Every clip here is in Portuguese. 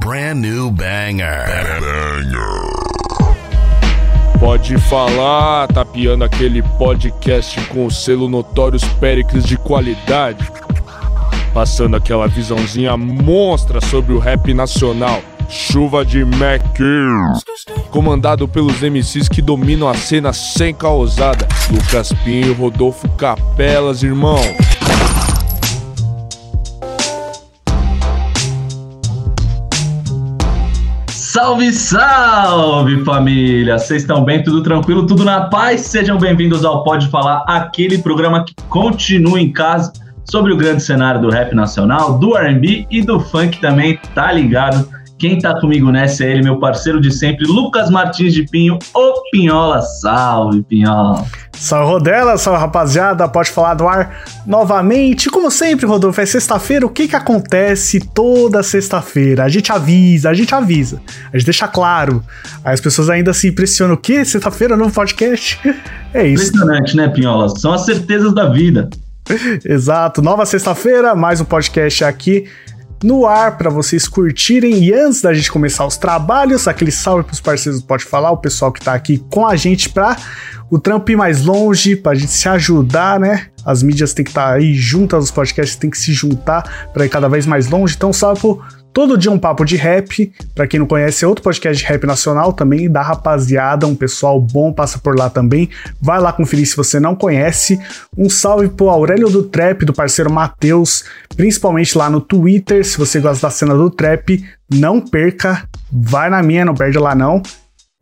Brand new banger. Banger. Pode falar, tapeando aquele podcast com o selo Notórios Péricles de qualidade. Passando aquela visãozinha monstra sobre o rap nacional. Chuva de Mac. Comandado pelos MCs que dominam a cena sem causada. Lucas Pinho, Rodolfo Capelas, irmão. Salve, salve família! Vocês estão bem? Tudo tranquilo? Tudo na paz? Sejam bem-vindos ao Pode Falar, aquele programa que continua em casa sobre o grande cenário do rap nacional, do R&B e do funk também, tá ligado? Quem tá comigo nessa é ele, meu parceiro de sempre, Lucas Martins de Pinho, o Pinhola. Salve, Pinhola. Salve, Rodela, salve, rapaziada. Pode falar do ar novamente. Como sempre, Rodolfo, é sexta-feira. O que que acontece toda sexta-feira? A gente avisa, a gente avisa. A gente deixa claro. Aí as pessoas ainda se impressionam. O quê? Sexta-feira, novo podcast? É isso. Impressionante, né, Pinhola? São as certezas da vida. Exato. Nova sexta-feira, mais um podcast aqui no ar para vocês curtirem. E antes da gente começar os trabalhos, aquele salve pros parceiros do Pode Falar, o pessoal que tá aqui com a gente para o trampo ir mais longe, pra gente se ajudar, né? As mídias têm que estar tá aí juntas, os podcasts têm que se juntar para ir cada vez mais longe. Então, salve pro Todo dia um papo de rap. Para quem não conhece, é outro podcast de rap nacional também, da rapaziada, um pessoal bom passa por lá também. Vai lá conferir se você não conhece. Um salve pro Aurélio do Trap, do parceiro Matheus, principalmente lá no Twitter. Se você gosta da cena do trap, não perca. Vai na minha, não perde lá não.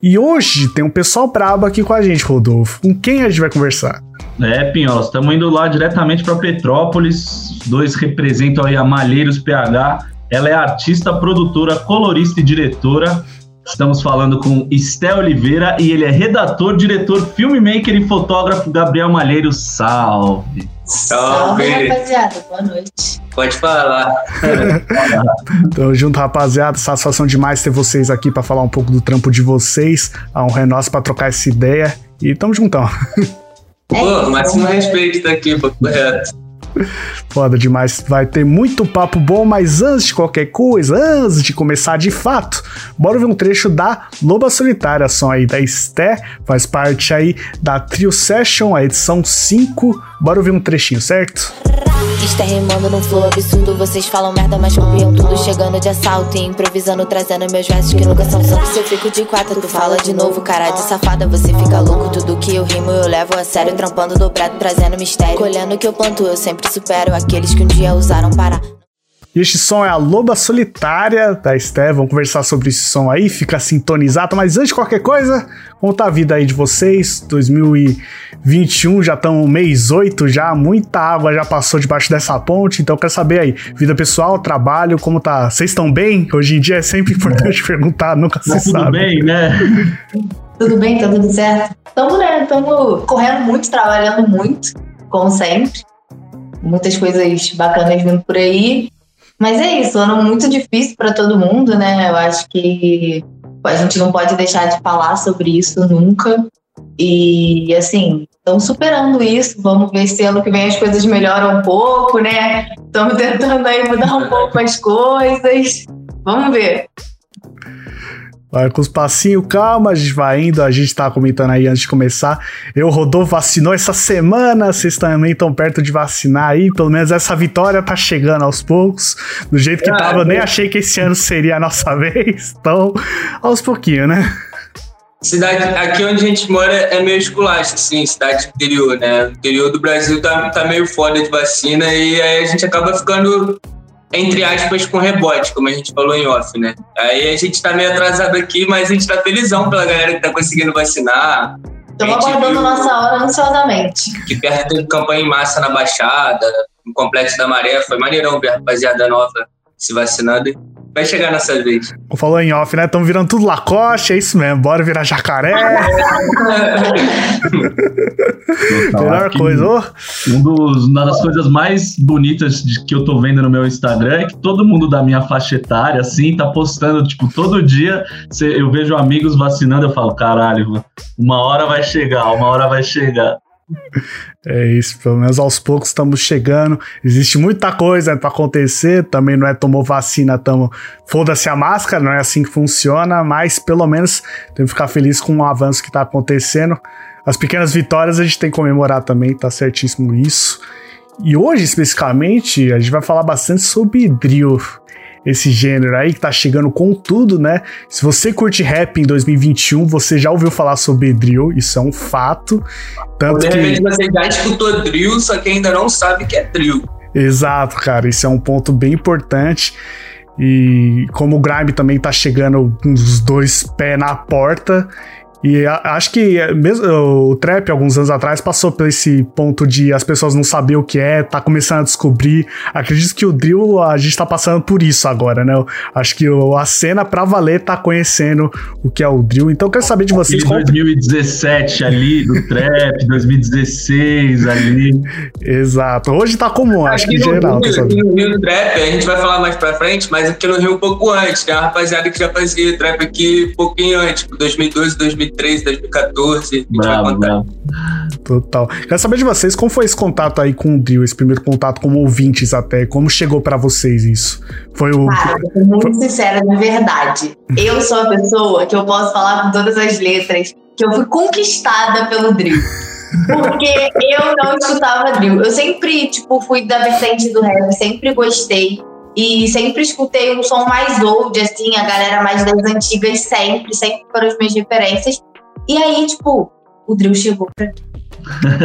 E hoje tem um pessoal brabo aqui com a gente, Rodolfo. Com quem a gente vai conversar? É, Pinhola, estamos indo lá diretamente para Petrópolis. Dois representam aí a Malheiros PH ela é artista, produtora, colorista e diretora. Estamos falando com Esté Oliveira e ele é redator, diretor, filmmaker e fotógrafo Gabriel Malheiro. Salve! Salve, Salve rapaziada. Boa noite. Pode falar. Tamo junto, rapaziada. Satisfação demais ter vocês aqui para falar um pouco do trampo de vocês. A honra é nossa pra trocar essa ideia. E tamo juntão. Pô, máximo respeito tá aqui, pô, correto. Foda demais. Vai ter muito papo bom, mas antes de qualquer coisa, antes de começar de fato, bora ver um trecho da Loba Solitária, som aí da Esté, faz parte aí da Trio Session, a edição 5. Bora ouvir um trechinho, certo? Está rimando num flow absurdo, vocês falam merda, mas copiam tudo. Chegando de assalto e improvisando, trazendo meus versos que nunca são santos. Se eu fico de quatro, tu fala de novo, cara de safada, você fica louco. Tudo que eu rimo eu levo a sério, trampando dobrado, trazendo mistério. Colhendo o que eu planto, eu sempre supero aqueles que um dia usaram para e este som é a Loba Solitária da Esté. Vamos conversar sobre esse som aí, fica sintonizado. Mas antes de qualquer coisa, como tá a vida aí de vocês? 2021, já estão mês 8 já, muita água já passou debaixo dessa ponte. Então eu quero saber aí, vida pessoal, trabalho, como tá? Vocês estão bem? Hoje em dia é sempre importante perguntar, nunca se tudo sabe. Tudo bem, né? tudo bem, tá tudo certo. Estamos, né? Estamos correndo muito, trabalhando muito, como sempre. Muitas coisas bacanas vindo por aí. Mas é isso, ano muito difícil para todo mundo, né? Eu acho que a gente não pode deixar de falar sobre isso nunca. E assim, estão superando isso. Vamos ver se ano que vem as coisas melhoram um pouco, né? Estamos tentando aí mudar um pouco as coisas. Vamos ver. Vai com os passinhos, calma, a gente vai indo. A gente tá comentando aí antes de começar. Eu, Rodolfo, vacinou essa semana. Vocês também estão perto de vacinar aí. Pelo menos essa vitória tá chegando aos poucos. Do jeito que ah, tava, eu nem achei que esse ano seria a nossa vez. Então, aos pouquinhos, né? Cidade, aqui onde a gente mora é meio esculacho, assim, cidade interior, né? O interior do Brasil tá, tá meio foda de vacina e aí a gente acaba ficando entre aspas, com rebote, como a gente falou em off, né? Aí a gente tá meio atrasado aqui, mas a gente tá felizão pela galera que tá conseguindo vacinar. Estamos aguardando nossa hora ansiosamente. Que perto teve campanha em massa na Baixada, no Complexo da Maré, foi maneirão ver a rapaziada nova se vacinando. Vai chegar nessa vez. Falou em off, né? Estamos virando tudo Lacoste, é isso mesmo. Bora virar jacaré. Melhor coisa. Oh. Um dos, uma das coisas mais bonitas que eu tô vendo no meu Instagram é que todo mundo da minha faixa etária, assim, tá postando, tipo, todo dia eu vejo amigos vacinando, eu falo, caralho, uma hora vai chegar, uma hora vai chegar. É isso, pelo menos aos poucos estamos chegando. Existe muita coisa para acontecer, também não é tomou vacina, tamo foda-se a máscara, não é assim que funciona, mas pelo menos tem que ficar feliz com o avanço que tá acontecendo. As pequenas vitórias a gente tem que comemorar também, tá certíssimo isso. E hoje, especificamente, a gente vai falar bastante sobre drill esse gênero aí que tá chegando com tudo, né? Se você curte rap em 2021, você já ouviu falar sobre drill, isso é um fato. Tanto de repente que... você já escutou drill, só que ainda não sabe que é drill. Exato, cara, isso é um ponto bem importante. E como o Grime também tá chegando com os dois pés na porta, e acho que é, mesmo o trap, alguns anos atrás, passou por esse ponto de as pessoas não saber o que é, tá começando a descobrir. Acredito que o drill, a gente tá passando por isso agora, né? Acho que a cena pra valer tá conhecendo o que é o drill. Então eu quero saber de vocês. Qual... 2017 ali, do trap, 2016 ali. Exato. Hoje tá comum, acho, acho que, em geral. Rio, aqui no Rio trap, a gente vai falar mais pra frente, mas aqui no Rio um pouco antes. Tem uma rapaziada que já fazia trap aqui um pouquinho antes, 2012, 2013. 2013, 2014. Bravo, bravo. Total. Quero saber de vocês, como foi esse contato aí com o Drill, esse primeiro contato como ouvintes até? Como chegou para vocês isso? Foi o. Cara, eu sou muito sincera, de verdade. Eu sou a pessoa que eu posso falar com todas as letras que eu fui conquistada pelo Drill. Porque eu não escutava drill. Eu sempre, tipo, fui da vertente do rap, sempre gostei. E sempre escutei um som mais old, assim, a galera mais das antigas, sempre, sempre foram as minhas referências. E aí, tipo, o Drill chegou pra mim.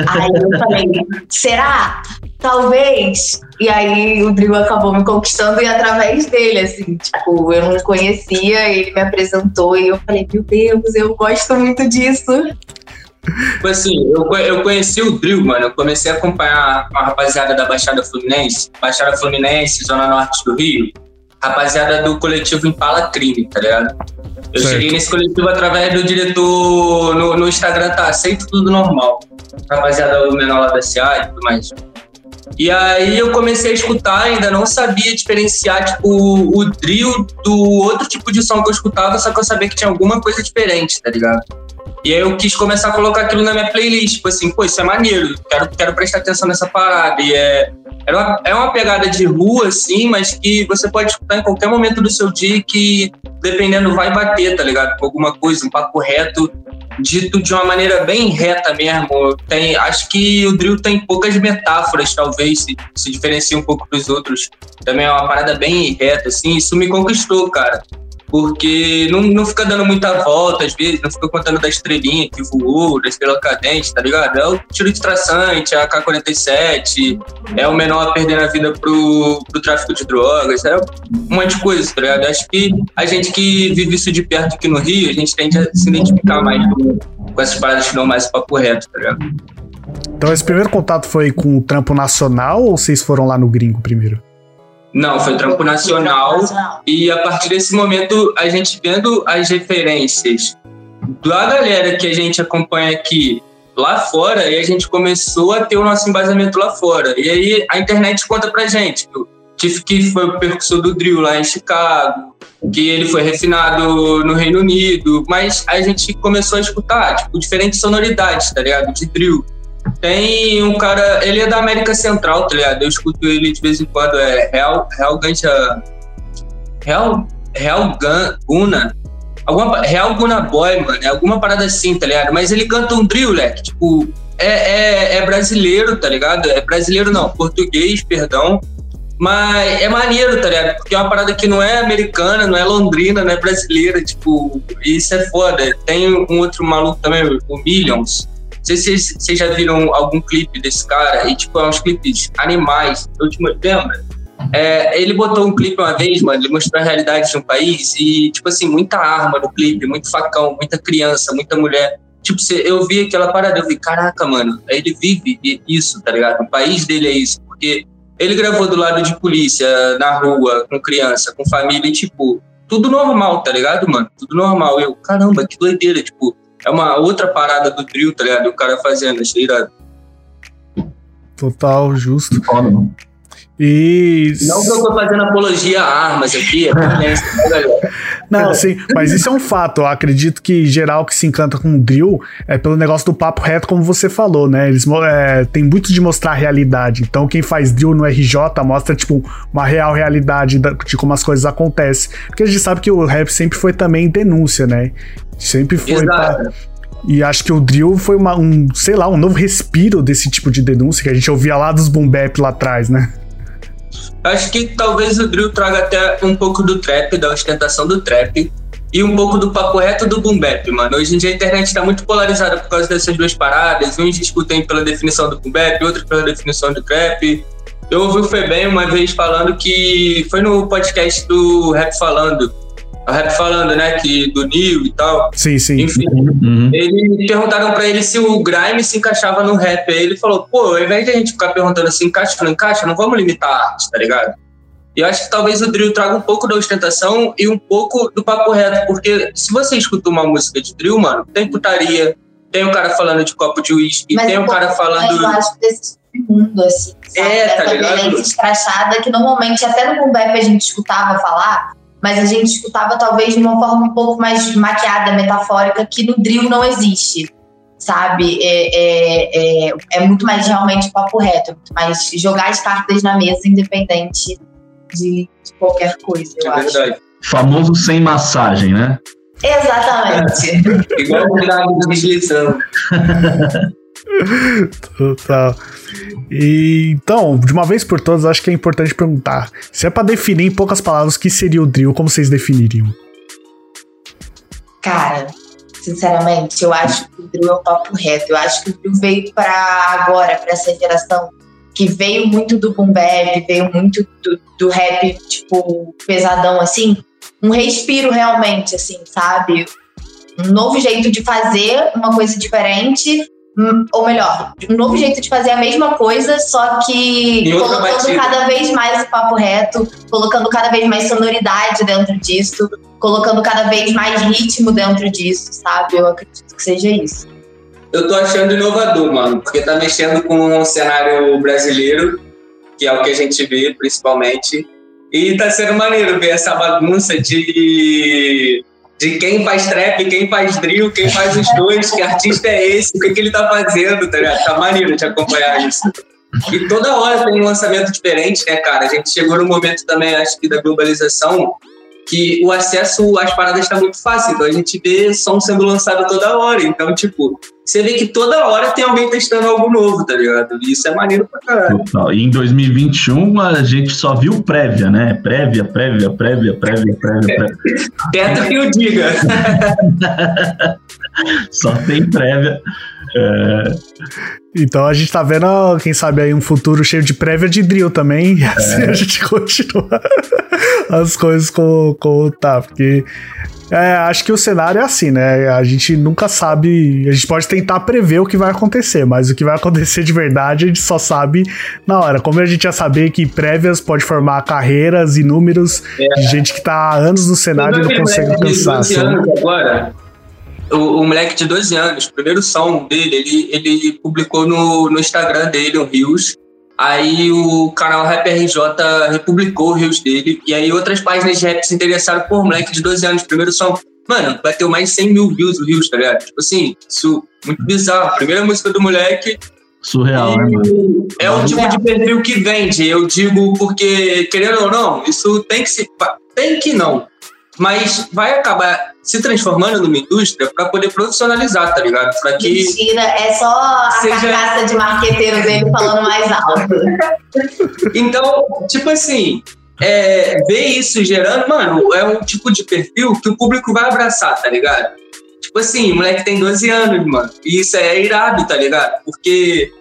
aí eu falei, será? Talvez. E aí o Drill acabou me conquistando e através dele, assim, tipo, eu não conhecia, ele me apresentou e eu falei, meu Deus, eu gosto muito disso. Tipo assim, eu, eu conheci o Drill, mano. Eu comecei a acompanhar uma rapaziada da Baixada Fluminense, Baixada Fluminense, Zona Norte do Rio, rapaziada do coletivo Impala Crime, tá ligado? Eu certo. cheguei nesse coletivo através do diretor no, no Instagram, tá aceito tudo normal. Rapaziada do menor lá da CA e tudo mais. E aí eu comecei a escutar, ainda não sabia diferenciar, tipo, o drill do outro tipo de som que eu escutava, só que eu sabia que tinha alguma coisa diferente, tá ligado? E aí eu quis começar a colocar aquilo na minha playlist, tipo assim, pô, isso é maneiro, quero, quero prestar atenção nessa parada. E é, é, uma, é uma pegada de rua, assim, mas que você pode escutar em qualquer momento do seu dia que, dependendo, vai bater, tá ligado? Com alguma coisa, um papo reto, dito de uma maneira bem reta mesmo. Tem, acho que o drill tem poucas metáforas, talvez, se, se diferencia um pouco dos outros. Também é uma parada bem reta, assim, isso me conquistou, cara porque não, não fica dando muita volta, às vezes, não fica contando da estrelinha que voou, da estrela cadente, tá ligado? É o tiro de traçante, a K-47, é o menor a perder a vida pro, pro tráfico de drogas, é um monte de coisa, tá ligado? Acho que a gente que vive isso de perto aqui no Rio, a gente tende a se identificar mais com, com essas paradas que não mais papo reto, tá ligado? Então esse primeiro contato foi com o trampo nacional ou vocês foram lá no gringo primeiro? Não, foi trampo nacional. E a partir desse momento, a gente vendo as referências da galera que a gente acompanha aqui lá fora, e a gente começou a ter o nosso embasamento lá fora. E aí a internet conta pra gente. O Tiff que foi o percussor do drill lá em Chicago, que ele foi refinado no Reino Unido, mas a gente começou a escutar, tipo, diferentes sonoridades, tá ligado? De drill. Tem um cara, ele é da América Central, tá ligado? Eu escuto ele de vez em quando, é Real, Real Ganja. Real, Real Guna. Alguma, Real Guna Boy, mano. É alguma parada assim, tá ligado? Mas ele canta um drill, leque. Tipo, é, é, é brasileiro, tá ligado? É brasileiro não, português, perdão. Mas é maneiro, tá ligado? Porque é uma parada que não é americana, não é londrina, não é brasileira, tipo, isso é foda. Tem um outro maluco também, o Millions, sei se vocês já viram algum clipe desse cara, e tipo, é uns clipes animais. Eu te lembra? É, ele botou um clipe uma vez, mano, ele mostrou a realidade de um país e, tipo assim, muita arma no clipe, muito facão, muita criança, muita mulher. Tipo, eu vi aquela parada, eu vi, caraca, mano, ele vive isso, tá ligado? O país dele é isso, porque ele gravou do lado de polícia, na rua, com criança, com família, e, tipo, tudo normal, tá ligado, mano? Tudo normal. Eu, caramba, que doideira, tipo, é uma outra parada do drill, tá ligado? O cara fazendo, achei irado. Total, justo. E. Não que eu tô fazendo apologia a armas aqui, é violência, né, galera? Não, sim, mas isso é um fato. Eu acredito que geral que se encanta com o drill é pelo negócio do papo reto, como você falou, né? Eles é, tem muito de mostrar a realidade. Então, quem faz drill no RJ mostra, tipo, uma real realidade de como as coisas acontecem. Porque a gente sabe que o rap sempre foi também denúncia, né? Sempre foi e acho que o drill foi uma, um, sei lá, um novo respiro desse tipo de denúncia que a gente ouvia lá dos boom bap lá atrás, né? Acho que talvez o drill traga até um pouco do trap, da ostentação do trap, e um pouco do papo reto do boom bap, mano. Hoje em dia a internet está muito polarizada por causa dessas duas paradas. Uns discutem pela definição do boom bap, outros pela definição do trap. Eu ouvi o Febem uma vez falando que foi no podcast do Rap Falando, o Rap Falando, né, que do Nil e tal. Sim, sim. Enfim, Uhum. eles perguntaram pra ele se o grime se encaixava no rap. Aí ele falou, pô, ao invés de a gente ficar perguntando se encaixa ou não encaixa, não vamos limitar a arte, tá ligado? E eu acho que talvez o drill traga um pouco da ostentação e um pouco do papo reto, porque se você escuta uma música de drill, mano, tem putaria, tem o cara falando de copo de uísque, tem o cara Eu falando... acho desse mundo, assim. Sabe? É, tá Essa ligado? violência escrachada que normalmente até no boom a gente escutava falar, mas a gente escutava talvez de uma forma um pouco mais maquiada, metafórica, que no drill não existe. Sabe? É, é, é, é muito mais realmente papo reto, é muito mais jogar as cartas na mesa, independente de, de qualquer coisa, eu É acho. verdade. Famoso sem massagem, né? Exatamente. Igual o deslizando. Total. E, então, de uma vez por todas, acho que é importante perguntar: se é pra definir em poucas palavras o que seria o drill, como vocês definiriam? Cara, sinceramente, eu acho que o drill é um papo reto. Eu acho que o drill veio pra agora, pra essa geração, que veio muito do boom bap, veio muito do, do rap, tipo, pesadão, assim. Um respiro realmente, assim, sabe? Um novo jeito de fazer uma coisa diferente. Hum, Ou melhor, um novo jeito de fazer a mesma coisa, só que colocando batida. cada vez mais o papo reto, colocando cada vez mais sonoridade dentro disso, colocando cada vez mais ritmo dentro disso, sabe? Eu acredito que seja isso. Eu tô achando inovador, mano, porque tá mexendo com o cenário brasileiro, que é o que a gente vê, principalmente. E tá sendo maneiro ver essa bagunça de, de quem faz trap, quem faz drill, quem faz os dois, que artista é esse, o que, que ele tá fazendo, tá ligado? Tá maneiro de acompanhar isso. E toda hora tem um lançamento diferente, né, cara? A gente chegou no momento também, acho que, da globalização, que o acesso às paradas está muito fácil. Então a gente vê som sendo lançado toda hora. Então, tipo, você vê que toda hora tem alguém testando algo novo, tá ligado? E isso é maneiro pra caralho. Total. E em 2021 a gente só viu prévia, né? Prévia, prévia, prévia, prévia, prévia, prévia. Perto que eu diga. Só tem prévia. É, Então a gente tá vendo, quem sabe, aí um futuro cheio de prévia de drill também. E assim a gente continua as coisas como, como tá. Porque é, acho que o cenário é assim, né? A gente nunca sabe. A gente pode tentar prever o que vai acontecer, mas o que vai acontecer de verdade a gente só sabe na hora. Como a gente ia saber que prévias pode formar carreiras e números de gente que tá há anos no cenário e não consegue moleque de alcançar. 12 sabe? anos agora, o, o moleque de 12 anos, o primeiro som dele, ele, ele publicou no, no Instagram dele, o Rios. Aí o canal Rap RJ republicou o Rios dele. E aí outras páginas de rap se interessaram por moleque de 12 anos, primeiro som. Mano, bateu mais de 100 mil views o Rios, tá ligado? Tipo assim, isso muito bizarro. Primeira música do moleque, surreal, né, mano? é o tipo de perfil que vende. Eu digo porque, querendo ou não, isso tem que se. Tem que não. Mas vai acabar se transformando numa indústria para poder profissionalizar, tá ligado? Para que. Mentira, é só a Seja- carcaça de marqueteiro dele falando mais alto. Então, tipo assim, é, ver isso gerando, mano, é um tipo de perfil que o público vai abraçar, tá ligado? Tipo assim, o moleque tem 12 anos, mano. E isso é irado, tá ligado? Porque,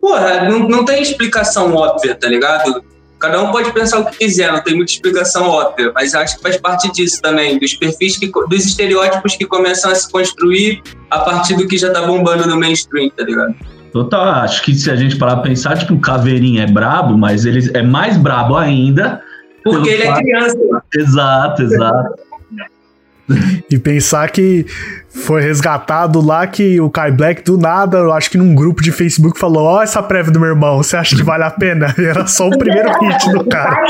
porra, não, não tem explicação óbvia, tá ligado? Cada um pode pensar o que quiser, não tem muita explicação óbvia, mas acho que faz parte disso também, dos perfis, que, dos estereótipos que começam a se construir a partir do que já tá bombando no mainstream, tá ligado? Total, acho que se a gente parar pra pensar, tipo, o Caveirinha é brabo, mas ele é mais brabo ainda. Porque ele é fato- criança, mano. Exato, exato. E pensar que foi resgatado lá que o Kai Black do nada, eu acho que num grupo de Facebook falou: Ó, essa prévia do meu irmão, você acha que vale a pena? E era só o primeiro hit do cara.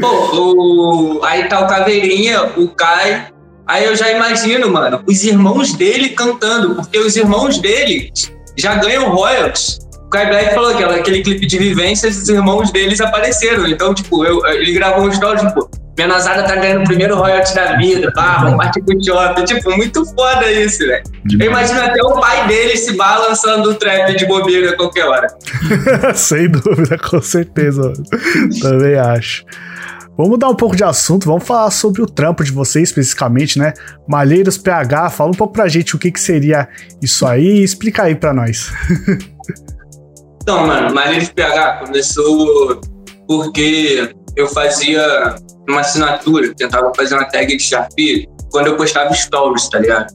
Pô, o... aí tá o Caveirinha, o Kai. Aí eu já imagino, mano, os irmãos dele cantando, porque os irmãos dele já ganham royalties. O Kai Black falou que aquele clipe de vivências, os irmãos deles apareceram. Então, tipo, eu, ele gravou um story, tipo, minha nasada tá ganhando o primeiro royalty da vida, pá, vamos partir pro shopping. Tipo, muito foda isso, velho. Eu imagino até o pai dele se balançando o trap de bobeira a qualquer hora. Sem dúvida, com certeza. Também acho. Vamos mudar um pouco de assunto, vamos falar sobre o trampo de vocês especificamente, né? Malheiros PH, fala um pouco pra gente o que, que seria isso aí e explica aí pra nós. então, mano, Malheiros PH começou porque eu fazia uma assinatura, tentava fazer uma tag de Sharpie quando eu postava stories, tá ligado?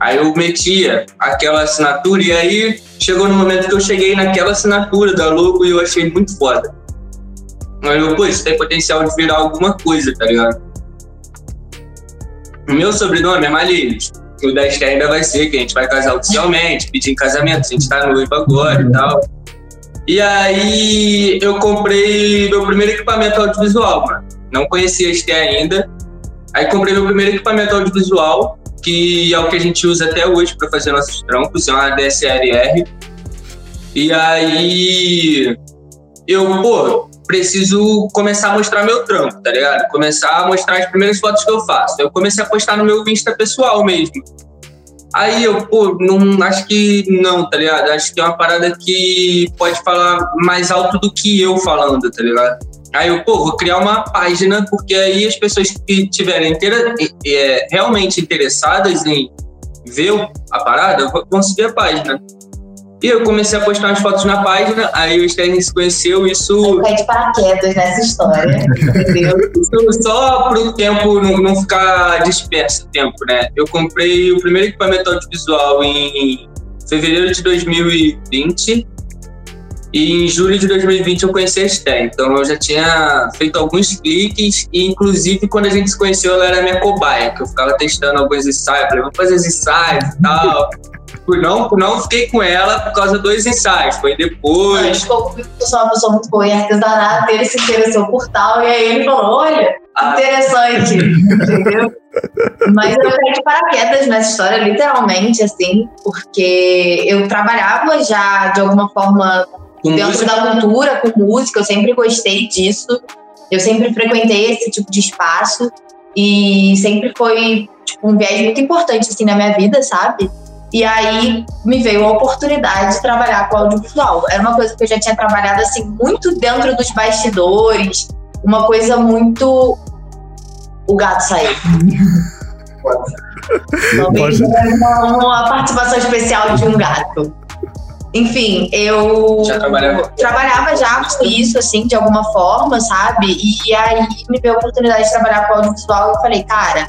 Aí eu metia aquela assinatura e aí chegou no momento que eu cheguei naquela assinatura da logo e eu achei muito foda. Aí eu, pô, isso tem potencial de virar alguma coisa, tá ligado? O meu sobrenome é Malheiros. O da Esther ainda vai ser que a gente vai casar oficialmente, pedir em casamento, a gente tá noivo agora e tal. E aí eu comprei meu primeiro equipamento audiovisual, mano. Não conhecia este ainda. Aí comprei meu primeiro equipamento audiovisual, que é o que a gente usa até hoje para fazer nossos trampos, é uma DSLR. E aí eu, pô, preciso começar a mostrar meu trampo, tá ligado? Começar a mostrar as primeiras fotos que eu faço. Eu comecei a postar no meu Insta pessoal mesmo. Aí eu, pô, não, acho que não, tá ligado? Acho que é uma parada que pode falar mais alto do que eu falando, tá ligado? Aí eu, pô, vou criar uma página, porque aí as pessoas que estiverem é, realmente interessadas em ver a parada vão seguir a página. E eu comecei a postar umas fotos na página, aí o Sterling se conheceu, isso... Caí de paraquedas nessa história, entendeu? Isso só para o tempo não, não ficar disperso o tempo, né? Eu comprei o primeiro equipamento audiovisual em fevereiro de 2020 e em julho de 2020 eu conheci a Esther. Então eu já tinha feito alguns cliques e inclusive quando a gente se conheceu ela era minha cobaia, que eu ficava testando alguns ensaios, falei, vamos fazer os ensaios e tal não, não fiquei com ela por causa dos ensaios. Foi depois. Eu sou uma pessoa muito boa em artesanato, ele se interessou por tal, e aí ele falou: olha, interessante, entendeu? Mas eu caí de paraquedas nessa história, literalmente, assim, porque eu trabalhava já de alguma forma com dentro música? da cultura, com música, eu sempre gostei disso. Eu sempre frequentei esse tipo de espaço e sempre foi tipo, um viés muito importante assim na minha vida, sabe? E aí me veio a oportunidade de trabalhar com audiovisual. Era uma coisa que eu já tinha trabalhado assim muito dentro dos bastidores, uma coisa muito o gato saiu. Talvez uma, uma participação especial de um gato. Enfim, eu já trabalhava. trabalhava já com isso, assim, de alguma forma, sabe? E aí me veio a oportunidade de trabalhar com audiovisual e eu falei, cara,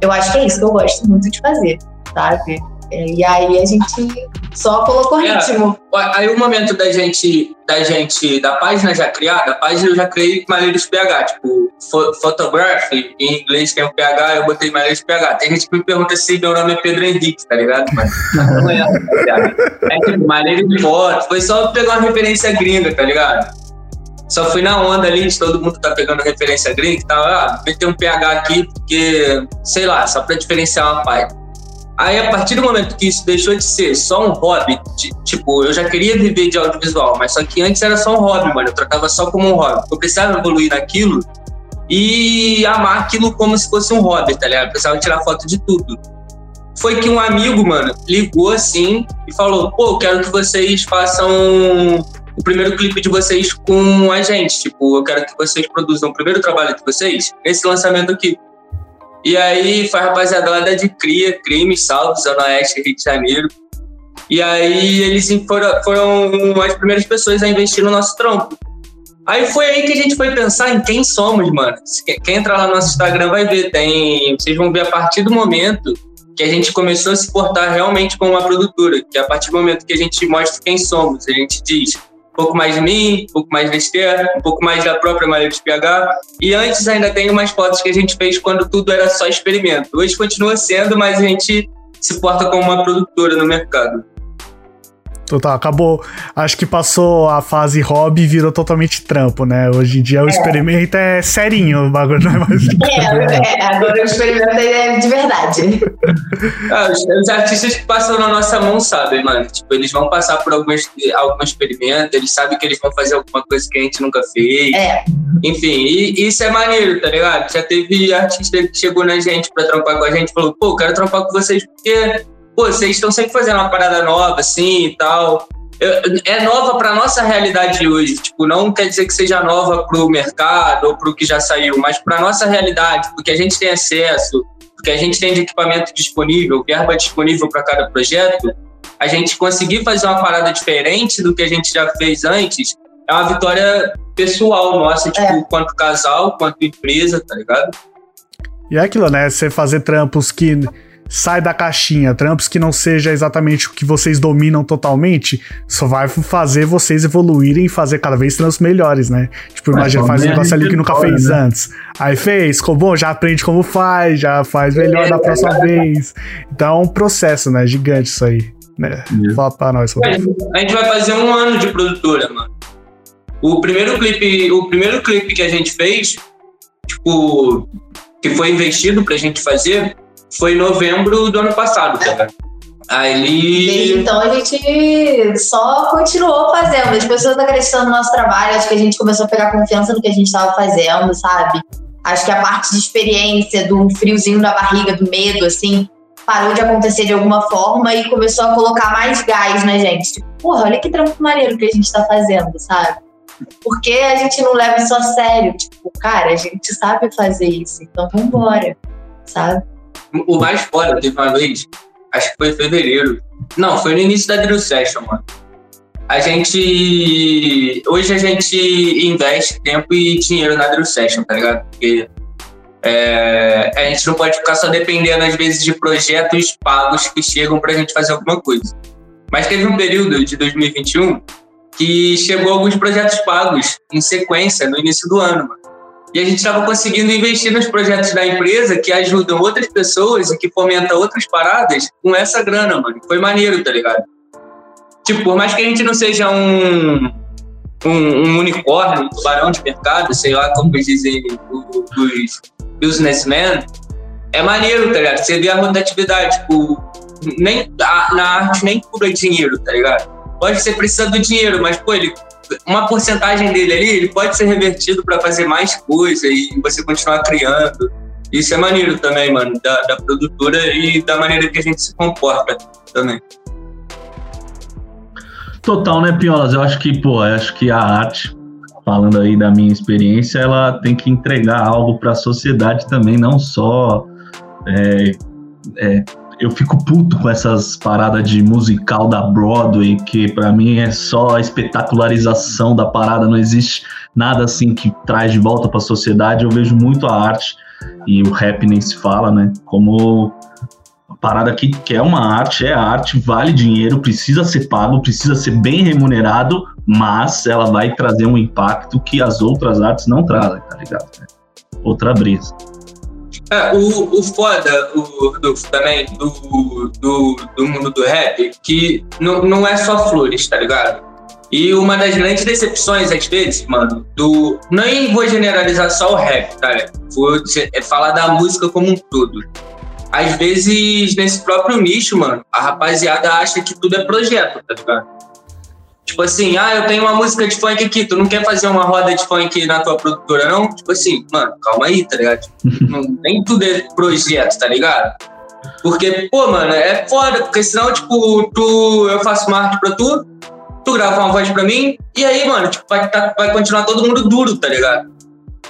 eu acho que é isso que eu gosto muito de fazer, sabe? É, e aí a gente só colocou é, ritmo. Aí o momento da gente, da gente, da página já criada, a página eu já criei Malheiros PH, tipo, photography, em inglês tem o PH, eu botei Malheiros PH. Tem gente que me pergunta se meu nome é Pedro Henrique, tá ligado? Mas não é, é tipo, Malheiros foto, foi só pegar uma referência gringa, tá ligado? Só fui na onda ali de todo mundo tá pegando referência gringa e tal, ah, meter um PH aqui, porque, sei lá, só pra diferenciar uma página. Aí, a partir do momento que isso deixou de ser só um hobby, de, tipo, eu já queria viver de audiovisual, mas só que antes era só um hobby, mano. Eu tratava só como um hobby. Eu precisava evoluir naquilo e amar aquilo como se fosse um hobby, tá ligado? Eu precisava tirar foto de tudo. Foi que um amigo, mano, ligou assim e falou: pô, eu quero que vocês façam o primeiro clipe de vocês com a gente. Tipo, eu quero que vocês produzam o primeiro trabalho de vocês nesse lançamento aqui. E aí foi a rapaziada de Cria, Crime, Salve, Zona Oeste, Rio de Janeiro. E aí eles foram, foram as primeiras pessoas a investir no nosso trampo. Aí foi aí que a gente foi pensar em quem somos, mano. Quem entrar lá no nosso Instagram vai ver, tem. Vocês vão ver a partir do momento que a gente começou a se portar realmente como uma produtora. Que a partir do momento que a gente mostra quem somos, a gente diz, pouco mais de mim, um pouco mais da Esther, um pouco mais da própria Maria de PH. E antes ainda tem umas fotos que a gente fez quando tudo era só experimento. Hoje continua sendo, mas a gente se porta como uma produtora no mercado. Total, acabou. Acho que passou a fase hobby e virou totalmente trampo, né? Hoje em dia o é. experimento é serinho, o bagulho não é mais. É, é agora o experimento é de verdade. Ah, os, os, artistas que passam na nossa mão sabem, mano. Tipo, eles vão passar por alguns, algum experimento, eles sabem que eles vão fazer alguma coisa que a gente nunca fez. É. Enfim, e, isso é maneiro, tá ligado? Já teve artista que chegou na gente pra trampar com a gente e falou, pô, quero trampar com vocês porque pô, vocês estão sempre fazendo uma parada nova, assim e tal. É nova para nossa realidade hoje. Tipo, não quer dizer que seja nova para o mercado ou para o que já saiu, mas para nossa realidade, porque a gente tem acesso, porque a gente tem de equipamento disponível, verba disponível para cada projeto, a gente conseguir fazer uma parada diferente do que a gente já fez antes é uma vitória pessoal nossa, tipo, é. quanto casal, quanto empresa, tá ligado? E é aquilo, né? Você fazer trampos que sai da caixinha, trampos que não seja exatamente o que vocês dominam totalmente, só vai fazer vocês evoluírem e fazer cada vez trampos melhores, né? Tipo, imagina, faz um negócio ali que nunca fez né? antes. Aí fez, ficou bom, já aprende como faz, já faz melhor é, da próxima é, vez. Então é um processo, né? Gigante isso aí. Né? É. Fala pra nós. A gente vai fazer um ano de produtora, mano. O primeiro clipe, o primeiro clipe que a gente fez, tipo, que foi investido pra gente fazer, foi em novembro do ano passado, cara. Aí. Desde então a gente só continuou fazendo. As pessoas acreditando no nosso trabalho, acho que a gente começou a pegar confiança no que a gente estava fazendo, sabe? Acho que a parte de experiência, do friozinho na barriga, do medo, assim, parou de acontecer de alguma forma e começou a colocar mais gás na gente. Tipo, porra, olha que trampo maneiro que a gente tá fazendo, sabe? Porque a gente não leva isso a sério. Tipo, cara, a gente sabe fazer isso, então vambora, sabe? O mais foda, teve uma vez, acho que foi em fevereiro. Não, foi no início da Drill Session, mano. A gente. Hoje a gente investe tempo e dinheiro na Drill Session, tá ligado? Porque é, a gente não pode ficar só dependendo, às vezes, de projetos pagos que chegam pra gente fazer alguma coisa. Mas teve um período de 2021 que chegou alguns projetos pagos em sequência no início do ano, mano. E a gente estava conseguindo investir nos projetos da empresa que ajudam outras pessoas e que fomentam outras paradas com essa grana, mano. Foi maneiro, tá ligado? Tipo, por mais que a gente não seja um, um, um unicórnio, um tubarão de mercado, sei lá como dizem os businessmen, é maneiro, tá ligado? Você vê a rotatividade, tipo, nem, a, na arte nem tudo é dinheiro, tá ligado? Pode ser precisa do dinheiro, mas, pô, ele uma porcentagem dele ali, ele pode ser revertido para fazer mais coisa e você continuar criando. Isso é maneiro também, mano, da, da produtora e da maneira que a gente se comporta também. Total, né, Piolas? Eu acho que, pô, acho que a arte, falando aí da minha experiência, ela tem que entregar algo para a sociedade também, não só é, é, eu fico puto com essas paradas de musical da Broadway, que para mim é só a espetacularização da parada, não existe nada assim que traz de volta para a sociedade. Eu vejo muito a arte e o rap nem se fala, né? Como a parada que, que é uma arte, é arte, vale dinheiro, precisa ser pago, precisa ser bem remunerado, mas ela vai trazer um impacto que as outras artes não trazem, tá ligado? Outra brisa. É, o, o foda o, do, também do, do, do mundo do rap, que não, não é só flores, tá ligado? E uma das grandes decepções, às vezes, mano, do. Nem vou generalizar só o rap, tá? Vou é falar da música como um todo. Às vezes, nesse próprio nicho, mano, a rapaziada acha que tudo é projeto, tá ligado? Tipo assim, ah, eu tenho uma música de funk aqui, tu não quer fazer uma roda de funk na tua produtora, não? Tipo assim, mano, calma aí, tá ligado? não, nem tudo é projeto, tá ligado? Porque, pô, mano, é foda, porque senão, tipo, tu, eu faço uma arte pra tu, tu grava uma voz pra mim, e aí, mano, tipo, vai, tá, vai continuar todo mundo duro, tá ligado?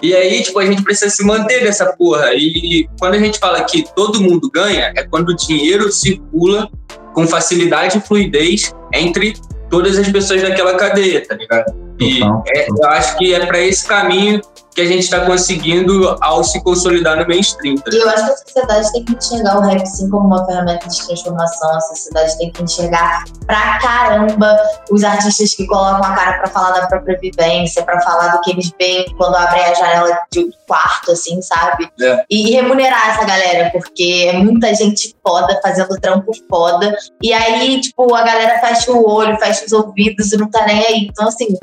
E aí, tipo, a gente precisa se manter nessa porra. E quando a gente fala que todo mundo ganha, é quando o dinheiro circula com facilidade e fluidez entre todas as pessoas daquela cadeia, tá ligado? E é, eu acho que é para esse caminho que a gente está conseguindo ao se consolidar no mainstream. Tá? E eu acho que a sociedade tem que enxergar o rap sim como uma ferramenta de transformação. A sociedade tem que enxergar pra caramba os artistas que colocam a cara pra falar da própria vivência, pra falar do que eles veem quando abrem a janela de um quarto, assim, sabe? É. E, e remunerar essa galera, porque é muita gente foda fazendo trampo foda. E aí, tipo, a galera fecha o olho, fecha os ouvidos e não tá nem aí. Então, assim,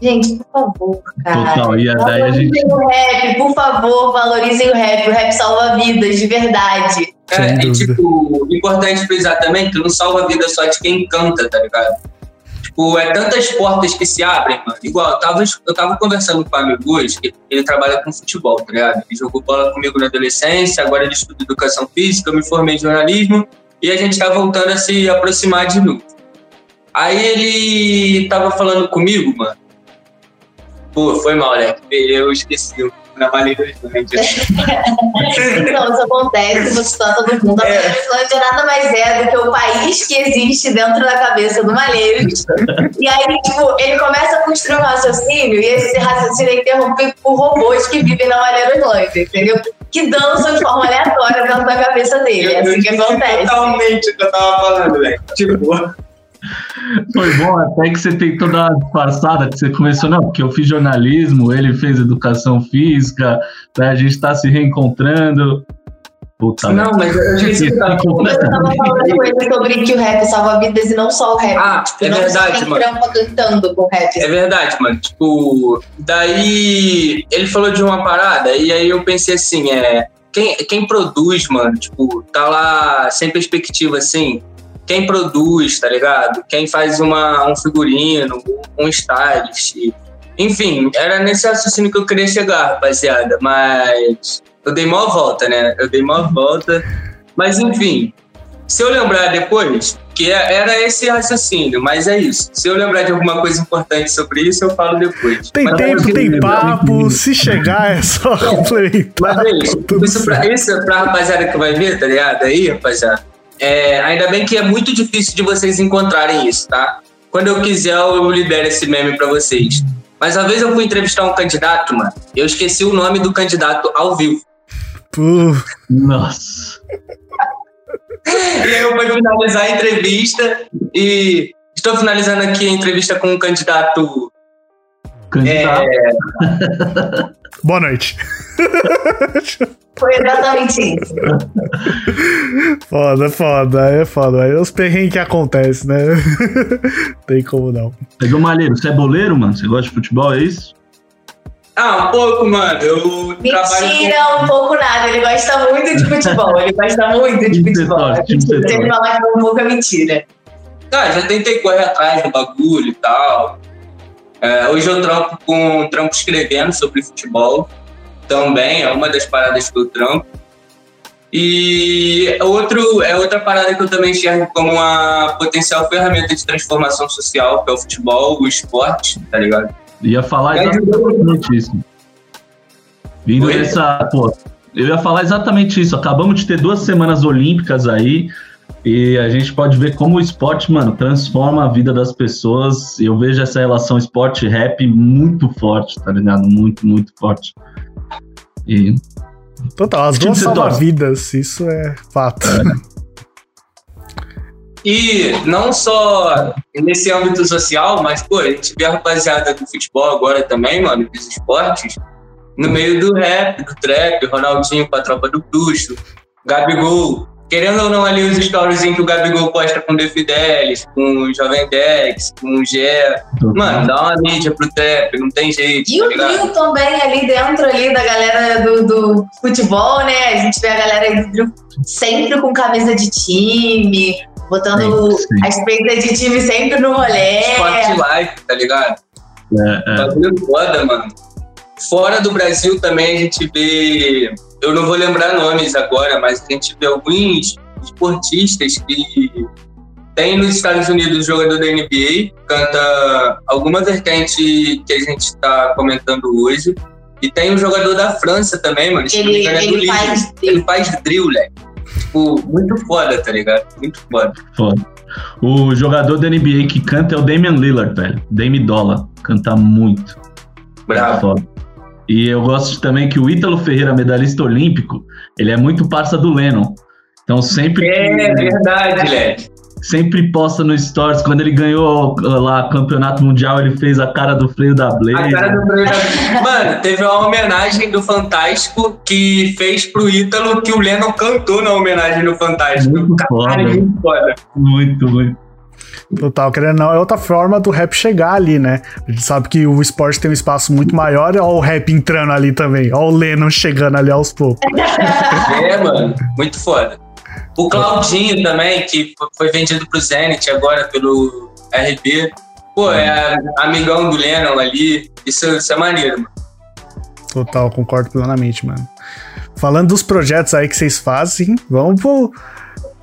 gente, por favor, cara. Total, e daí a gente. Valorizem o rap, por favor, valorizem o rap. O rap salva vidas, de verdade. É, e tipo, importante frisar também que não salva a vida só de quem canta, tá ligado? Tipo, é tantas portas que se abrem, mano. Igual, eu tava, eu tava conversando com um amigo hoje, que ele trabalha com futebol, tá ligado? Ele jogou bola comigo na adolescência, agora ele estuda educação física, eu me formei em jornalismo, e a gente tá voltando a se aproximar de novo. Aí ele tava falando comigo, mano. Pô, foi mal, né? Eu esqueci o na maneira Então, isso acontece, você está todo mundo. A É. Malheirolândia nada mais é do que o país que existe dentro da cabeça do Malheiros. E aí, tipo, ele começa a construir um raciocínio e esse raciocínio é interrompido por robôs que vivem na Malheirolândia, entendeu? Que dançam de forma aleatória dentro da cabeça dele. É assim que acontece. Totalmente o que eu tava falando, velho. Tipo, Foi bom até que você tentou dar uma disfarçada, que você começou, não, porque eu fiz jornalismo, ele fez educação física, né, a gente tá se reencontrando. Puta, não, mas eu esqueci o que eu tava falando. Com ele sobre que o rap salva vidas e não só o rap. Ah, tipo, é não verdade, mano. trampa cantando com rap. É verdade, mano. Tipo, daí ele falou de uma parada e aí eu pensei assim, é. Quem, quem produz, mano, tipo, tá lá sem perspectiva assim. Quem produz, tá ligado? Quem faz uma, um figurino, um stylist. Enfim, era nesse raciocínio que eu queria chegar, rapaziada. Mas eu dei mó volta, né? Eu dei mó volta. Mas enfim, se eu lembrar depois, que é- era esse raciocínio, mas é isso. Se eu lembrar de alguma coisa importante sobre isso, eu falo depois. Tem Mas é tempo, isso. tem papo. Se chegar, é só complementar. Mas é isso. Isso pra, isso é pra rapaziada que vai ver, tá ligado? Aí, rapaziada. É, ainda bem que é muito difícil de vocês encontrarem isso, tá? Quando eu quiser, eu libero esse meme pra vocês. Mas uma vez eu fui entrevistar um candidato, mano. Eu esqueci o nome do candidato ao vivo. Pô, Nossa. E aí eu fui finalizar a entrevista e estou finalizando aqui a entrevista com um candidato. Candidato. boa noite. Foi exatamente isso. Foda, foda, é foda. Aí é os perrengues que acontecem, né? tem como não. Mas, ô Malheiro, você é boleiro, mano? Você gosta de futebol, é isso? Ah, um pouco, mano. Eu trabalho Mentira, um pouco nada. Ele gosta muito de futebol. Ele gosta muito de futebol. setor. ele falar que é um pouco é mentira. Ah, já tentei correr atrás do bagulho e tal. É, hoje eu trampo com trampo escrevendo sobre futebol. Também é uma das paradas que eu trampo. E outro, é outra parada que eu também enxergo como uma potencial ferramenta de transformação social, que é o futebol, o esporte, tá ligado? Ia falar É, exatamente isso. Vindo Oi? dessa. Pô, eu ia falar exatamente isso. Acabamos de ter duas semanas olímpicas aí. E a gente pode ver como o esporte, mano, transforma a vida das pessoas. Eu vejo essa relação esporte-rap muito forte, tá ligado? Muito, muito forte. E Total, as time duas salvam vidas, isso é fato. E não só nesse âmbito social, mas, pô, a gente vê a rapaziada do futebol agora também, mano, dos esportes, no meio do rap, do trap, Ronaldinho com a tropa do Bruxo, Gabigol. Querendo ou não, ali os stories que o Gabigol posta com o The Fidelis, com o Jovem Dex, com o Gé. Mano, dá uma mídia pro trap, não tem jeito, E tá o trio também ali dentro ali da galera do, do futebol, né? A gente vê a galera aí do trio sempre com camisa de time, botando Sim, sim. a espeita de time sempre no rolê. Sport Life, tá ligado? é, é, Bagulho foda, mano. Fora do Brasil também a gente vê. Eu não vou lembrar nomes agora, mas a gente vê alguns esportistas que tem nos Estados Unidos jogador da NBA, canta alguma vertente que a gente está comentando hoje. E tem um jogador da França também, mano. Ele, é ele faz. Ele faz drill, moleque. Tipo, muito foda, tá ligado? Muito foda. foda. O jogador da NBA que canta é o Damian Lillard, velho. Dame Dollar. Canta muito. Bravo. Foda. E eu gosto também que o Ítalo Ferreira, medalhista olímpico, ele é muito parça do Lennon. Então sempre. É verdade, Led. Sempre posta no Stories. Quando ele ganhou lá campeonato mundial, ele fez a cara do freio da Blaze. A cara do freio da Mano, teve uma homenagem do Fantástico que fez pro Ítalo que o Lennon cantou na homenagem do Fantástico. Muito foda. muito foda. Muito, muito. Total, querendo não, é outra forma do rap chegar ali, né? A gente sabe que o esporte tem um espaço muito maior, ó o rap entrando ali também, ó o Lennon chegando ali aos poucos. É, mano, muito foda. O Claudinho também, que foi vendido pro Zenit agora pelo RB. Pô, é amigão do Lennon ali. Isso, isso é maneiro, mano. Total, concordo plenamente, mano. Falando dos projetos aí que vocês fazem, vamos pro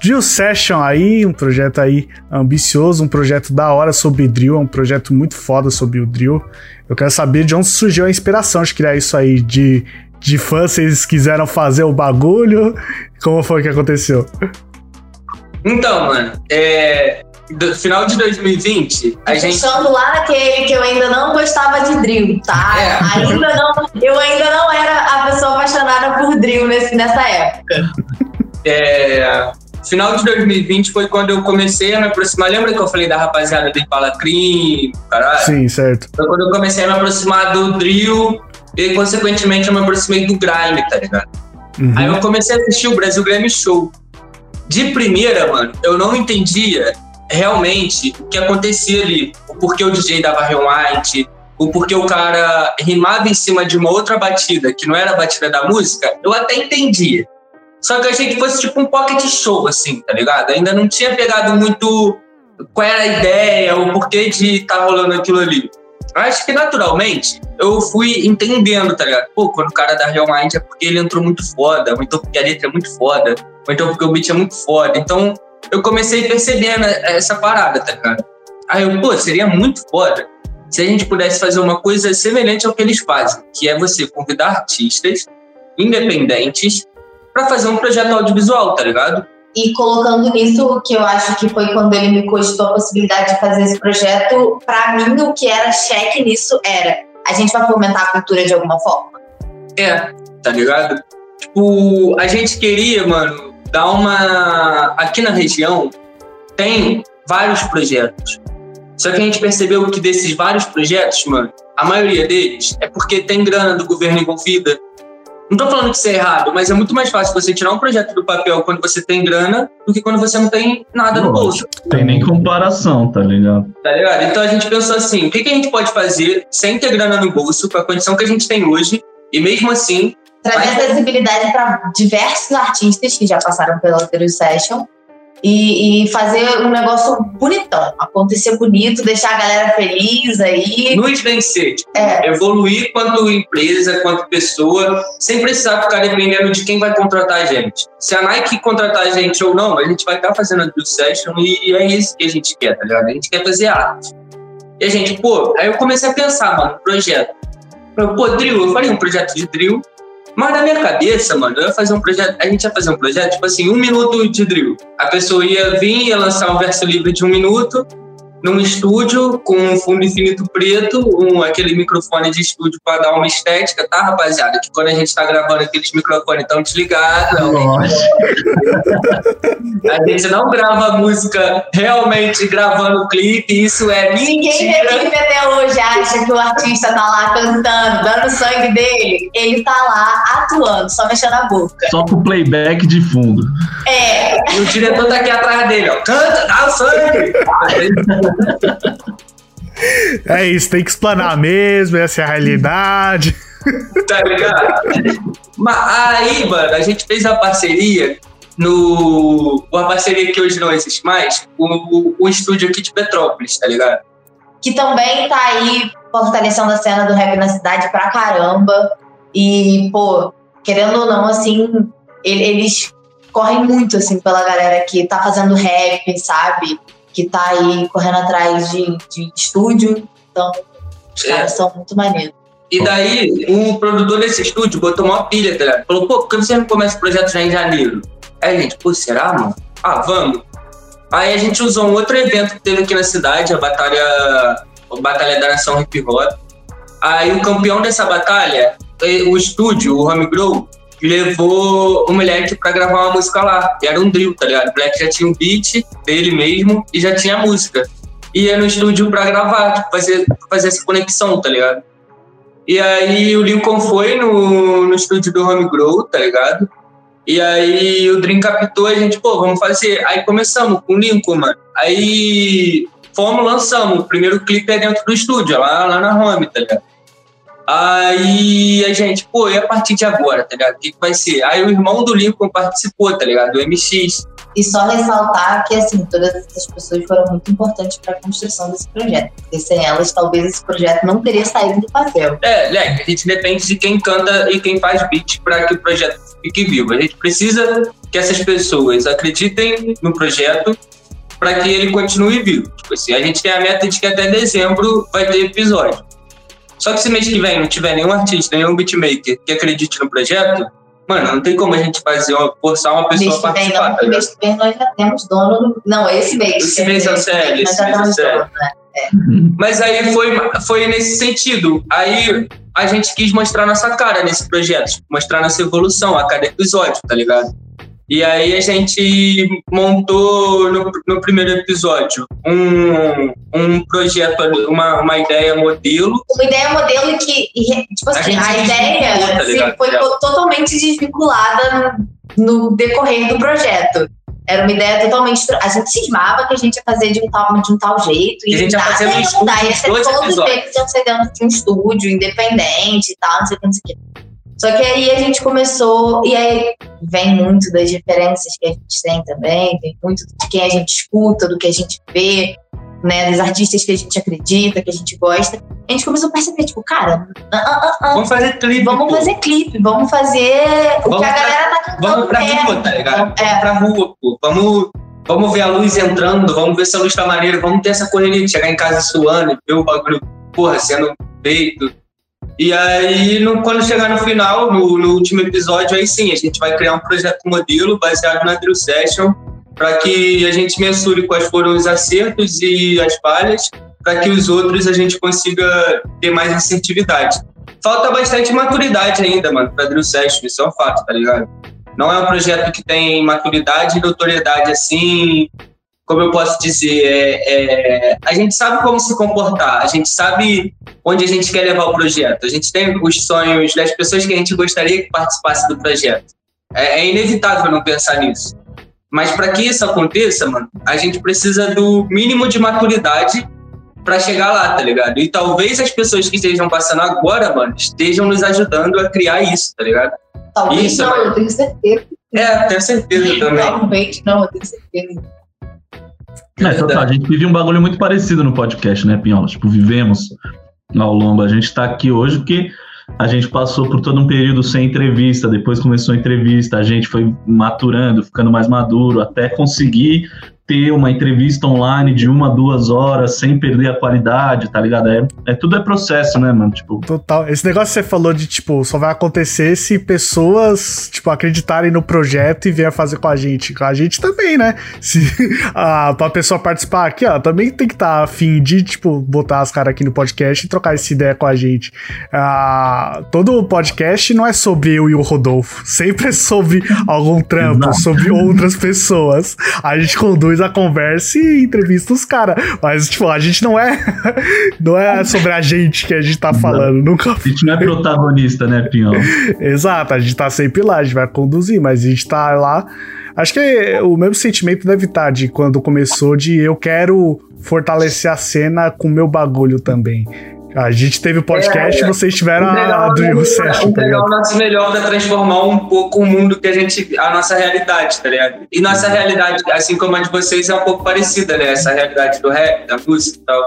Drill Session aí, um projeto aí ambicioso, um projeto da hora sobre drill, é um projeto muito foda sobre o drill. Eu quero saber de onde surgiu a inspiração de criar isso aí, de, de fã, vocês quiseram fazer o bagulho, como foi que aconteceu? Então, mano, é, do final de 2020, a gente. Deixando lá naquele que eu ainda não gostava de drill, tá? É. Ainda não, eu ainda não era a pessoa apaixonada por drill nesse, nessa época. É, final de 2020 foi quando eu comecei a me aproximar. Lembra que eu falei da rapaziada do Impala Cream, caralho? Sim, certo. Foi quando eu comecei a me aproximar do drill e, consequentemente, eu me aproximei do grime, tá ligado? Uhum. Aí eu comecei a assistir o Brasil Grammy Show. De primeira, mano, eu não entendia realmente o que acontecia ali. O porquê o DJ dava rewind, o porquê o cara rimava em cima de uma outra batida, que não era a batida da música, eu até entendia. Só que eu achei que fosse tipo um pocket show, assim, tá ligado? Ainda não tinha pegado muito qual era a ideia, o porquê de estar tá rolando aquilo ali. Acho que naturalmente eu fui entendendo, tá ligado? Pô, quando o cara dá rewind é porque ele entrou muito foda, ou então porque a letra é muito foda, ou então porque o beat é muito foda. Então eu comecei percebendo essa parada, tá ligado? Aí eu, pô, seria muito foda se a gente pudesse fazer uma coisa semelhante ao que eles fazem, que é você convidar artistas independentes para fazer um projeto audiovisual, tá ligado? E colocando nisso, que eu acho que foi quando ele me cogitou a possibilidade de fazer esse projeto, para mim o que era cheque nisso era: a gente vai fomentar a cultura de alguma forma. É, tá ligado? Tipo, a gente queria, mano, dar uma. Aqui na região tem vários projetos. Só que a gente percebeu que desses vários projetos, mano, a maioria deles é porque tem grana do governo envolvida, não tô falando que isso é errado, mas é muito mais fácil você tirar um projeto do papel quando você tem grana do que quando você não tem nada no bolso. Tem nem comparação, tá ligado? Tá ligado? Então a gente pensou assim: o que, que a gente pode fazer sem ter grana no bolso, com a condição que a gente tem hoje, e mesmo assim. Trazer vai- visibilidade para diversos artistas que já passaram pela Alterous Session e, e fazer um negócio bonitão, acontecer bonito, deixar a galera feliz aí. nos vencer, tipo, É. evoluir quanto empresa, quanto pessoa, sem precisar ficar dependendo de quem vai contratar a gente. Se a Nike contratar a gente ou não, a gente vai estar fazendo a drill session e é isso que a gente quer, tá ligado? A gente quer fazer arte. E a gente, pô, aí eu comecei a pensar, mano, projeto. Eu, pô, drill, eu falei um projeto de drill, mas na minha cabeça, mano, eu ia fazer um projeto, a gente ia fazer um projeto, tipo assim, um minuto de drill. A pessoa ia vir, ia lançar um verso livre de um minuto, num estúdio com um fundo infinito preto, um, aquele microfone de estúdio para dar uma estética, tá, rapaziada? Que quando a gente tá gravando aqueles microfones estão desligados, Nossa. a gente não grava música realmente gravando clipe, isso é Ninguém vê mentira. clipe até hoje acha que o artista tá lá cantando, dando sangue dele. Ele tá lá atuando, só mexendo a boca. Só com playback de fundo. É, E o diretor tá aqui atrás dele, ó. Canta, dá o sangue! É isso, tem que explanar mesmo, essa é a realidade. tá ligado? Mas aí, mano, a gente fez a parceria no. Uma parceria que hoje não existe mais, o, o estúdio aqui de Petrópolis, tá ligado? que também tá aí fortalecendo a cena do rap na cidade pra caramba. E, pô, querendo ou não, assim, ele- eles correm muito, assim, pela galera que tá fazendo rap, sabe? Que tá aí correndo atrás de, de estúdio. Então, os É. caras são muito maneiros. E daí, o produtor desse estúdio botou uma pilha, tá ligado? Falou, pô, por que você não começa o projeto já em janeiro? Aí a gente, pô, será, mano? Ah, vamos. Aí a gente usou um outro evento que teve aqui na cidade, a Batalha, a Batalha da Nação Hip Hop. Aí o campeão dessa batalha eh, o estúdio, o Home Grow, levou o moleque pra gravar uma música lá. E era um drill, tá ligado? O moleque já tinha um beat dele mesmo e já tinha a música. E ia no estúdio pra gravar, tipo, fazer, fazer essa conexão, tá ligado? E aí o Lincoln foi no, no estúdio do Home Grow, tá ligado? E aí o Dream captou a gente, pô, vamos fazer. Aí começamos com o Lincoln, mano. Aí fomos, lançamos. O primeiro clipe é dentro do estúdio, lá, lá na home, tá ligado? Aí a gente, pô, e a partir de agora, tá ligado? O que, que vai ser? Aí o irmão do Lincoln participou, tá ligado? Do MX. E só ressaltar que, assim, todas essas pessoas foram muito importantes para a construção desse projeto. Porque sem elas, talvez esse projeto não teria saído do papel. É, Leque, a gente depende de quem canta e quem faz beat para que o projeto fique vivo. A gente precisa que essas pessoas acreditem no projeto para que ele continue vivo. Tipo assim, a gente tem a meta de que até dezembro vai ter episódio. Só que se mês que vem não tiver nenhum artista, nenhum beatmaker que acredite no projeto, mano, não tem como a gente fazer uma, forçar uma pessoa Mês a que vem, participar. não, tá mês que vem nós já temos dono. do- Não, esse mês. Esse mês é o dizer, CL, Nós esse já mês é o temos CL. dono, né? Mas aí foi, foi nesse sentido. Aí a gente quis mostrar nossa cara nesse projeto, mostrar nossa evolução a cada episódio, tá ligado? E aí a gente montou no, no primeiro episódio um, um projeto, uma, uma ideia modelo. Uma ideia modelo que, tipo A assim, a, se ideia tá assim, ligado? foi totalmente desvinculada no, decorrer do projeto. Era uma ideia totalmente. A gente cismava que a gente ia fazer de um tal, de um tal jeito. E a gente ia fazer ia estúdio ia ser todos os episódios. takes iam ser dentro de um estúdio independente e tal, não sei o que, não sei o que. Só que aí a gente começou, e aí vem muito das referências que a gente tem também, vem muito de quem a gente escuta, do que a gente vê, né, dos artistas que a gente acredita, que a gente gosta. A gente começou a perceber, tipo, cara, ah, ah, ah, Vamos fazer clipe. vamos pô. fazer clipe, vamos fazer o Vamos que a pra- galera tá cantando. Vamos pra mesmo. rua, tá ligado? É. Vamos pra rua, pô. Vamos, vamos ver a luz entrando, vamos ver se a luz tá maneira, vamos ter essa correria de chegar em casa suando, ver o bagulho, porra, sendo feito. E aí, no- quando chegar no final, no, no último episódio, aí sim, a gente vai criar um projeto modelo baseado na Drill Session para que a gente mensure quais foram os acertos e as falhas, para que os outros a gente consiga ter mais assertividade. Falta bastante maturidade ainda, mano, pra Drill Session, isso é um fato, tá ligado? Não é um projeto que tem maturidade e notoriedade assim, como eu posso dizer, é, é, a gente sabe como se comportar, a gente sabe onde a gente quer levar o projeto, a gente tem os sonhos das pessoas que a gente gostaria que participasse do projeto. É, é inevitável não pensar nisso. Mas para que isso aconteça, mano, a gente precisa do mínimo de maturidade para chegar lá, tá ligado? E talvez as pessoas que estejam passando agora, mano, estejam nos ajudando a criar isso, tá ligado? Talvez Isso, não, mas- eu tenho certeza. É, tenho certeza também. Talvez não, eu tenho certeza. É, total, a gente vive um bagulho muito parecido no podcast, né, Pinhola? Tipo, vivemos ao longo. A gente tá aqui hoje porque a gente passou por todo um período sem entrevista, depois começou a entrevista, a gente foi maturando, ficando mais maduro, até conseguir ter uma entrevista online de uma, duas horas, sem perder a qualidade, tá ligado? É, é tudo é processo, né, mano? Tipo, Total. Esse negócio que você falou de, tipo, só vai acontecer se pessoas, tipo, acreditarem no projeto e venham fazer com a gente. Com a gente também, né? Se a, pra pessoa participar aqui, ó, também tem que estar afim de, tipo, botar as caras aqui no podcast e trocar essa ideia com a gente. Ah, todo podcast não é sobre eu e o Rodolfo. Sempre é sobre algum trampo, sobre outras pessoas. A gente conduz a conversa e entrevista os caras. Mas, tipo, a gente não é. não é sobre a gente que a gente tá falando. Nunca a gente não é protagonista, né, Pinhola? Exato, a gente tá sempre lá, a gente vai conduzir, mas a gente tá lá. Acho que o mesmo sentimento deve estar de quando começou de eu quero fortalecer a cena com o meu bagulho também. A gente teve o podcast e vocês tiveram a Drill Session, tá ligado? o nosso melhor para transformar um pouco o mundo que a gente. a nossa realidade, tá ligado? E nossa realidade, assim como a de vocês, é um pouco parecida, né? Essa realidade do rap, da música e tal.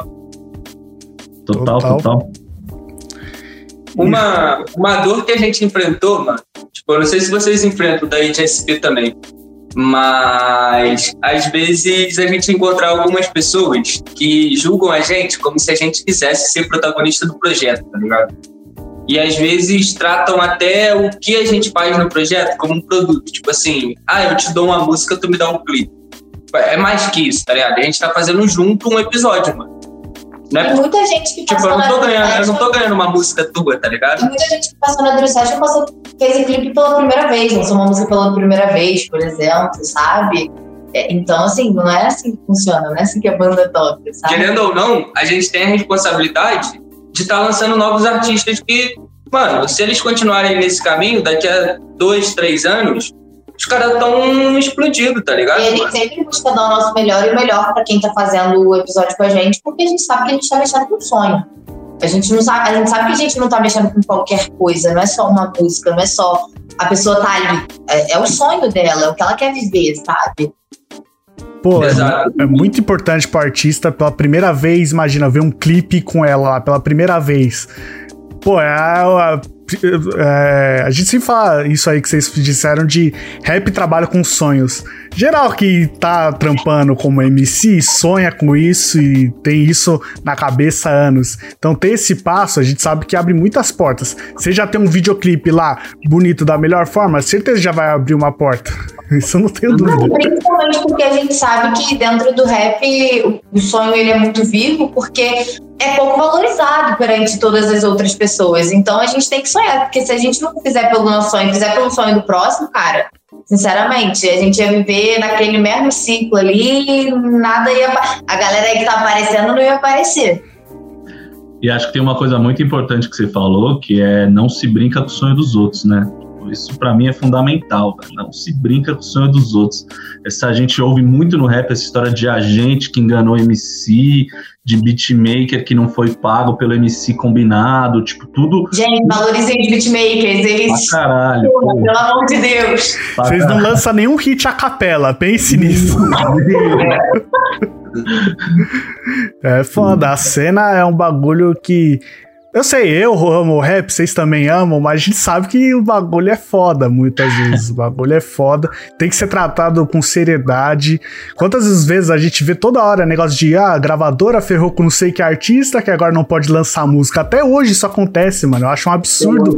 Total, Total. total. Uma, uma dor que a gente enfrentou, mano, tipo, eu não sei se vocês enfrentam da HSP também, mas às vezes a gente encontra algumas pessoas que julgam a gente como se a gente quisesse ser protagonista do projeto, tá ligado? E às vezes tratam até o que a gente faz no projeto como um produto. Tipo assim, ah, eu te dou uma música, tu me dá um clipe. É mais que isso, tá ligado? A gente tá fazendo junto um episódio, mano. Não é Tem muita gente que Tipo, eu não tô ganhando, eu não tô ganhando uma música tua, tá ligado? Tem muita gente que passou na Session passou, fez o clipe pela primeira vez, lançou uma música pela primeira vez, por exemplo, sabe? É, então, assim, não é assim que funciona, não é assim que a banda toca, sabe? Querendo ou não, a gente tem a responsabilidade de estar lançando novos artistas que, mano, se eles continuarem nesse caminho, daqui a dois, três anos, os caras estão explodindo, tá ligado? E a gente sempre busca dar o nosso melhor e o melhor pra quem tá fazendo o episódio com a gente, porque a gente sabe que a gente tá mexendo com sonho. A gente, não sabe, a gente sabe que a gente não tá mexendo com qualquer coisa, não é só uma música, não é só a pessoa tá ali. É, é o sonho dela, é o que ela quer viver, sabe? Pô, é, Exato. é muito importante pro artista, pela primeira vez, imagina, ver um clipe com ela lá, pela primeira vez. Pô, é, a- é, a gente sempre fala isso aí que vocês disseram de rap trabalha com sonhos. Geral que tá trampando como MC sonha com isso e tem isso na cabeça há anos. Então ter esse passo, a gente sabe que abre muitas portas. Você já tem um videoclipe lá bonito da melhor forma, certeza já vai abrir uma porta. Isso eu não tenho dúvida. Principalmente porque a gente sabe que dentro do rap o- o sonho ele é muito vivo, porque é pouco valorizado perante todas as outras pessoas. Então a gente tem que sonhar, porque se a gente não fizer pelo nosso sonho, fizer pelo sonho do próximo, cara, sinceramente, a gente ia viver naquele mesmo ciclo ali nada ia. A galera aí que tá aparecendo não ia aparecer. E acho que tem uma coisa muito importante que você falou, que é não se brinca com o sonho dos outros, né? Isso pra mim é fundamental, velho. Não se brinca com o sonho dos outros. Essa a gente ouve muito no rap essa história de agente que enganou MC, de beatmaker que não foi pago pelo MC combinado, tipo, tudo Gente, valorizem os beatmakers, pra eles. caralho. Porra, Pelo amor de Deus. pra Vocês não lançam nenhum hit a capela, pense nisso. É foda, a cena é um bagulho que. Eu sei, eu amo o rap, vocês também amam, mas a gente sabe que o bagulho é foda muitas vezes. O bagulho é foda, tem que ser tratado com seriedade. Quantas vezes a gente vê toda hora negócio de ah, gravadora ferrou com não sei que artista que agora não pode lançar música. Até hoje isso acontece, mano. Eu acho um absurdo.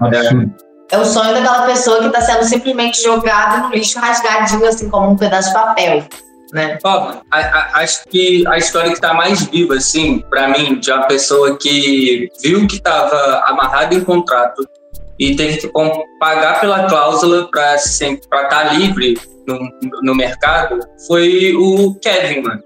absurdo. É o sonho daquela pessoa que tá sendo simplesmente jogado no lixo, rasgadinho, assim, como um pedaço de papel, né? Acho que a história que tá mais viva, assim, pra mim, de uma pessoa que viu que tava amarrado em contrato e teve que pagar pela cláusula pra estar tá livre no, no mercado, foi o Kevin, mano.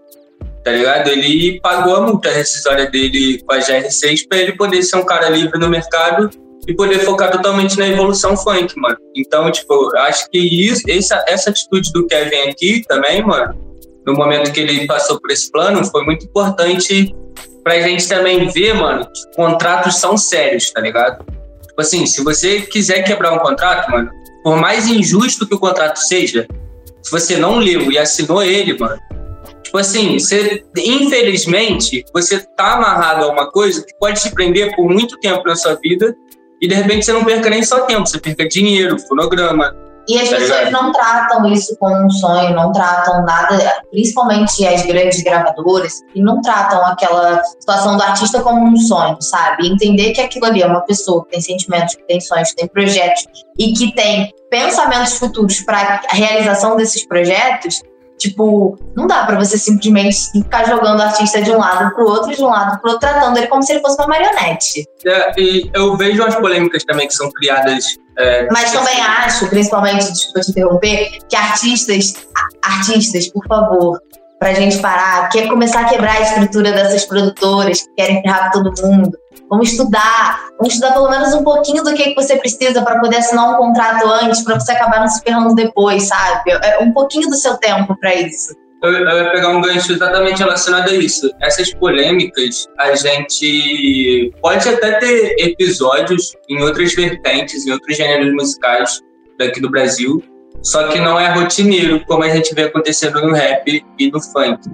Tá ligado? Ele pagou a multa rescisória dele com a GR6 pra ele poder ser um cara livre no mercado e poder focar totalmente na evolução funk, mano. Então, tipo, acho que isso, essa, essa atitude do Kevin aqui também, mano, no momento que ele passou por esse plano, foi muito importante pra gente também ver, mano, que contratos são sérios, tá ligado? Tipo assim, se você quiser quebrar um contrato, mano, por mais injusto que o contrato seja, se você não leu e assinou ele, mano, tipo assim, você, infelizmente, você tá amarrado a uma coisa que pode te prender por muito tempo na sua vida e de repente você não perca nem só tempo, você perca dinheiro, fonograma, E as Tá pessoas ligado? não tratam isso como um sonho, não tratam nada, principalmente as grandes gravadoras, e não tratam aquela situação do artista como um sonho, sabe? Entender que aquilo ali é uma pessoa que tem sentimentos, que tem sonhos, que tem projetos e que tem pensamentos futuros para a realização desses projetos. Tipo, não dá pra você simplesmente ficar jogando o artista de um lado pro outro, de um lado pro outro, tratando ele como se ele fosse uma marionete. É, e eu vejo umas polêmicas também que são criadas. É, Mas também acho, principalmente, desculpa te interromper, que artistas, artistas, por favor, pra gente parar, quer começar a quebrar a estrutura dessas produtoras que querem ferrar todo mundo. Vamos estudar, vamos estudar pelo menos um pouquinho do que, que você precisa para poder assinar um contrato antes, para você acabar não se ferrando depois, sabe? É um pouquinho do seu tempo para isso. Eu, eu ia pegar um gancho exatamente relacionado a isso. Essas polêmicas, a gente pode até ter episódios em outras vertentes, em outros gêneros musicais daqui do Brasil, só que não é rotineiro, como a gente vê acontecendo no rap e no funk.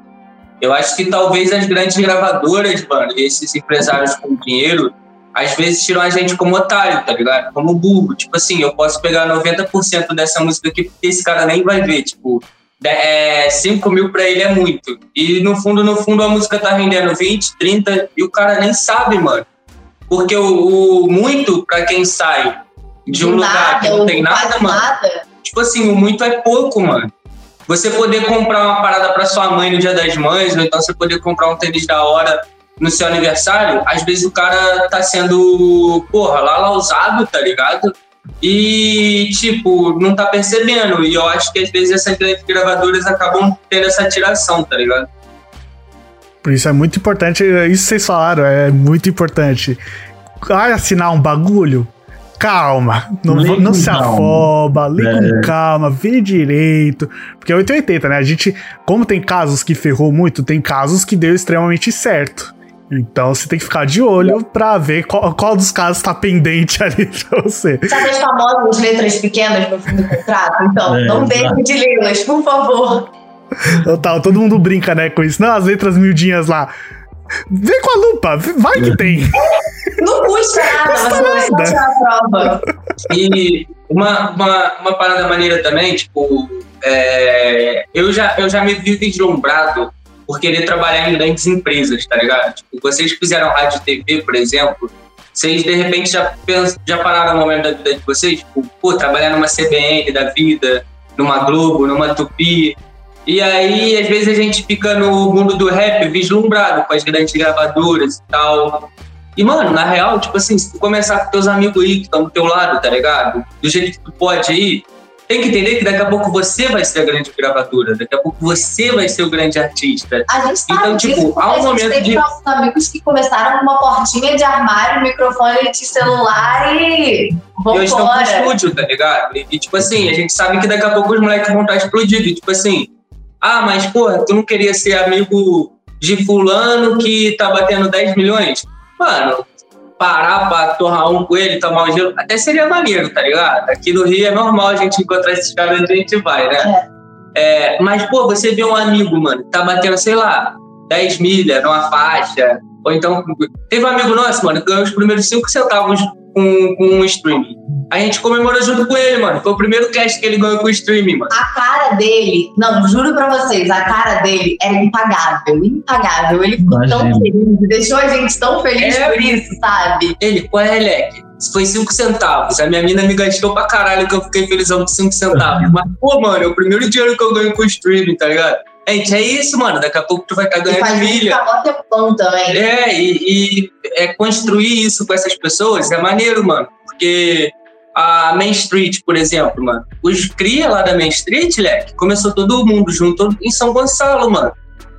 Eu acho que talvez as grandes gravadoras, mano, esses empresários com dinheiro, às vezes tiram a gente como otário, tá ligado? Como burro. Tipo assim, eu posso pegar 90% dessa música aqui porque esse cara nem vai ver. Tipo, é, 5 mil pra ele é muito. E no fundo, no fundo, a música tá rendendo 20, 30 e o cara nem sabe, mano. Porque o, o muito, pra quem sai de um Do lugar que nada, não tem nada, mano. nada. Tipo assim, o muito é pouco, mano. Você poder comprar uma parada pra sua mãe no dia das mães, ou então você poder comprar um tênis da hora no seu aniversário, às vezes o cara tá sendo, porra, lá lausado, tá ligado? E, tipo, não tá percebendo. E eu acho que às vezes essas gravadoras acabam tendo essa tiração, tá ligado? Por isso é muito importante, isso que vocês falaram, é muito importante. Vai assinar um bagulho? Calma, não, não se afoba, lê É. com calma, vê direito. Porque é 880, né? A gente, como tem casos que ferrou muito, tem casos que deu extremamente certo. Então você tem que ficar de olho pra ver qual, qual dos casos tá pendente ali pra você. Sabe as famosas letras pequenas no fim do contrato? Então, É, não deixe de lê-las, por favor. Total, todo mundo brinca, né, com isso. Não, as letras miudinhas lá. Vê com a lupa, vai que tem. Não custa nada, Custa você vai tirar a prova. E uma, uma, uma parada maneira também, tipo, é, eu, já, eu já me vi vislumbrado por querer trabalhar em grandes empresas, tá ligado? Tipo, vocês fizeram rádio e TV, por exemplo, vocês de repente já, já pararam no momento da vida de vocês, tipo, pô, trabalhar numa CBN da vida, numa Globo, numa Tupi. E aí, às vezes, a gente fica no mundo do rap vislumbrado com as grandes gravadoras e tal. E, mano, na real, tipo assim, se tu começar com teus amigos aí que estão do teu lado, tá ligado? Do jeito que tu pode ir, tem que entender que daqui a pouco você vai ser a grande gravadora, daqui a pouco você vai ser o grande artista. A gente sabe Então, tipo, disso, porque há um a gente momento teve de- nossos amigos que começaram com uma portinha de armário, microfone de celular e E hoje estão vambora. estúdio, tá ligado? E, e, tipo assim, a gente sabe que daqui a pouco os moleques vão estar explodidos. E, tipo assim, ah, mas porra, tu não queria ser amigo de fulano que tá batendo 10 milhões? Mano, parar pra torrar um com ele, tomar um gelo, até seria maneiro, tá ligado? Aqui no Rio é normal a gente encontrar esses caras onde a gente vai, né? É, mas, pô, você vê um amigo, mano, que tá batendo, sei lá, 10 milha numa faixa, ou então. Teve um amigo nosso, mano, que ganhou os primeiros 5 centavos com, com um streaming. A gente comemorou junto com ele, mano. Foi o primeiro cast que ele ganhou com o streaming, mano. A cara dele, não, juro pra vocês, a cara dele era impagável, impagável. Ele ficou tão Imagino. feliz, deixou a gente tão feliz É. por isso, sabe? Ele, qual é, Leque? Foi 5 centavos. A minha mina me gastou pra caralho que eu fiquei felizão com 5 centavos. Mas, pô, mano, é o primeiro dinheiro que eu ganho com o streaming, tá ligado? Gente, é isso, mano. Daqui a pouco tu vai E faz muito milha. calor tempão também. É, e, e é, construir isso com essas pessoas é maneiro, mano. Porque a Main Street, por exemplo, mano, os cria lá da Main Street, leque, começou todo mundo junto em São Gonçalo, mano.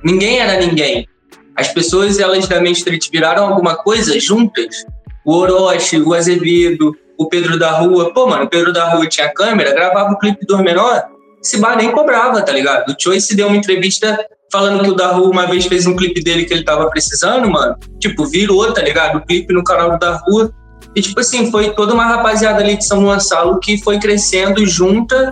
Ninguém era ninguém. As pessoas, elas da Main Street viraram alguma coisa juntas. O Orochi, o Azevedo, o Pedro da Rua. Pô, mano, o Pedro da Rua tinha câmera, gravava o clipe do Menor, esse bar nem cobrava, tá ligado? O Choice deu uma entrevista falando que o da Rua uma vez fez um clipe dele que ele tava precisando, mano. Tipo, virou, tá ligado? O clipe no canal do da Rua. E, tipo assim, foi toda uma rapaziada ali de São Gonçalo que foi crescendo junta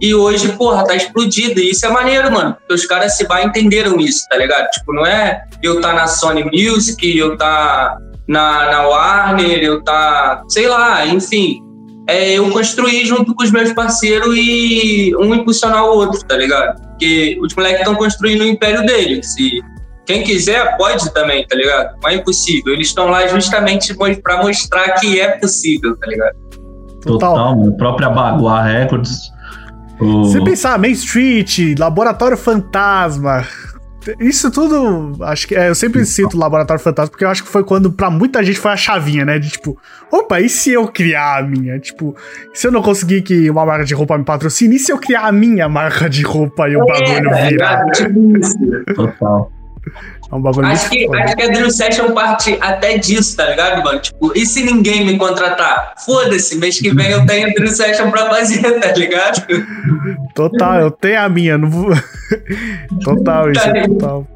e hoje, porra, tá explodido. E isso é maneiro, mano. Porque os caras se vai entenderam isso, tá ligado? Tipo, não é eu tá na Sony Music, eu tá na, na Warner, eu tá, sei lá, enfim. É eu construir junto com os meus parceiros e um impulsionar o outro, tá ligado? Porque os moleques estão construindo o império deles. E quem quiser pode também, tá ligado? Não é impossível. Eles estão lá justamente pra mostrar que é possível, tá ligado? Total. Total, mano. Própria Baguá Records. O... Se pensar, Main Street, Laboratório Fantasma. Isso tudo, acho que é, eu sempre cito Laboratório Fantasma porque eu acho que foi quando pra muita gente foi a chavinha, né? De tipo, opa, e se eu criar a minha? Tipo, se eu não conseguir que uma marca de roupa me patrocine, e se eu criar a minha marca de roupa e o bagulho tá virar? Tipo isso. Total. É um bagulho Acho que, foda. acho que a Drill Session parte até disso, tá ligado, mano? Tipo, e se ninguém me contratar? Foda-se, mês que vem eu tenho a Drill Session pra fazer, tá ligado? Total, eu tenho a minha, não vou. total, isso é total.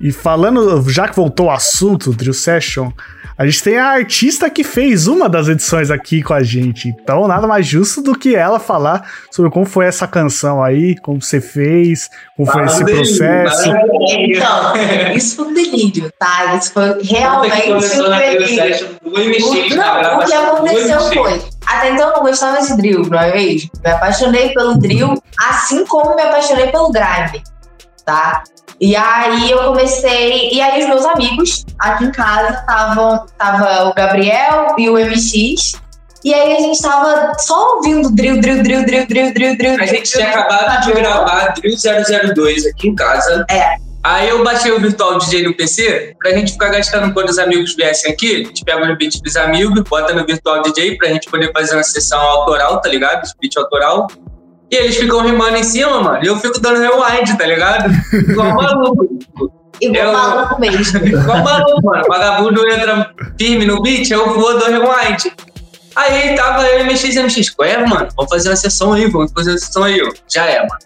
E falando, já que voltou o assunto, Drill Session, a gente tem a artista que fez uma das edições aqui com a gente. Então, nada mais justo do que ela falar sobre como foi essa canção aí, como você fez, como foi esse processo. Então, isso foi um delírio, tá? Isso foi realmente começou um delírio. Não, o que aconteceu foi. Até então eu não gostava de drill, não é mesmo? Me apaixonei pelo drill, assim como me apaixonei pelo grime, tá? E aí eu comecei. E aí os meus amigos aqui em casa estavam. Tava o Gabriel e o MX. E aí a gente tava só ouvindo drill, drill, drill, drill, drill, drill, drill. A gente tinha acabado de gravar Drill 002 aqui em casa. É. Aí eu baixei o Virtual DJ no PC pra gente ficar gastando quando os amigos viessem aqui. A gente pega os beats dos amigos, bota no Virtual DJ pra gente poder fazer uma sessão autoral, tá ligado? Beat autoral. E eles ficam rimando em cima, mano. E eu fico dando rewind, tá ligado? Igual maluco. Igual Eu- maluco mesmo. Igual maluco, mano. O vagabundo entra firme no beat, eu vou dando rewind. Aí tava eu e MX e MX. Qual é, mano? Vamos fazer uma sessão aí, vamos fazer uma sessão aí, ó. Já é, mano.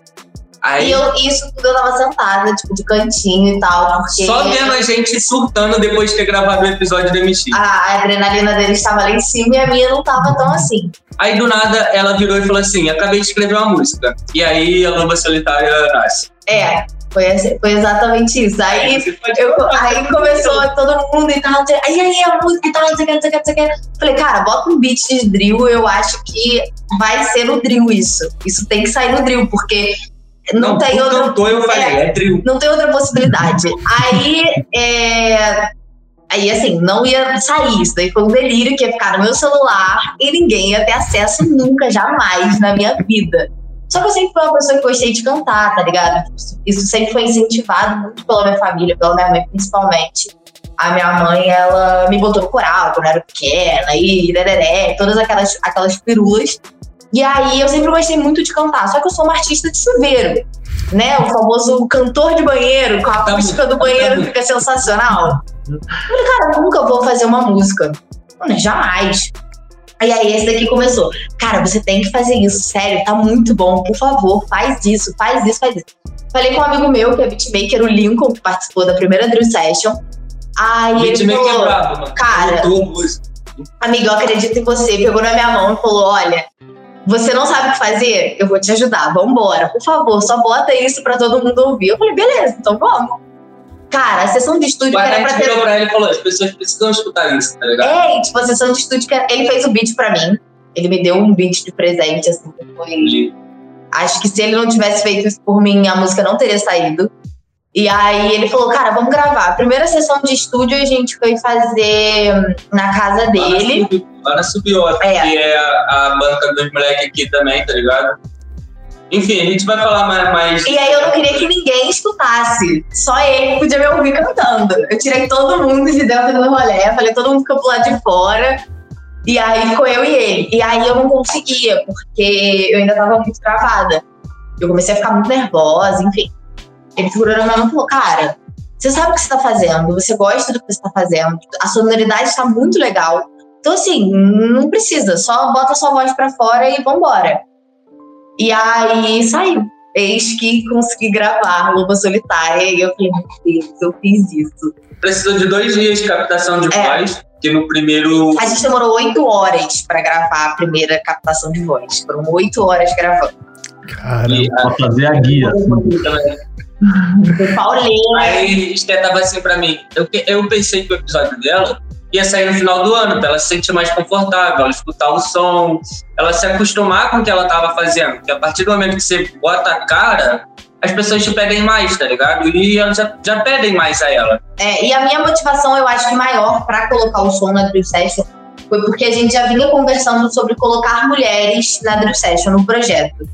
Aí, E eu, isso tudo eu tava sentada, tipo, de cantinho e tal, porque só vendo a gente surtando depois de ter gravado o episódio do MX. a adrenalina dele estava lá em cima e a minha não tava tão assim. Aí do nada ela virou e falou assim: acabei de escrever uma música. E aí a Loba Solitária nasce. É, foi, foi exatamente isso. Aí Eu, aí começou todo mundo e tal, aí aí a música e tal, não sei o que, não sei o que, não sei o que. Falei, cara, bota um beat de drill, eu acho que vai ser no drill isso. Isso tem que sair no drill, porque não, tem tu outra. cantou, eu falei, é, drill. Não tem outra possibilidade. Aí, é, aí, assim, não ia sair. Isso daí foi um delírio que ia ficar no meu celular e ninguém ia ter acesso nunca, jamais na minha vida. Só que eu sempre fui uma pessoa que gostei de cantar, tá ligado? Isso sempre foi incentivado muito pela minha família, pela minha mãe principalmente. A minha mãe, ela me botou no coral quando eu era pequena, e dereré, todas aquelas, aquelas pirulas. E aí eu sempre gostei muito de cantar, só que eu sou uma artista de chuveiro, né? O famoso cantor de banheiro, com a Tá acústica do banheiro tá fica sensacional. Eu falei, cara, eu nunca vou fazer uma música. Mano, jamais. E aí esse daqui começou. Cara, você tem que fazer isso, sério, tá muito bom. Por favor, faz isso, faz isso, faz isso. Falei com um amigo meu, que é beatmaker, o Lincoln, que participou da primeira Drill Session. Aí ele Beatmaker é falou, brabo, mano. cara, música. amigo, eu acredito em você. Pegou na minha mão e falou: olha, você não sabe o que fazer? Eu vou te ajudar, vambora. Por favor, só bota isso pra todo mundo ouvir. Eu falei, beleza, então vamos. Cara, a sessão de estúdio que era pra ter. pra ele e falou: as pessoas precisam escutar isso, tá ligado? É, tipo, a sessão de estúdio que era... ele fez o beat pra mim. Ele me deu um beat de presente, assim, foi. Acho que se ele não tivesse feito isso por mim, a música não teria saído. E aí ele falou, cara, vamos gravar. A primeira sessão de estúdio a gente foi fazer hum, na casa dele. Lá na Subiota, É. que é a, a banca dos moleques aqui também, tá ligado? Enfim, a gente vai falar mais. mais E aí eu não queria que ninguém escutasse. Só ele podia me ouvir cantando. Eu tirei todo mundo de dentro do rolê, falei, todo mundo ficou pro lado de fora. E aí ficou eu e ele. E aí eu não conseguia, porque eu ainda tava muito travada. Eu comecei a ficar muito nervosa, enfim. Ele segurou na minha mão e falou, cara, você sabe o que você tá fazendo, você gosta do que você tá fazendo, a sonoridade está muito legal. Então, assim, não precisa, só bota sua voz pra fora e vambora. E aí saiu. Eis que consegui gravar Loba Solitária. E eu falei, meu Deus, eu fiz isso. Precisou de dois dias de captação de É. voz, que no primeiro. A gente demorou oito horas pra gravar a primeira captação de voz. Foram oito horas gravando. Caramba. E, Pra fazer a guia. Foi Paulinha. Aí Esté tava assim pra mim. Eu, eu pensei que o episódio dela ia sair no final do ano, pra ela se sentir mais confortável, ela escutar o som, ela se acostumar com o que ela tava fazendo. Porque a partir do momento que você bota a cara, as pessoas te pedem mais, tá ligado? E elas já, já pedem mais a ela. É, e a minha motivação, eu acho que maior pra colocar o som na Drill Session foi porque a gente já vinha conversando sobre colocar mulheres na Drill Session, no projeto.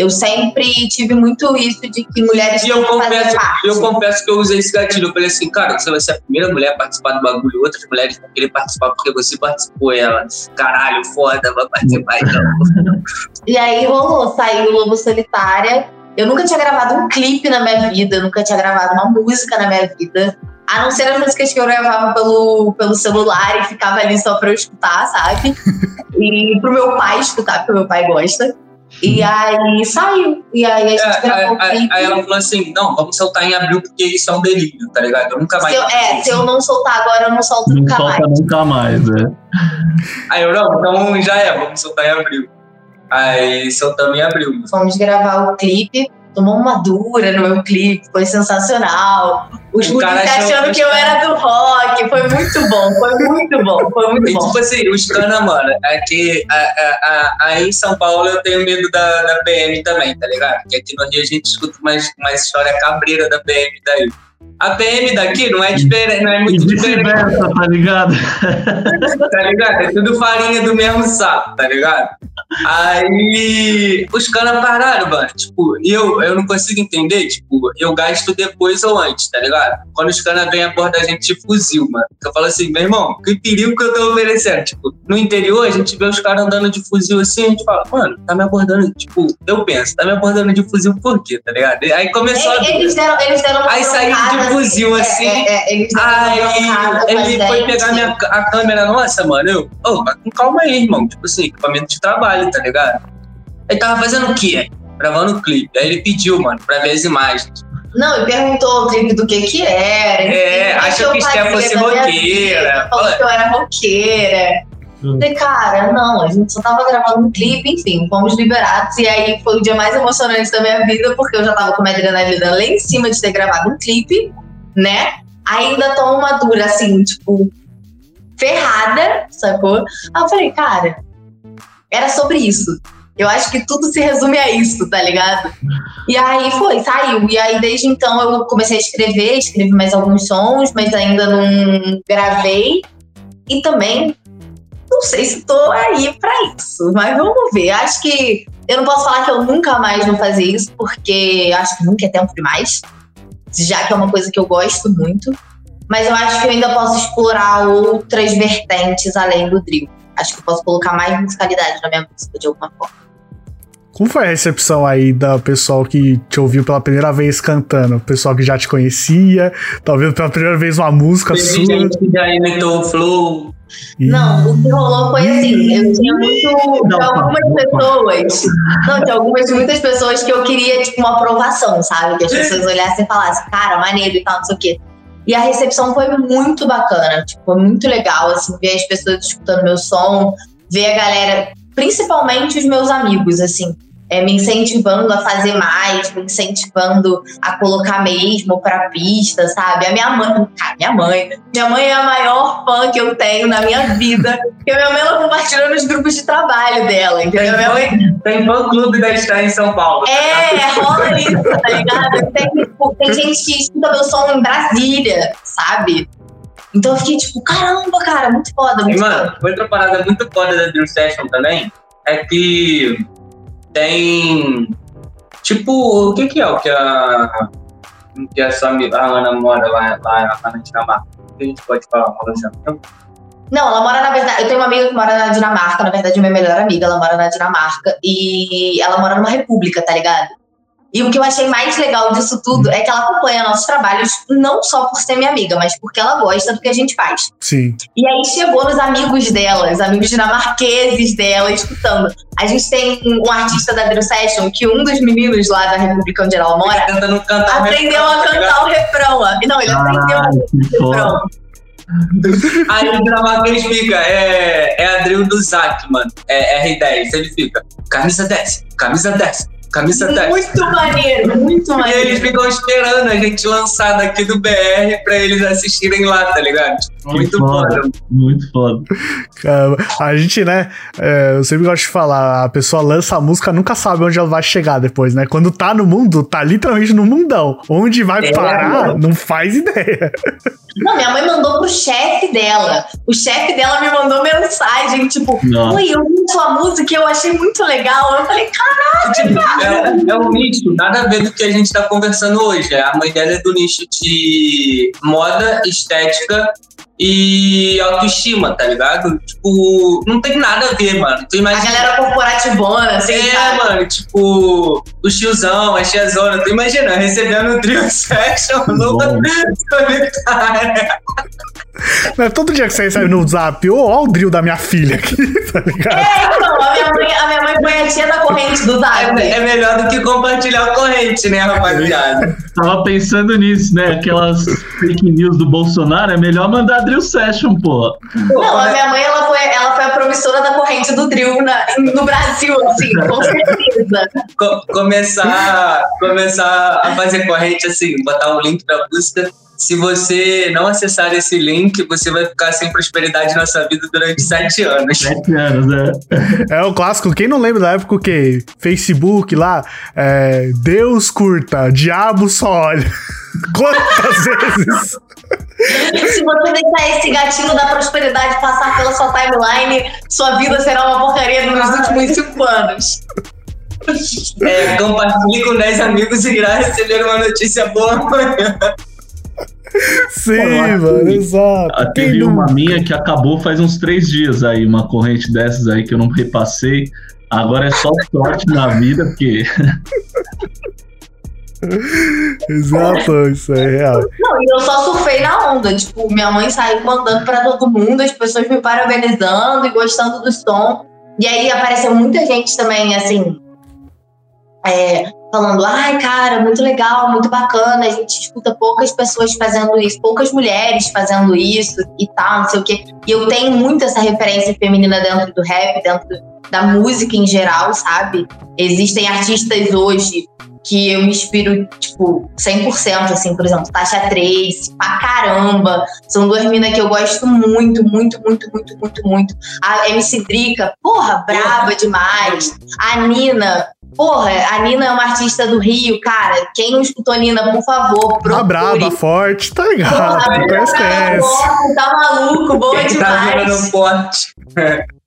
Eu sempre tive muito isso de que mulheres E eu confesso, parte. eu confesso que eu usei esse gatilho. Eu falei assim, cara, você vai ser a primeira mulher a participar do bagulho, outras mulheres vão querer participar porque você participou. Ela, caralho, foda, vai participar então. E aí rolou, saiu Lobo Solitária. Eu nunca tinha gravado um clipe na minha vida, eu nunca tinha gravado uma música na minha vida. A não ser as músicas que eu gravava pelo, pelo celular e ficava ali só pra eu escutar, sabe? E pro meu pai escutar, porque meu pai gosta. E aí saiu. E aí a gente É, gravou o aí, clipe. aí ela falou assim: não, vamos soltar em abril porque isso é um delírio, tá ligado? Eu nunca mais. Se eu, é, se eu não soltar agora, eu não solto Não nunca solta mais. nunca mais, né? Aí eu, não, então já é, vamos soltar em abril. Aí soltamos em abril. Fomos gravar o clipe. Tomou uma dura no meu clipe, foi sensacional. Os achou- achando que eu era do rock, foi muito bom, foi muito bom, foi muito E bom. tipo assim, os cana, mano, é que a- a- a- aí em São Paulo eu tenho medo da, da PM também, tá ligado? Porque aqui no Rio a gente escuta mais, mais história cabreira da PM daí. A PM daqui não é, diferente, não é E muito diferente, vice-versa, tá ligado? tá ligado? É tudo farinha do mesmo saco, tá ligado? Aí os caras pararam, mano. Tipo, eu, eu não consigo entender, tipo, eu gasto depois ou antes, tá ligado? Quando os caras vêm abordar a gente de fuzil, mano. Eu falo assim, meu irmão, que perigo que eu tô oferecendo? Tipo, no interior a gente vê os caras andando de fuzil assim, a gente fala, mano, tá me abordando, tipo, eu penso, tá me abordando de fuzil por quê, tá ligado? Aí começou a. Eles deram, eles deram uma Aí saiu de provocada, fuzil, é, assim. é, é, eles Aí ele foi pegar minha, a câmera nossa, mano. Eu, ô, com calma aí, irmão. Tipo assim, equipamento de trabalho, tá ligado? Ele tava fazendo o quê? Gravando o clipe. Aí ele pediu, mano, pra ver as imagens. Não, e perguntou o clipe do que que era. É, achou que Esther fosse roqueira. Falou que eu era roqueira. Hum. Falei, cara, não, a gente só tava gravando um clipe, enfim, fomos liberados. E aí foi o dia mais emocionante da minha vida, porque eu já tava com a adrenalina lá em cima de ter gravado um clipe, né? Ainda tô uma dura, assim, tipo, ferrada, sacou? Aí eu falei, cara, era sobre isso. Eu acho que tudo se resume a isso, tá ligado? E aí foi, saiu. E aí desde então eu comecei a escrever, escrevi mais alguns sons, mas ainda não gravei. E também não sei se tô aí pra isso, mas vamos ver. Acho que eu não posso falar que eu nunca mais vou fazer isso, porque acho que nunca é tempo demais, já que é uma coisa que eu gosto muito. Mas eu acho que eu ainda posso explorar outras vertentes além do drill. Acho que eu posso colocar mais musicalidade na minha música de alguma forma. Como foi a recepção aí da pessoal que te ouviu pela primeira vez cantando? O pessoal que já te conhecia, tá ouvindo pela primeira vez uma música Teve sua. gente que já imitou o flow. Não, o que rolou foi assim, eu tinha muito de algumas pessoas, não, de algumas de muitas pessoas que eu queria tipo uma aprovação, sabe? Que as pessoas olhassem e falassem, cara, maneiro e tal, não sei o quê. E a recepção foi muito bacana, tipo, foi muito legal, assim, ver as pessoas escutando meu som, ver a galera, principalmente os meus amigos, assim, é, me incentivando a fazer mais, me incentivando a colocar mesmo pra pista, sabe? A minha mãe, cara, minha mãe, minha mãe é a maior fã que eu tenho na minha vida, porque minha mãe ela compartilhou nos grupos de trabalho dela, entendeu? Minha mãe Tem fã clube da Star em São Paulo. é, rola isso, tá ligado? Tem, tem gente que escuta meu som em Brasília, sabe? Então eu fiquei tipo, caramba, cara, muito foda, E, muito mano, foda. outra parada muito foda da Dream Session também é que tem. Tipo, o que que é o que a. Que a sua amiga, a Ana mora lá, lá, lá na Dinamarca? O que a gente pode falar? Não, ela mora na verdade. Eu tenho uma amiga que mora na Dinamarca, na verdade, minha melhor amiga, ela mora na Dinamarca. E ela mora numa república, tá ligado? E o que eu achei mais legal disso tudo é que ela acompanha nossos trabalhos não só por ser minha amiga, mas porque ela gosta do que a gente faz. Sim. E aí chegou nos amigos dela, os amigos dinamarqueses dela, escutando. A gente tem um artista da Drill Session que um dos meninos lá da república onde ela mora cantar aprendeu refrão, a cantar o refrão. Não, ele aprendeu Ah, que o refrão. Aí o Dinamarca ele fica, é, é a drill do Zac, mano. É R10. Ele fica, camisa 10, camisa 10, camisa 10. Muito maneiro, muito E maneiro. eles ficam esperando a gente lançar daqui do BR pra eles assistirem lá, tá ligado? Muito foda. foda. Muito foda. Caramba. A gente, né? é, eu sempre gosto de falar, a pessoa lança a música, nunca sabe onde ela vai chegar depois, né? Quando tá no mundo, tá literalmente no mundão. Onde vai É, parar, não faz ideia. Não, minha mãe mandou pro chefe dela. O chefe dela me mandou mensagem, tipo, Nossa. oi, eu vi sua música e eu achei muito legal. Eu falei, cara, Tipo, é, é um nicho, nada a ver do que a gente tá conversando hoje. A mãe dela é do nicho de moda, estética e autoestima, tá ligado? Tipo, não tem nada a ver, mano. Tu a imagina. galera corporativona, assim, É, sabe? mano, tipo, o tiozão, a tiazona, tu imagina, recebendo um trio section no Bom. solitária. Não é todo dia que você recebe no zap, ô, ó o drill da minha filha aqui, tá ligado? É, então, a minha mãe, a minha mãe põe a tia na corrente do Zap. É, é melhor do que compartilhar a corrente, né, rapaziada? Tava pensando nisso, né? Aquelas fake news do Bolsonaro, é melhor mandar drill session, pô. Não, a minha mãe, ela foi, ela foi a promissora da corrente do drill na- no Brasil, assim, com certeza. Co- começar, começar a fazer corrente assim, botar um link pra música. Se você não acessar esse link, você vai ficar sem prosperidade na sua vida durante sete anos. Sete anos, né? É o clássico. Quem não lembra da época o quê? Facebook lá, é, Deus curta, diabo só olha. Quantas vezes? Se você deixar esse gatinho da prosperidade passar pela sua timeline, sua vida será uma porcaria nos últimos cinco anos. É, compartilhe com 10 amigos e irá receber uma notícia boa amanhã. Sim, mano, que- exato. Ah, Teve uma minha que acabou faz uns três dias aí, uma corrente dessas aí que eu não repassei. Agora é só sorte na vida, porque Exato, isso é real. Não, e eu só surfei na onda. Tipo, minha mãe saiu mandando pra todo mundo, as pessoas me parabenizando e gostando do som. E aí apareceu muita gente também, assim, é, falando: ai, cara, muito legal, muito bacana. A gente escuta poucas pessoas fazendo isso, poucas mulheres fazendo isso e tal, não sei o quê. E eu tenho muito essa referência feminina dentro do rap, dentro da música em geral, sabe? Existem artistas hoje que eu me inspiro, tipo, 100%, assim, por exemplo, Tasha Trace, pra caramba. São duas minas que eu gosto muito, muito, muito, muito, muito, muito. A MC Drica, porra, braba demais. A Nina, porra, a Nina é uma artista do Rio, cara. Quem não escutou Nina, por favor, procure. braba, forte, tá Porra, ligado? a Conhece, Braba, conhece. tá maluco, boa Quem tá demais. virando forte.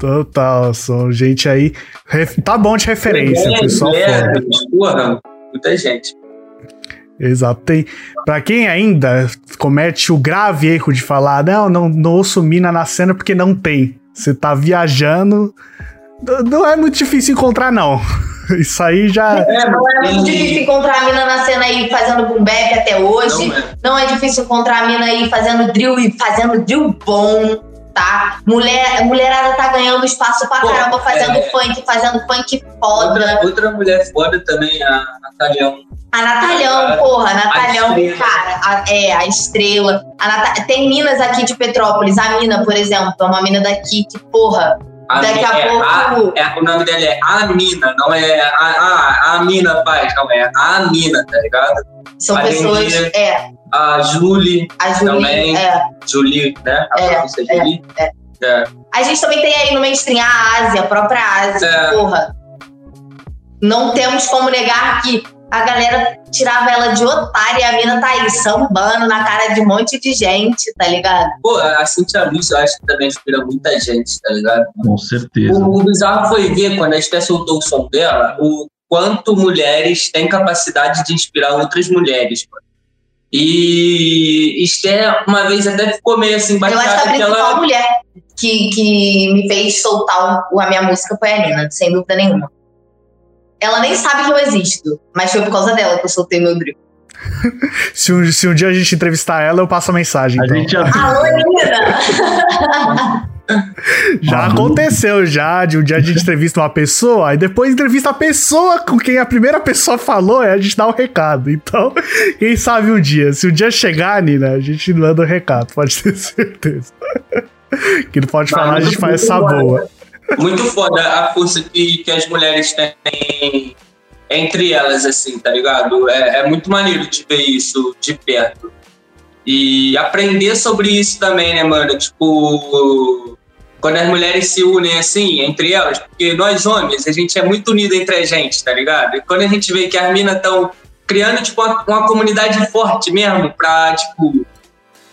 Total, são gente aí. ref- Tá bom de referência, É, pessoal. é, porra, muita gente. Exato. Tem, pra quem ainda comete o grave erro de falar, não, não, não ouço mina na cena porque não tem. Você tá viajando. Não é muito difícil encontrar, não. Isso aí já. É, Não é muito difícil encontrar a mina na cena aí fazendo boom bap até hoje. Não é. Não é difícil encontrar a mina aí fazendo drill e fazendo drill bom, tá? Mulher, mulherada tá ganhando espaço pra Pô, caramba fazendo é. funk, fazendo funk foda. Outra, outra mulher foda também, a Natalhão. A Natalhão, A- porra, a Natalhão, estrela. cara, a- é, a estrela. A Nata- Tem minas aqui de Petrópolis, a mina, por exemplo, é uma mina daqui que, porra, A Daqui a é, pouco- a- é, o nome dela é Amina, não é a, a, a Mina Paz, não é a Amina, tá ligado? são pessoas. É, A Julie, a Julie. Também. É. Julie, né? A É, pronúncia é Julie. é. É. A gente também tem aí no mainstream a Ásia, a própria Ásia, É. porra. Não temos como negar que a galera tirava ela de otária e a mina tá aí sambando na cara de um monte de gente, tá ligado? Pô, a Cintia Luz eu acho que também inspira muita gente, tá ligado? com certeza. O, o bizarro foi ver, quando a Esté soltou o som dela, o quanto mulheres têm capacidade de inspirar outras mulheres. mano. E Esté, uma vez até ficou meio assim, Eu acho que a baixada que principal ela. mulher que, que me fez soltar o- a minha música foi a Nina, sem dúvida nenhuma. Ela nem sabe que eu existo, mas foi por causa dela que eu soltei meu drill. Se um, se um dia a gente entrevistar ela, eu passo a mensagem. A Então. gente já Alô, Nina! Já Ah, aconteceu já de um dia a gente entrevista uma pessoa, aí depois entrevista a pessoa com quem a primeira pessoa falou, aí a gente dá o recado. Então, quem sabe um dia. Se um dia chegar, Nina, a gente manda o recado, pode ter certeza. Que não pode falar, a gente faz essa boa. Muito foda a força que, que as mulheres têm entre elas, assim, tá ligado? É, é muito maneiro de ver isso de perto. E aprender sobre isso também, né, mano? Tipo, quando as mulheres se unem assim, entre elas, porque nós homens, a gente é muito unido entre a gente, tá ligado? E quando a gente vê que as minas estão criando, tipo, uma, uma comunidade forte mesmo pra, tipo,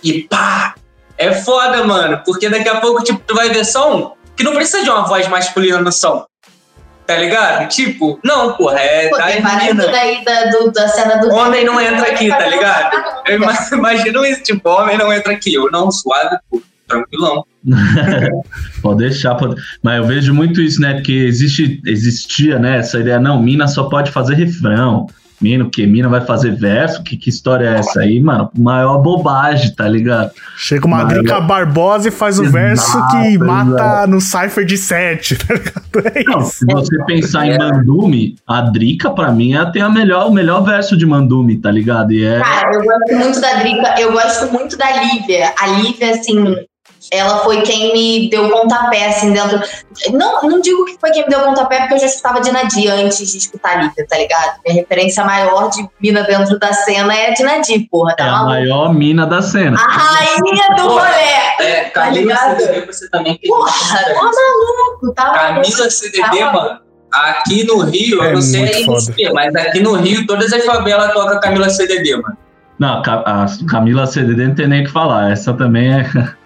e pá! É foda, mano, porque daqui a pouco, tipo, tu vai ver som que não precisa de uma voz masculina no som. Tá ligado? Tipo, não, porra, é Pô, tem várias menina. daí da, do- da cena do. Homem não entra aqui, tá ligado? Eu ima- imagino isso, tipo, homem não entra aqui. Eu não, suave, pô, tranquilão. Pode deixar, pode... mas eu vejo muito isso, né? Porque existe, existia, né? Essa ideia, não, mina só pode fazer refrão. Mina, o que? Mina vai fazer verso? Que, que história é essa aí, mano? Maior bobagem, tá ligado? Chega uma Drica Barbosa e faz o Exato, verso que exato. mata no Cypher de 7, tá ligado? É Não, se você pensar em Mandume, a Drica, pra mim, ela tem a melhor, o melhor verso de Mandume, tá ligado? E é. Cara, eu gosto muito da Drica, eu gosto muito da Lívia. A Lívia, assim, ela foi quem me deu pontapé, assim, dentro. Não, não digo que foi quem me deu pontapé, porque eu já escutava de Nadir antes de escutar a Lívia, tá ligado? Minha referência maior de mina dentro da cena é a de Nadir, porra, tá É a maior mina da cena. A rainha do Porra, rolê! É, Tá Camila ligado? CDD, você também queria Porra, tá maluco, tá maluco. Camila CDD, Tá mano. Aqui no Rio, É eu não sei muito aí foda. você, mas aqui no Rio, todas as favelas tocam Camila CDD, mano. Não, a Camila CDD não tem nem o que falar. Essa também é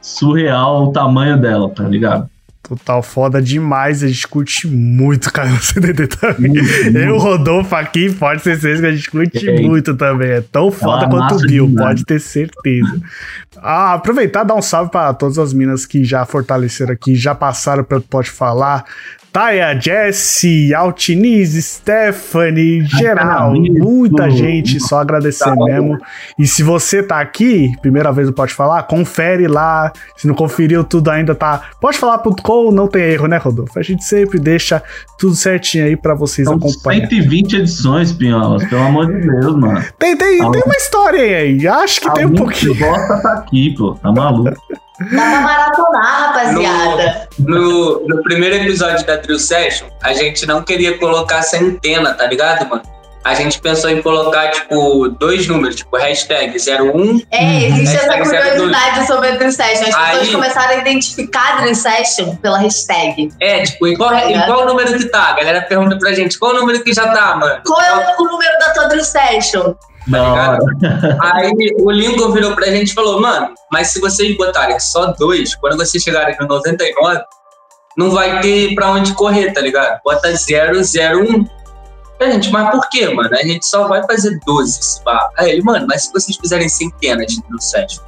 surreal o tamanho dela, tá ligado? Total foda demais, a gente curte muito Camila CDD também. Eu, Rodolfo aqui, pode ter certeza que a gente curte É. muito também. É tão foda quanto o Bill, pode ter certeza. Ah, aproveitar e dar um salve para todas as minas que já fortaleceram aqui, já passaram pelo Pode Falar. Taya, Jessie, Altiniz, Stephanie, geral, isso. muita gente, só agradecer Tá mesmo. E se você tá aqui, primeira vez no Pode Falar, confere lá. Se não conferiu tudo ainda, tá podefalar.com, não tem erro, né, Rodolfo? A gente sempre deixa tudo certinho aí pra vocês São acompanharem. 120 edições, Pinholas, pelo amor de Deus, mano. Tem, tem, Ah, tem uma história aí, acho que tem um pouquinho. que gosta tá aqui, pô. Tá maluco. Dá pra maratonar, rapaziada. No, no primeiro episódio da Drill Session, a gente não queria colocar centena, tá ligado, mano? A gente pensou em colocar, tipo, dois números, tipo, hashtag 01 É, existe essa curiosidade sobre a Dream Session. As pessoas Aí- começaram a identificar a Dream Session pela hashtag. É, tipo, em qual, em qual número que tá? A galera pergunta pra gente, qual número que já tá, mano? Qual é o número da tua Dream Session? Hora. Aí o Lincoln virou pra gente e falou, mano, mas se vocês botarem só dois, quando vocês chegarem no 99, não vai ter pra onde correr, tá ligado? Bota 001. A gente, mas por quê, mano? A gente só vai fazer 12 esse bar. Aí ele, mano, mas se vocês fizerem centenas no set,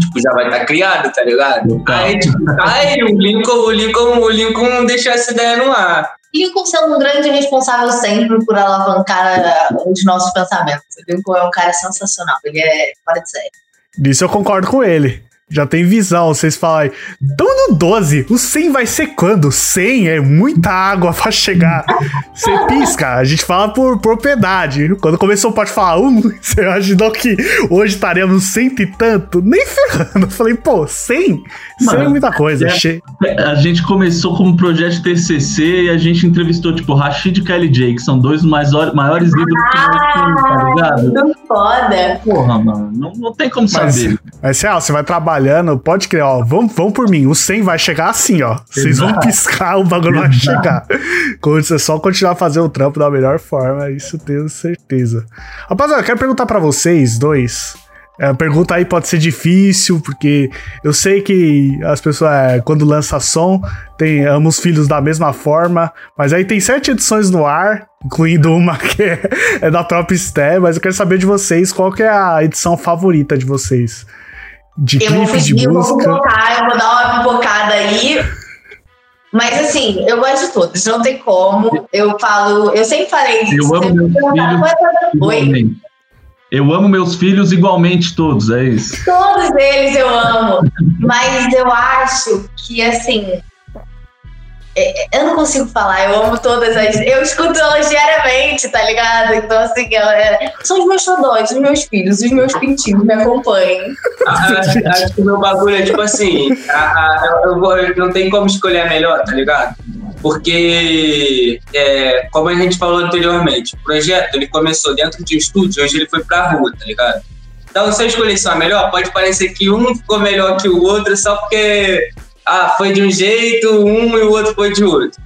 tipo, já vai estar criado, tá ligado? Aí, tipo, aí o Lincoln, o Lincoln, o Lincoln deixou essa ideia no ar. Lincoln sendo um grande responsável sempre por alavancar uh, os nossos pensamentos. O Lincoln é um cara sensacional. Ele é fora de série. Nisso eu concordo com ele. Já tem visão, vocês falam. Tamo no 12, o 100 vai ser quando? 100 é muita água pra chegar. Você pisca, a gente fala por propriedade. Quando começou pode falar um, você imaginou que hoje estaremos cento e tanto? Nem ferrando. Eu falei, pô, 100? 100 é Mano, muita coisa. é- Che- A gente começou como projeto de TCC e a gente entrevistou, tipo, Rashid e Kelly J, que são dois mais maiores ídolos que nós temos, tá ligado? Muito foda. Porra, mano, não, não tem como Mas, saber. mas real, você vai trabalhando, pode crer, ó. Vamos, vamos por mim, o 100 vai chegar assim, ó. Vocês vão piscar, o bagulho vai chegar. Quando você só continuar a fazer o trampo da melhor forma, isso tenho certeza. Rapaziada, eu quero perguntar pra vocês dois. É, a pergunta aí pode ser difícil, porque eu sei que as pessoas, é, quando lança som, tem, ama os filhos da mesma forma, mas aí tem sete edições no ar, incluindo uma que é, é da própria Sté, mas eu quero saber de vocês qual que é a edição favorita de vocês. De Eu vou clipe, de fugir, vou música. pipocar, eu vou dar uma pipocada aí. Mas assim, eu gosto de todos, não tem como. Eu falo, eu sempre falei isso. Eu amo sempre meus perguntaram, filhos. "Qual é a tua- Oi? Eu amo meus filhos igualmente todos, é isso. Todos eles eu amo. Mas eu acho que, assim. é- Eu não consigo falar, eu amo todas as. Eu escuto elas diariamente, tá ligado? Então, assim, ela é- são os meus xodós, os meus filhos, os meus pintinhos me acompanham. Acho, acho que o meu bagulho é tipo assim, a- a- eu, vou- eu não tem como escolher a melhor, tá ligado? Porque, é, como a gente falou anteriormente, o projeto ele começou dentro de um estúdio, hoje ele foi pra rua, tá ligado? Então, se eu escolher só a melhor, pode parecer que um ficou melhor que o outro só porque ah, foi de um jeito, um e o outro foi de outro.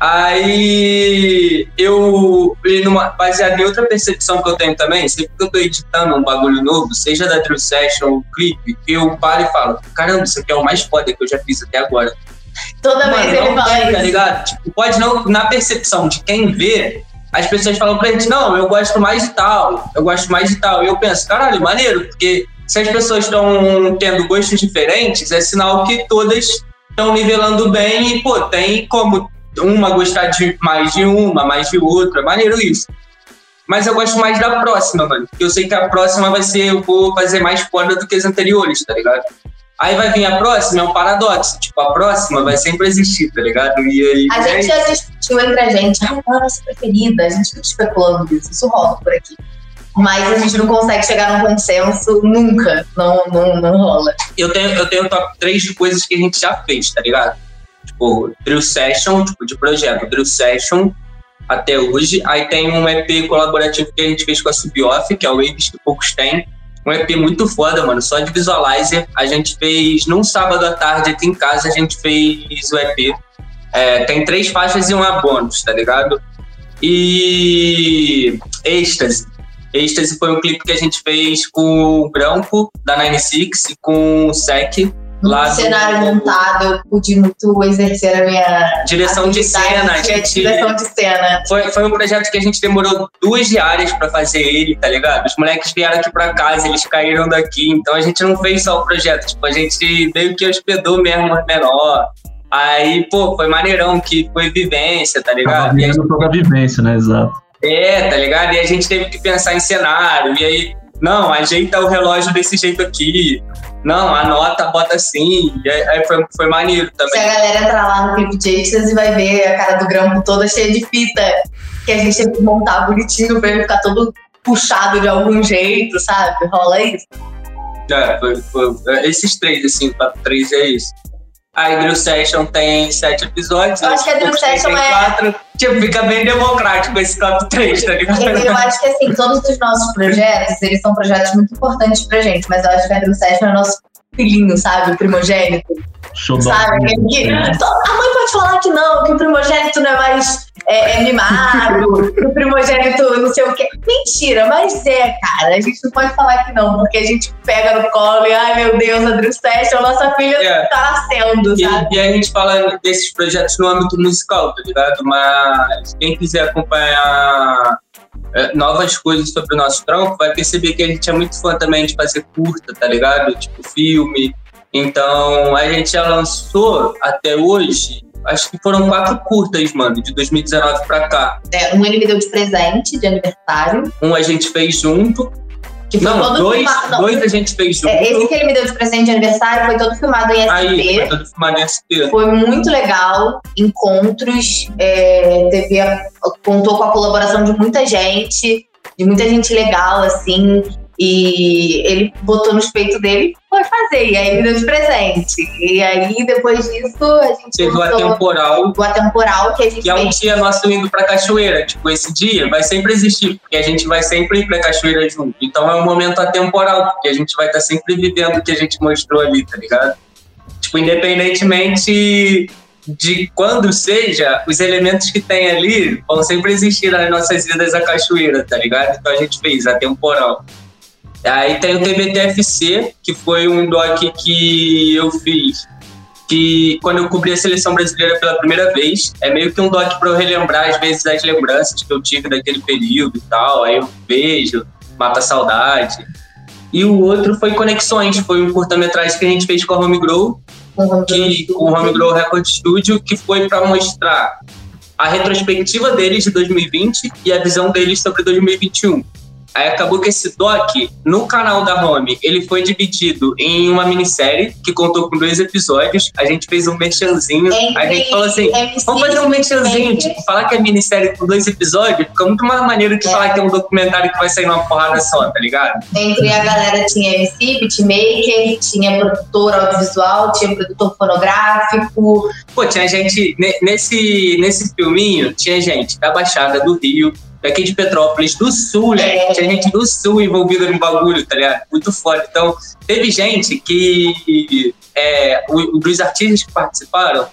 Aí eu, numa, baseado em outra percepção que eu tenho também, sempre que eu tô editando um bagulho novo, seja da Drill Session ou clipe, eu paro e falo: caramba, isso aqui é o mais foda que eu já fiz até agora. Toda Mano, vez ele fala tem, tá isso. ligado? Tipo, pode não, na percepção de quem vê, as pessoas falam pra gente, não, eu gosto mais de tal, eu gosto mais de tal. E eu penso, caralho, maneiro, porque se as pessoas estão tendo gostos diferentes, é sinal que todas estão nivelando bem e, pô, tem como uma gostar de mais de uma, mais de outra, maneiro isso. Mas eu gosto mais da próxima, mano, porque eu sei que a próxima vai ser, eu vou fazer mais foda do que as anteriores, tá ligado? Aí vai vir a próxima, é um paradoxo. Tipo, a próxima vai sempre existir, tá ligado? E aí. A gente já discutiu entre a gente, ah, qual é a nossa preferida? A gente fica especulando isso, isso rola por aqui. mas a gente não consegue chegar num consenso nunca. Não, não, não rola. Eu tenho, eu tenho top 3 de coisas que a gente já fez, tá ligado? Tipo, Drill Session, tipo, de projeto. Drill Session até hoje. Aí tem um EP colaborativo que a gente fez com a Suboff, que é o Waves que poucos têm. Um EP muito foda, mano, só de visualizer. A gente fez num sábado à tarde aqui em casa, a gente fez o EP. É, tem três faixas e uma bônus, tá ligado? E êxtase. Êxtase foi um clipe que a gente fez com o Grampo, da 96, e com o Sec, no cenário do... montado, eu pude muito exercer a minha direção de cena. A gente... Direção de cena. Foi, foi um projeto que a gente demorou duas diárias para fazer ele, tá ligado? Os moleques vieram aqui para casa, eles caíram daqui, então a gente não fez só o projeto, tipo, a gente meio que hospedou mesmo menor. Aí, pô, foi maneirão, que foi vivência, tá ligado? Tava toda a vivência, né? Exato. É, tá ligado? E a gente teve que pensar em cenário, e aí não, ajeita o relógio desse jeito aqui. Não, anota, bota assim. E aí foi, foi maneiro também. Se a galera entrar lá no Clip Jakes e vai ver a cara do grampo toda cheia de fita, que a gente teve que montar bonitinho pra ele ficar todo puxado de algum jeito, sabe? Rola isso. É, foi, foi, esses três, assim, top três é isso. A Drill Session tem sete episódios. Eu acho que a Drill Session é. Quatro. Tipo, fica bem democrático esse top 3, tá ligado? Eu acho que, assim, todos os nossos projetos, eles são projetos muito importantes pra gente, mas eu acho que a Drill Session é nosso filhinho, sabe? O primogênito. Show sabe? Que, a mãe pode falar que não, que o primogênito não é mais é, é mimado, que o primogênito não sei o quê. Mentira, mas é, cara. A gente não pode falar que não, porque a gente pega no colo e, ai meu Deus, Andrew Session, nossa filha é. tá nascendo, sabe? E, e, a gente fala desses projetos no âmbito musical, tá ligado? Mas quem quiser acompanhar é, novas coisas sobre o nosso trampo, vai perceber que a gente é muito fã também de fazer curta, tá ligado? Tipo filme. Então, a gente já lançou até hoje acho que foram quatro curtas, mano, de 2019 pra cá. É, um ele me deu de presente, de aniversário. Um a gente fez junto. Que foi não, dois, filmado, não, dois a gente fez junto. É, esse que ele me deu de presente de aniversário foi todo filmado em SP. Aí, foi todo filmado em SP. Foi muito legal. Encontros, é, teve a, contou com a colaboração de muita gente, de muita gente legal, assim. E ele botou nos peitos dele e foi fazer. E aí me deu de presente. E aí, depois disso, a gente. Teve o atemporal. O atemporal que a gente. Que é um dia nosso indo pra cachoeira. Tipo, esse dia vai sempre existir, porque a gente vai sempre ir pra cachoeira junto. Então é um momento atemporal, porque a gente vai estar tá sempre vivendo o que a gente mostrou ali, tá ligado? Tipo, independentemente de quando seja, os elementos que tem ali vão sempre existir nas nossas vidas a cachoeira, tá ligado? Então a gente fez a temporal. Aí tem o TBTFC, que foi um doc que eu fiz que quando eu cobri a seleção brasileira pela primeira vez, é meio que um doc para eu relembrar às vezes as lembranças que eu tive daquele período e tal. Aí eu vejo, mata a saudade. E o outro foi Conexões, foi um curta-metragem que a gente fez com a Home Grow, que, com o Home Grow Record Studio, que foi para mostrar a retrospectiva deles de 2020 e a visão deles sobre 2021. Aí acabou que esse doc, no canal da Home, ele foi dividido em uma minissérie que contou com dois episódios. A gente fez um merchanzinho. É, a gente falou assim: é, vamos fazer um merchanzinho, tipo, falar que é minissérie com dois episódios, fica muito mais maneiro que é. falar que é um documentário que vai sair numa porrada só, tá ligado? Entre a galera tinha MC, beatmaker, tinha produtor audiovisual, tinha produtor fonográfico. Pô, tinha gente. Nesse, nesse filminho, tinha gente da Baixada do Rio daqui de Petrópolis, do Sul, né? É. Tinha gente do Sul envolvida no bagulho, tá ligado? Muito foda. Então, teve gente que. É, o, dos artistas que participaram,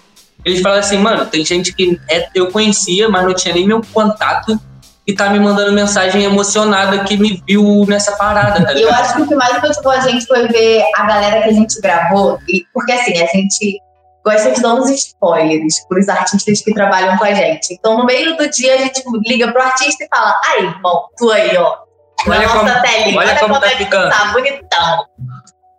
eles falaram assim, mano, tem gente que é, eu conhecia, mas não tinha nem meu contato e tá me mandando mensagem emocionada que me viu nessa parada, tá ligado? Eu acho que o que mais motivou a gente foi ver a galera que a gente gravou, e, porque assim, a gente gosta de dar uns spoilers para os artistas que trabalham com a gente. Então, no meio do dia, a gente liga pro artista e fala: aí, irmão, tu aí, ó. Olha nossa como, telinha, olha, olha como, como tá é ficando. tá bonitão.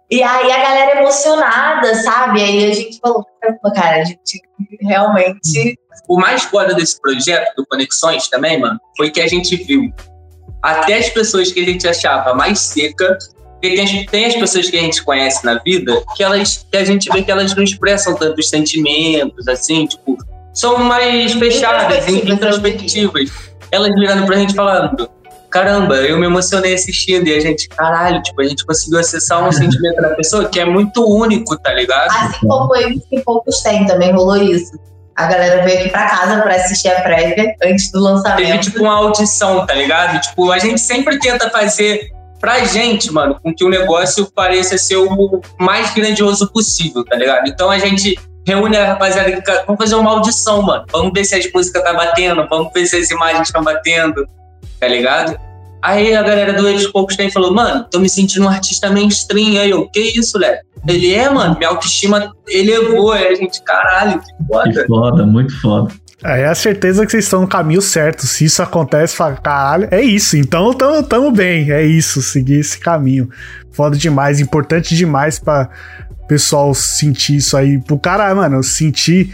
E aí a galera emocionada, sabe? Aí a gente falou, cara, a gente realmente. O mais foda desse projeto do Conexões também, mano, foi que a gente viu até as pessoas que a gente achava mais seca porque tem, tem as pessoas que a gente conhece na vida que elas que a gente vê que elas não expressam tantos sentimentos, assim, tipo, são mais fechadas, introspectivas. Elas virando pra gente falando, caramba, eu me emocionei assistindo e a gente, caralho, tipo, a gente conseguiu acessar um sentimento da pessoa que é muito único, tá ligado? Assim como eu que poucos têm, também rolou isso. A galera veio aqui pra casa pra assistir a prévia antes do lançamento. Teve tipo uma audição, tá ligado? Tipo, a gente sempre tenta fazer pra gente, mano, com que o negócio pareça ser o mais grandioso possível, tá ligado? Então a gente reúne a rapaziada aqui, vamos fazer uma audição, mano. Vamos ver se as músicas tá batendo, vamos ver se as imagens estão batendo, tá ligado? Aí a galera do Eles Poucos tem falou, mano, tô me sentindo um artista mainstream. Aí eu, que isso, Léo? Ele é, mano, minha autoestima elevou. Aí a gente, caralho, que foda. Que foda, muito foda. É a certeza que vocês estão no caminho certo. Se isso acontece, fala, caralho, é isso. Então tamo, tamo bem. É isso, seguir esse caminho. Foda demais, importante demais pra pessoal sentir isso aí. Pro cara, mano, sentir,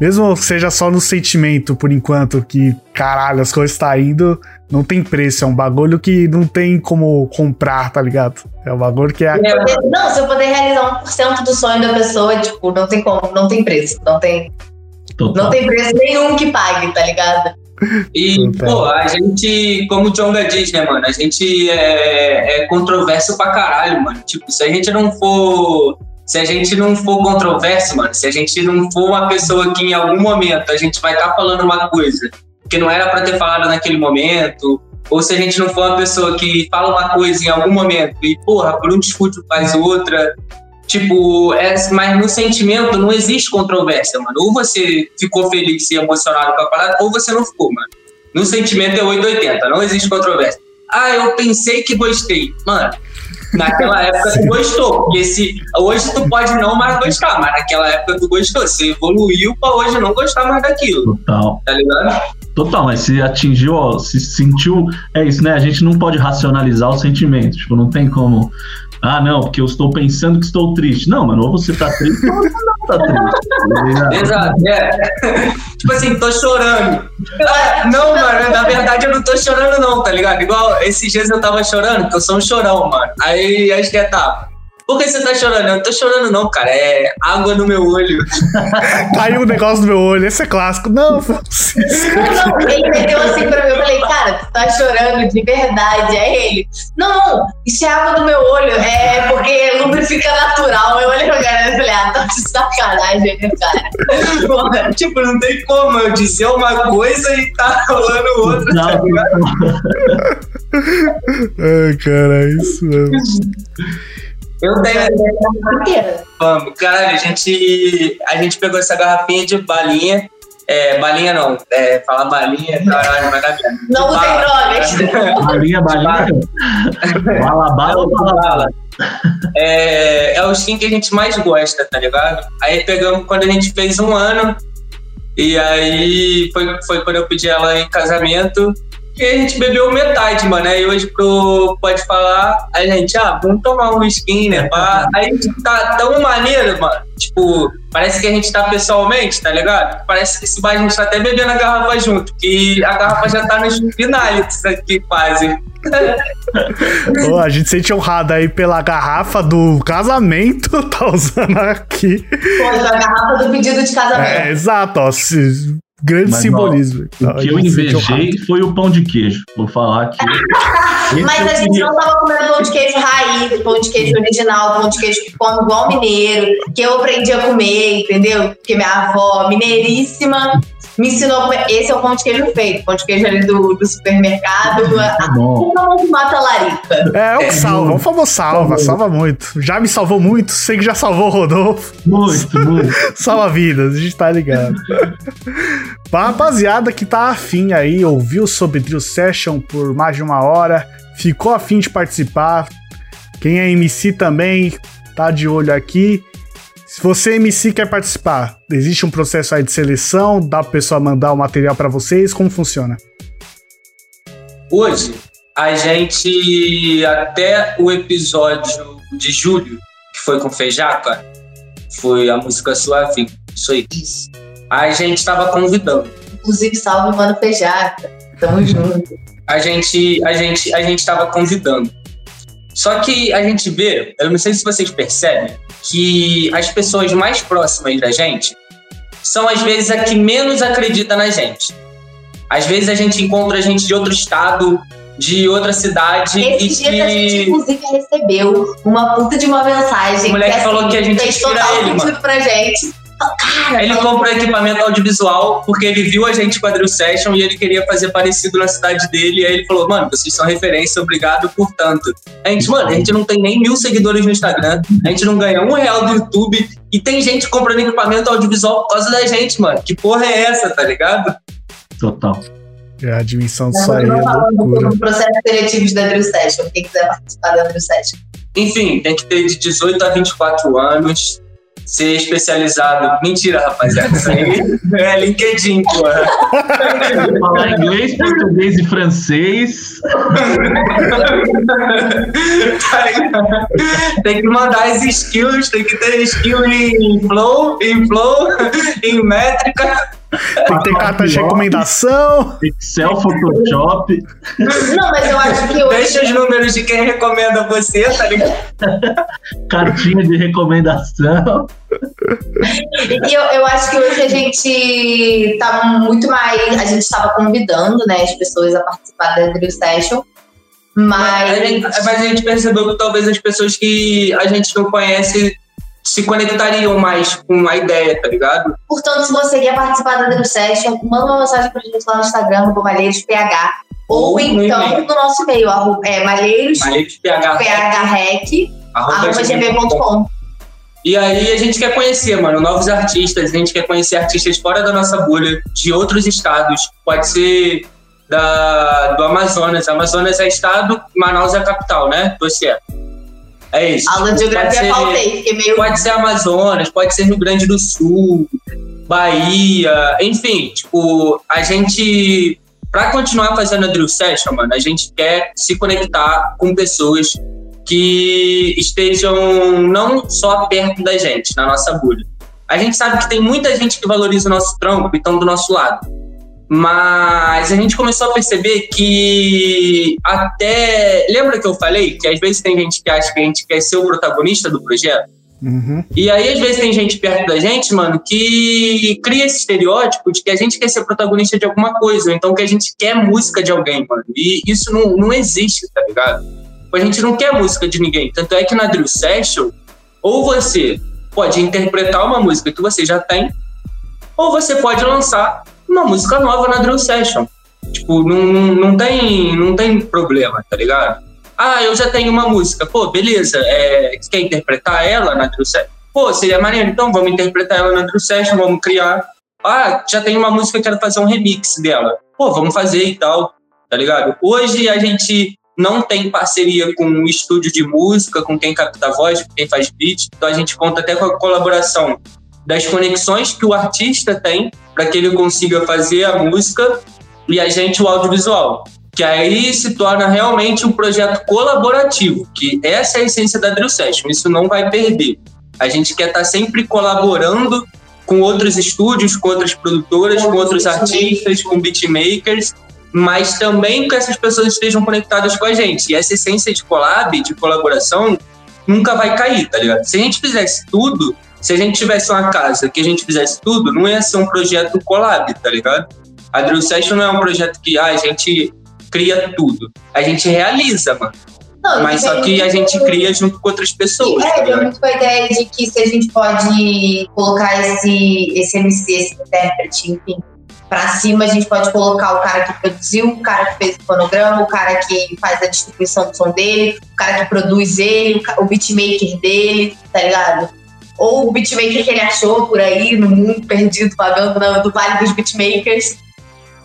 mesmo seja só no sentimento por enquanto, que caralho, as coisas tá indo, não tem preço. É um bagulho que não tem como comprar, tá ligado? É um bagulho que é. Não, se eu poder realizar 1% do sonho da pessoa, tipo, não tem como, não tem preço. Não tem. Total. Não tem preço nenhum que pague, tá ligado? E, pô, a gente, como o Jonga diz, né, mano? A gente é, é controverso pra caralho, mano. Tipo, se a gente não for. Se a gente não for controverso, mano, se a gente não for uma pessoa que em algum momento a gente vai estar tá falando uma coisa que não era para ter falado naquele momento, ou se a gente não for uma pessoa que fala uma coisa em algum momento e, porra, por um discute faz outra, Tipo, é, mas no sentimento não existe controvérsia, mano. Ou você ficou feliz e emocionado com a parada, ou você não ficou, mano. No sentimento é 880, não existe controvérsia. Ah, eu pensei que gostei. Mano, naquela época tu gostou. Porque se, hoje tu pode não mais gostar, mas naquela época tu gostou. Você evoluiu pra hoje não gostar mais daquilo. Total. Tá ligado? Total, mas se atingiu, ó, se sentiu. É isso, né? A gente não pode racionalizar o sentimento. Tipo, não tem como. Ah, não, porque eu estou pensando que estou triste. Não, mano, ou você tá triste ou você não tá triste. Exato, é. tipo assim, tô chorando. Ah, não, mano, na verdade eu não tô chorando, não, tá ligado? Igual esses dias eu tava chorando, porque eu sou um chorão, mano. Aí acho que é tá. Por que você tá chorando? Eu não tô chorando, não, cara. É água no meu olho. Caiu um negócio no meu olho, esse é clássico. Não, Francisco. Não, não, ele meteu assim pra mim. Eu falei, cara, tu tá chorando de verdade. Aí ele, não, não, isso é água no meu olho. É porque lubrifica natural. Eu olhei pra cara e falei, ah, tá de sacanagem, né, cara? tipo, não tem como eu dizer uma coisa e tá rolando outra. Não, tá Ai, cara, é isso mesmo. Eu tenho. Vamos, cara, a gente, a gente pegou essa garrafinha de balinha. É, balinha não, é, falar balinha, caralho, dar Não usem drogas. Balinha, balinha. Bala, bala, bala, bala. É, é o skin que a gente mais gosta, tá ligado? Aí pegamos quando a gente fez um ano, e aí foi, foi quando eu pedi ela em casamento. E a gente bebeu metade, mano. Aí hoje pro Pode Falar, a gente, ah, vamos tomar um skin, né? Pá. Aí tá tão maneiro, mano. Tipo, parece que a gente tá pessoalmente, tá ligado? Parece que esse bar a gente tá até bebendo a garrafa junto, que a garrafa já tá nos finais aqui quase. oh, a gente sente honrado aí pela garrafa do casamento, tá usando aqui. Pô, a garrafa do pedido de casamento. É, exato, ó. Se, Grande Mas, simbolismo. Ó, o que eu invejei foi o pão de queijo. Vou falar que. Mas a gente não tava comendo pão de queijo raiz, pão de queijo original, pão de queijo que come igual mineiro, que eu aprendi a comer, entendeu? Porque minha avó, mineiríssima, me ensinou a comer. Esse é o pão de queijo feito, pão de queijo ali do, do supermercado. Tá o famoso mata larica. É, o que salva, o famoso salva, salva muito. Já me salvou muito, sei que já salvou o Rodolfo. Muito, muito. salva vidas, a gente tá ligado. pra rapaziada que tá afim aí, ouviu sobre Drill Session por mais de uma hora, ficou afim de participar, quem é MC também, tá de olho aqui. Se você, MC, quer participar, existe um processo aí de seleção? Dá pra pessoa mandar o material para vocês? Como funciona? Hoje, a gente, até o episódio de julho, que foi com Fejaca, foi a música Suave, isso aí. A gente estava convidando. Inclusive, salve, mano, Fejaca. Tamo junto. A gente, a gente, a gente estava convidando. Só que a gente vê, eu não sei se vocês percebem, que as pessoas mais próximas da gente são às vezes a que menos acredita na gente. Às vezes a gente encontra gente de outro estado de outra cidade Esses e dias a gente, que. inclusive, recebeu uma puta de uma mensagem. O moleque que, assim, falou que a gente fez inspira total ele, mano. pra gente. Cara, Ele comprou equipamento audiovisual porque ele viu a gente com a Drill Session e ele queria fazer parecido na cidade dele. E aí ele falou, mano, vocês são referência, obrigado por tanto. A gente, mano, a gente não tem nem mil seguidores no Instagram, a gente não ganha um real do YouTube e tem gente comprando equipamento audiovisual por causa da gente, mano. Que porra é essa, tá ligado? Total. É a dimensão Nós disso aí é falando sobre processos seletivos da Drill Session. Quem quiser participar da Drill Session. Enfim, tem que ter de 18 a 24 anos, ser especializado. Mentira, rapaziada. Isso aí é LinkedIn, porra. Falar inglês, português e francês. tem que mandar as skills, tem que ter skill em flow, em flow, em métrica. Tem que ter carta de recomendação. Excel, Photoshop. Não, mas eu acho que hoje. Deixa os números de quem recomenda você, tá ligado? Cartinha de recomendação. E eu, eu acho que hoje a gente tá muito mais. A gente estava convidando né, as pessoas a participar da Drill Session. Mas. A gente- mas a gente percebeu que talvez as pessoas que a gente não conhece se conectariam mais com a ideia, tá ligado? Portanto, se você quer participar da Drill Session, manda uma mensagem pra gente lá no Instagram, no malheirosph. Ou, Ou no então e-mail. no nosso e-mail, é arroba gmail.com. E aí a gente quer conhecer, mano, novos artistas, a gente quer conhecer artistas fora da nossa bolha, de outros estados. Pode ser da, do Amazonas. Amazonas é estado, Manaus é capital, né? Você é. É isso. Aula de geografia ser- faltei, fiquei meio. Pode ser Amazonas, pode ser Rio Grande do Sul, Bahia, enfim, tipo, a gente, pra continuar fazendo a Drill Session, mano, a gente quer se conectar com pessoas que estejam não só perto da gente, na nossa bolha. A gente sabe que tem muita gente que valoriza o nosso trampo e estão do nosso lado. Mas a gente começou a perceber que até. Lembra que eu falei que às vezes tem gente que acha que a gente quer ser o protagonista do projeto? Uhum. E aí, às vezes, tem gente perto da gente, mano, que cria esse estereótipo de que a gente quer ser protagonista de alguma coisa, ou então que a gente quer música de alguém, mano. E isso não, não existe, tá ligado? A gente não quer música de ninguém. Tanto é que na Drill Session, ou você pode interpretar uma música que você já tem, ou você pode lançar uma música nova na Drill Session. Tipo, não, não, tem, não tem problema, tá ligado? Ah, eu já tenho uma música. Pô, beleza. É, quer interpretar ela na Drill Session? Pô, seria maneiro. Então, vamos interpretar ela na Drill Session, vamos criar. Ah, já tenho uma música, quero fazer um remix dela. Pô, vamos fazer e tal, tá ligado? Hoje a gente não tem parceria com um estúdio de música, com quem capta voz, com quem faz beat. Então a gente conta até com a colaboração das conexões que o artista tem para que ele consiga fazer a música e a gente o audiovisual. Que aí se torna realmente um projeto colaborativo, que essa é a essência da Drill Session, isso não vai perder. A gente quer estar sempre colaborando com outros estúdios, com outras produtoras, com outros artistas, com beatmakers, mas também que essas pessoas estejam conectadas com a gente. E essa essência de collab, de colaboração, nunca vai cair, tá ligado? Se a gente fizesse tudo, se a gente tivesse uma casa que a gente fizesse tudo, não ia ser um projeto collab, tá ligado? A Drill Session não é um projeto que ah, a gente cria tudo. A gente realiza, mano. Não, Mas só que a gente cria junto com outras pessoas, tá É, ligado? muito com a ideia de que se a gente pode colocar esse, esse MC, esse intérprete, enfim, pra cima, a gente pode colocar o cara que produziu, o cara que fez o fonograma, o cara que faz a distribuição do som dele, o cara que produz ele, o beatmaker dele, tá ligado? Ou o beatmaker que ele achou por aí no mundo perdido, vagando no, do Vale dos Beatmakers.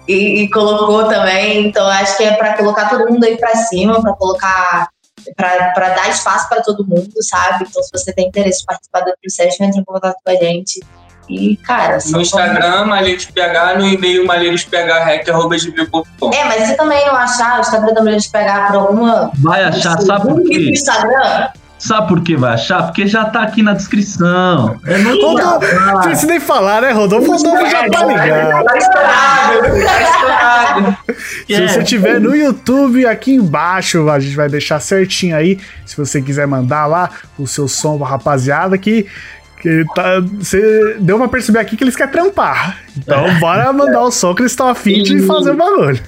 E, e colocou também, então acho que é pra colocar todo mundo aí pra cima, pra colocar para dar espaço para todo mundo, sabe? Então, se você tem interesse em participar True Session, entre em contato com a gente. E, cara, No Instagram, malheirosph, no e-mail malheirosph.gmail.com. É, mas se também não achar o Instagram da pegar por alguma. Vai achar, sabe por do quê? Instagram, Sabe por que vai achar? Porque já tá aqui na descrição. É muito não precisa nem falar, né, Rodolfo? Rodolfo já tá ligado. Tá estourado, tá estourado. Se você tiver no YouTube, aqui embaixo, a gente vai deixar certinho aí. Se você quiser mandar lá o seu som pra rapaziada, que, que tá, você deu pra perceber aqui que eles querem trampar. Então, bora mandar o som que eles estão afim de fazer o bagulho.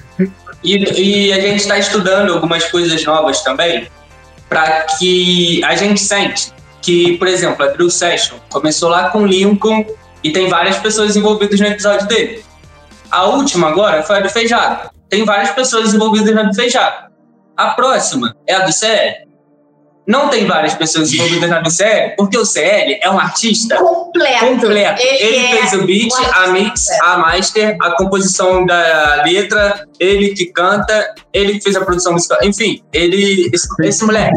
E, e a gente está estudando algumas coisas novas também, para que a gente sente que, por exemplo, a Drill Session começou lá com Lincoln e tem várias pessoas envolvidas no episódio dele. A última agora foi a do Feijado. Tem várias pessoas envolvidas na do Feijado. A próxima é a do CL. Não tem várias pessoas envolvidas na do CL, porque o CL é um artista Completo. completo. Ele, é fez o beat, um a mix, completo. a master, a composição da letra, ele que canta, ele que fez a produção musical. Enfim, ele. Esse, esse moleque.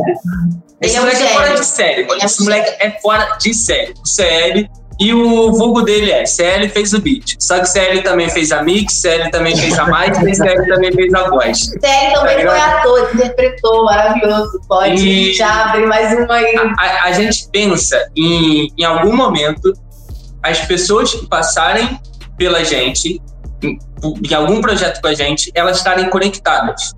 Esse Ele é um moleque é fora gênio. de série, mano. Ele é um Esse moleque é fora de série. O CL. E o vulgo dele é CL fez o beat. Só que CL também fez a mix, CL também fez a master e CL também fez a voz. Sério, também Tá foi ator, interpretou, maravilhoso. Pode E- já abrir mais uma aí. a, a gente pensa em, em algum momento as pessoas que passarem pela gente, em, em algum projeto com a gente, elas estarem conectadas.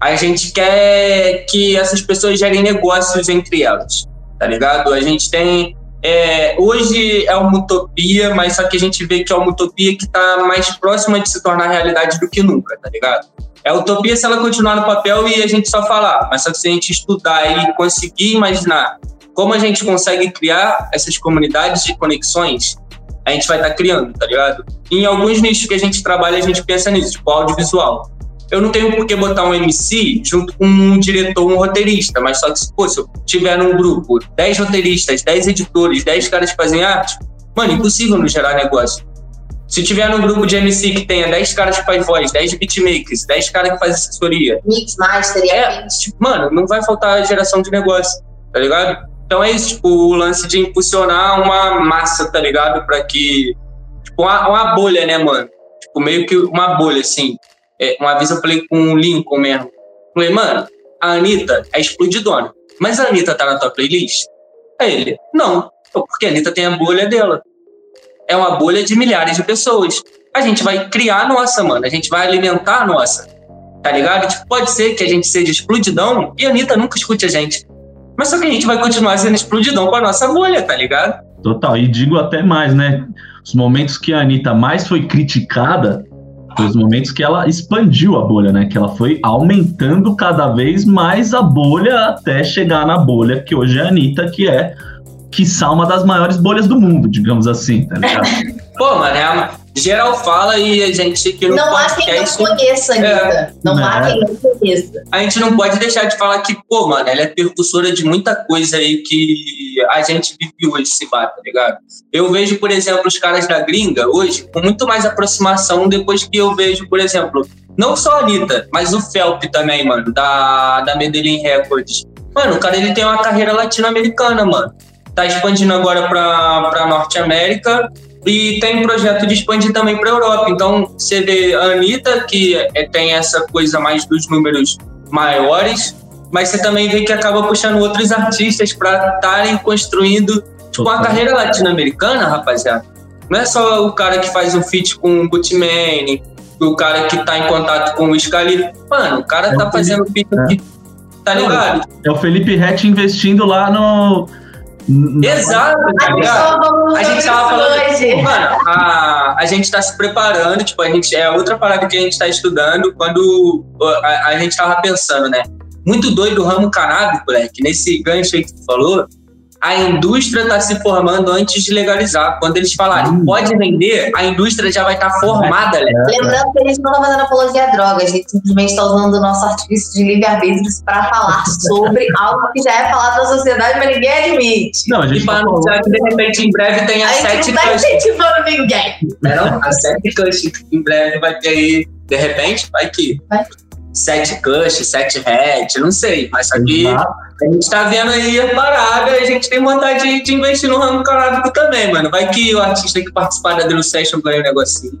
A gente quer que essas pessoas gerem negócios entre elas, tá ligado? A gente tem. É, hoje é uma utopia, mas só que a gente vê que é uma utopia que está mais próxima de se tornar realidade do que nunca, tá ligado? É utopia se ela continuar no papel e a gente só falar, mas só que se a gente estudar e conseguir imaginar como a gente consegue criar essas comunidades de conexões, a gente vai estar criando, tá ligado? Em alguns nichos que a gente trabalha, a gente pensa nisso, tipo audiovisual. Eu não tenho por que botar um MC junto com um diretor, um roteirista, mas só que se, pô, se eu tiver num grupo 10 roteiristas, 10 editores, 10 caras que fazem arte, mano, impossível não gerar negócio. Se tiver num grupo de MC que tenha 10 caras que faz voz, 10 beatmakers, 10 caras que faz assessoria, Mix Master é, afins. tipo, mano, não vai faltar geração de negócio, tá ligado? Então é isso, tipo, o lance de impulsionar uma massa, tá ligado? Pra que. Tipo, uma, uma bolha, né, mano? Tipo, meio que uma bolha, assim. É, uma vez eu falei com o Lincoln mesmo. Falei, mano, a Anitta é explodidona. Mas a Anitta tá na tua playlist? Aí ele, não. Porque a Anitta tem a bolha dela. É uma bolha de milhares de pessoas. A gente vai criar a nossa, mano. A gente vai alimentar a nossa tá ligado? Tipo, pode ser que a gente seja explodidão e a Anitta nunca escute a gente. Mas só que a gente vai continuar sendo explodidão com a nossa bolha, tá ligado? Total. E digo até mais, né? Os momentos que a Anitta mais foi criticada os momentos que ela expandiu a bolha, né? Que ela foi aumentando cada vez mais a bolha até chegar na bolha que hoje é a Anitta, que é, quiçá, uma das maiores bolhas do mundo, digamos assim, tá ligado? Pô, mano, é uma- geral fala e a gente que Não há quem não podcast, conheça, Anitta. Não há Né? quem não conheça. a gente não pode deixar de falar que, pô, mano, ela é percussora de muita coisa aí que a gente vive hoje se bate, tá ligado? Eu vejo, por exemplo, os caras da gringa hoje com muito mais aproximação depois que eu vejo, por exemplo, não só a Anitta, mas o Felp também, mano, da, da Medellín Records. Mano, o cara ele tem uma carreira latino-americana, mano. Tá expandindo agora pra, pra Norte América e tem um projeto de expandir também pra Europa. Então, você vê a Anitta, que é- tem essa coisa mais dos números maiores, mas você também vê que acaba puxando outros artistas para estarem construindo tipo, uma Total. carreira latino-americana, rapaziada. Não é só o cara que faz um feat com o Gucci Mane, o cara que tá em contato com o Scali. Mano, o cara É tá o fazendo feat é. tá ligado? É o Felipe Rett investindo lá no. Exato, tá A gente ligado? tava falando A gente tava falando, hoje. mano, a, a gente tá se preparando, tipo, a gente, é outra parada que a gente tá estudando quando a, a gente tava pensando, né? Muito doido o ramo canábico, moleque, nesse gancho aí que tu falou, a indústria tá se formando antes de legalizar. Quando eles falarem Hum. pode vender, a indústria já vai estar formada, né? Lembrando que a gente não está fazendo apologia à droga, a gente simplesmente está usando o nosso artifício de livre-arbítrio para falar sobre algo que já é falado na sociedade, mas ninguém admite. Não, a E gente para tá anunciar que de repente em breve tem A a gente sete não está Cush. incentivando ninguém. Não, a sete Cush em breve vai ter aí, de repente, vai que. Vai. Sete Cush, sete Red, não sei, mas só que. Exato. A gente tá vendo aí a parada e a gente tem vontade de, de investir no ramo canábico também, mano. Vai que o artista que participar da Drill Session ganha um negocinho.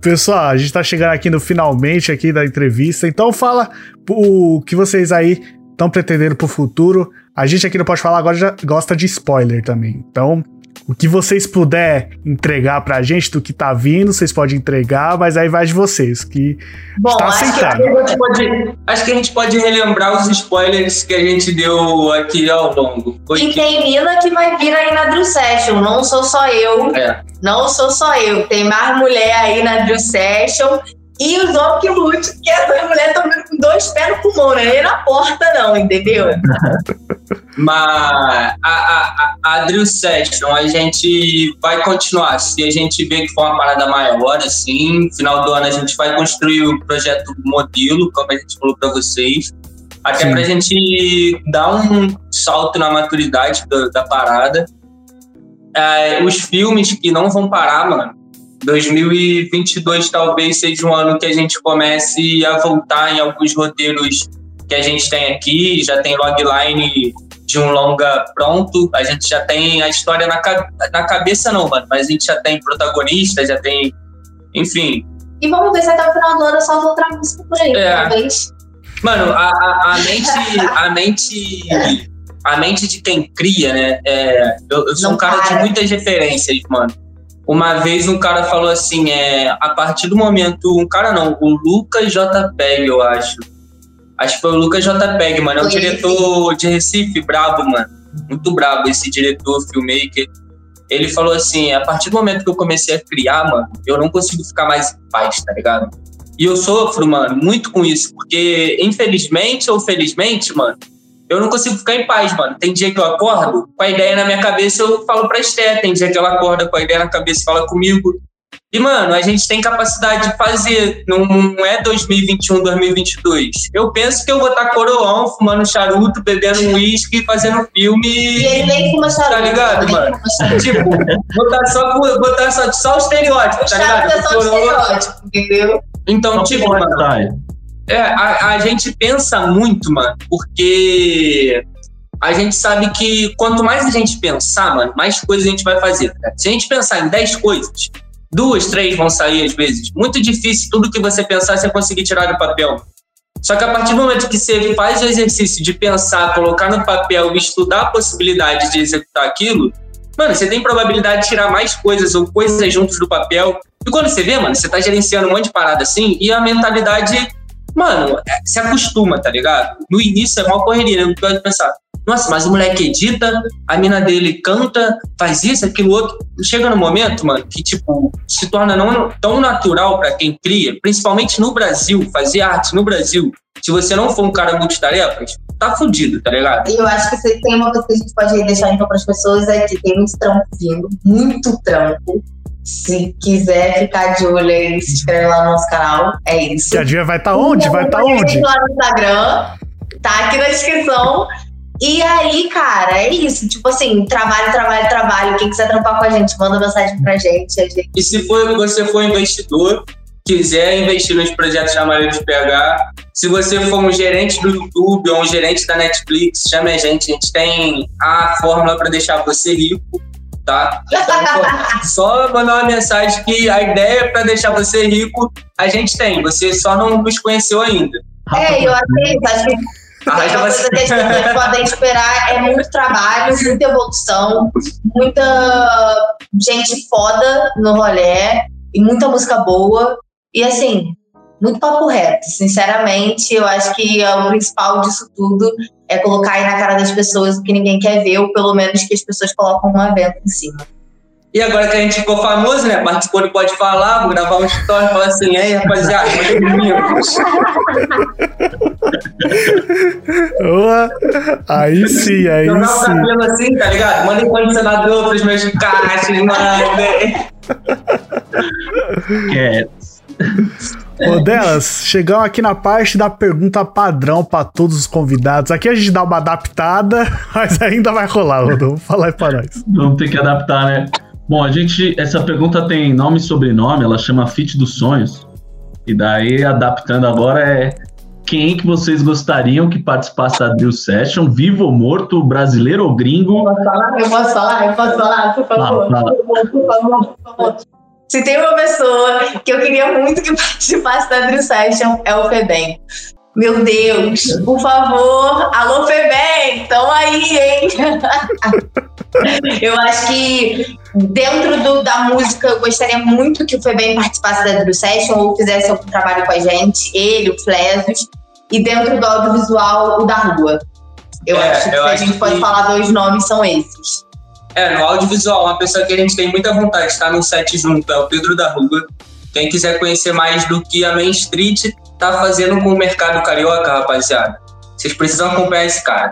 Pessoal, a gente tá chegando aqui no finalmente aqui da entrevista, então fala o que vocês aí estão pretendendo pro futuro. A gente aqui não pode falar agora já gosta de spoiler também. Então, o que vocês puder entregar pra gente do que tá vindo, vocês podem entregar, mas aí vai de vocês, que Bom, Tá acho aceitado. que A gente pode- acho que a gente pode relembrar os spoilers que a gente deu aqui ao longo. Foi E que- tem mina que vai vir aí na Drill Session, não sou só eu, É. não sou só eu. Tem mais mulher aí na Drill Session E os homens que lutem, porque as mulheres estão vindo com dois pés no pulmão, não é nem na porta, não, entendeu? Mas a, a, a Drill Session, a gente vai continuar. Se a gente vê que for uma parada maior, assim, final do ano a gente vai construir o projeto modelo, como a gente falou para vocês. Até Sim. pra gente dar um salto na maturidade da, da parada. É, os filmes que não vão parar, mano. 2022 talvez seja um ano que a gente comece a voltar em alguns roteiros que a gente tem aqui. Já tem logline de um longa pronto. A gente já tem a história na, na cabeça, não, mano. Mas a gente já tem protagonista, já tem. Enfim. E vamos ver se até o final do ano só outra música por aí, é. talvez. Mano, a, a, a mente. A mente. A mente de quem cria, né? É, eu, eu sou não um cara para. de muitas referências, mano. Uma vez um cara falou assim, é, a partir do momento, um cara não, o Lucas JPEG, eu acho Acho que foi o Lucas JPEG, mano. É um diretor de Recife, brabo, mano. Muito brabo esse diretor, filmmaker. Ele falou assim: a partir do momento que eu comecei a criar, mano, eu não consigo ficar mais em paz, tá ligado? E eu sofro, mano, muito com isso, porque infelizmente ou felizmente, mano, eu não consigo ficar em paz, mano. Tem dia que eu acordo com a ideia na minha cabeça, eu falo pra Esté. Tem dia que ela acorda com a ideia na cabeça e fala comigo. E, mano, a gente tem capacidade de fazer, não, não é 2021, 2022. Eu penso que eu vou estar coroão, fumando charuto, bebendo uísque, fazendo filme. E ele nem fuma charuto. Tá ligado, mano? tipo, botar só, botar só, só o estereótipo, tá ligado? É só o estereótipo, entendeu? Então, tipo, mano, é, a, a gente pensa muito, mano, porque a gente sabe que quanto mais a gente pensar, mano, mais coisas a gente vai fazer. Cara. Se a gente pensar em 10 coisas, duas, três vão sair às vezes. Muito difícil tudo que você pensar você conseguir tirar do papel. Só que a partir do momento que você faz o exercício de pensar, colocar no papel e estudar a possibilidade de executar aquilo, mano, você tem probabilidade de tirar mais coisas ou coisas juntos do papel. E quando você vê, mano, você tá gerenciando um monte de parada assim e a mentalidade, mano, é, se acostuma, tá ligado? No início é uma correria, né? Não pode pensar, nossa, mas o moleque edita, a mina dele canta, faz isso, aquilo outro. Chega no momento, mano, que, tipo, se torna não tão natural para quem cria, principalmente no Brasil, fazer arte no Brasil. Se você não for um cara multitarefas, tá fudido, tá ligado? Eu acho que tem uma coisa que a gente pode deixar então para as pessoas é que tem muito trampo vindo, muito trampo. Se quiser ficar de olho aí, se inscreve lá no nosso canal. É isso. Que a dia vai estar tá onde? Vai estar tá onde? Lá no Instagram. Tá aqui na descrição. E aí, cara, é isso. Tipo assim, trabalho, trabalho, trabalho. Quem quiser trampar com a gente, manda mensagem pra gente. gente... E se for, você for investidor, quiser investir nos projetos chamados de PH, se você for um gerente do YouTube ou um gerente da Netflix, chame a gente. A gente tem a fórmula para deixar você rico, tá? Então, só mandar uma mensagem que a ideia para deixar você rico a gente tem. Você só não nos conheceu ainda. É, eu acho que a coisa que as pessoas podem esperar é muito trabalho, muita evolução, muita gente foda no rolê e muita música boa. E assim, muito papo reto. Sinceramente, eu acho que o principal disso tudo é colocar aí na cara das pessoas o que ninguém quer ver, ou pelo menos que as pessoas colocam um evento em cima. E agora que a gente ficou famoso, né? Participou do Pode Falar, vou gravar um story e falar assim, aí, rapaziada, Boa. Aí sim, aí Jogar sim. Jogar o assim, tá ligado? Manda condicionador pros meus caixas, mano. Quietos. Ô, delas, chegamos aqui na parte da pergunta padrão para todos os convidados. Aqui a gente dá uma adaptada, mas ainda vai rolar, Rodolfo. Fala aí pra nós. Vamos ter que adaptar, né? Bom, a gente. Essa pergunta tem nome e sobrenome, ela chama Fit dos Sonhos. E daí, adaptando agora, é quem que vocês gostariam que participasse da Drill Session, vivo ou morto, brasileiro ou gringo? Eu posso falar? Eu posso falar? Eu posso falar, por favor. Fala, fala. Por favor, por favor. Se tem uma pessoa que eu queria muito que participasse da Drill Session, é o Febem. Meu Deus, por favor, alô Febem, tamo aí, hein? eu acho que dentro do, da música, eu gostaria muito que o Febem participasse da Drew Session ou fizesse algum trabalho com a gente, ele, o Flesos, e dentro do audiovisual, o da rua. Eu é, acho que eu se a gente pode falar dois nomes, são esses. É, no audiovisual, uma pessoa que a gente tem muita vontade de estar no set junto é o Pedro da Rua Quem quiser conhecer mais do que a Main Street tá fazendo com o mercado carioca, rapaziada, vocês precisam acompanhar esse cara.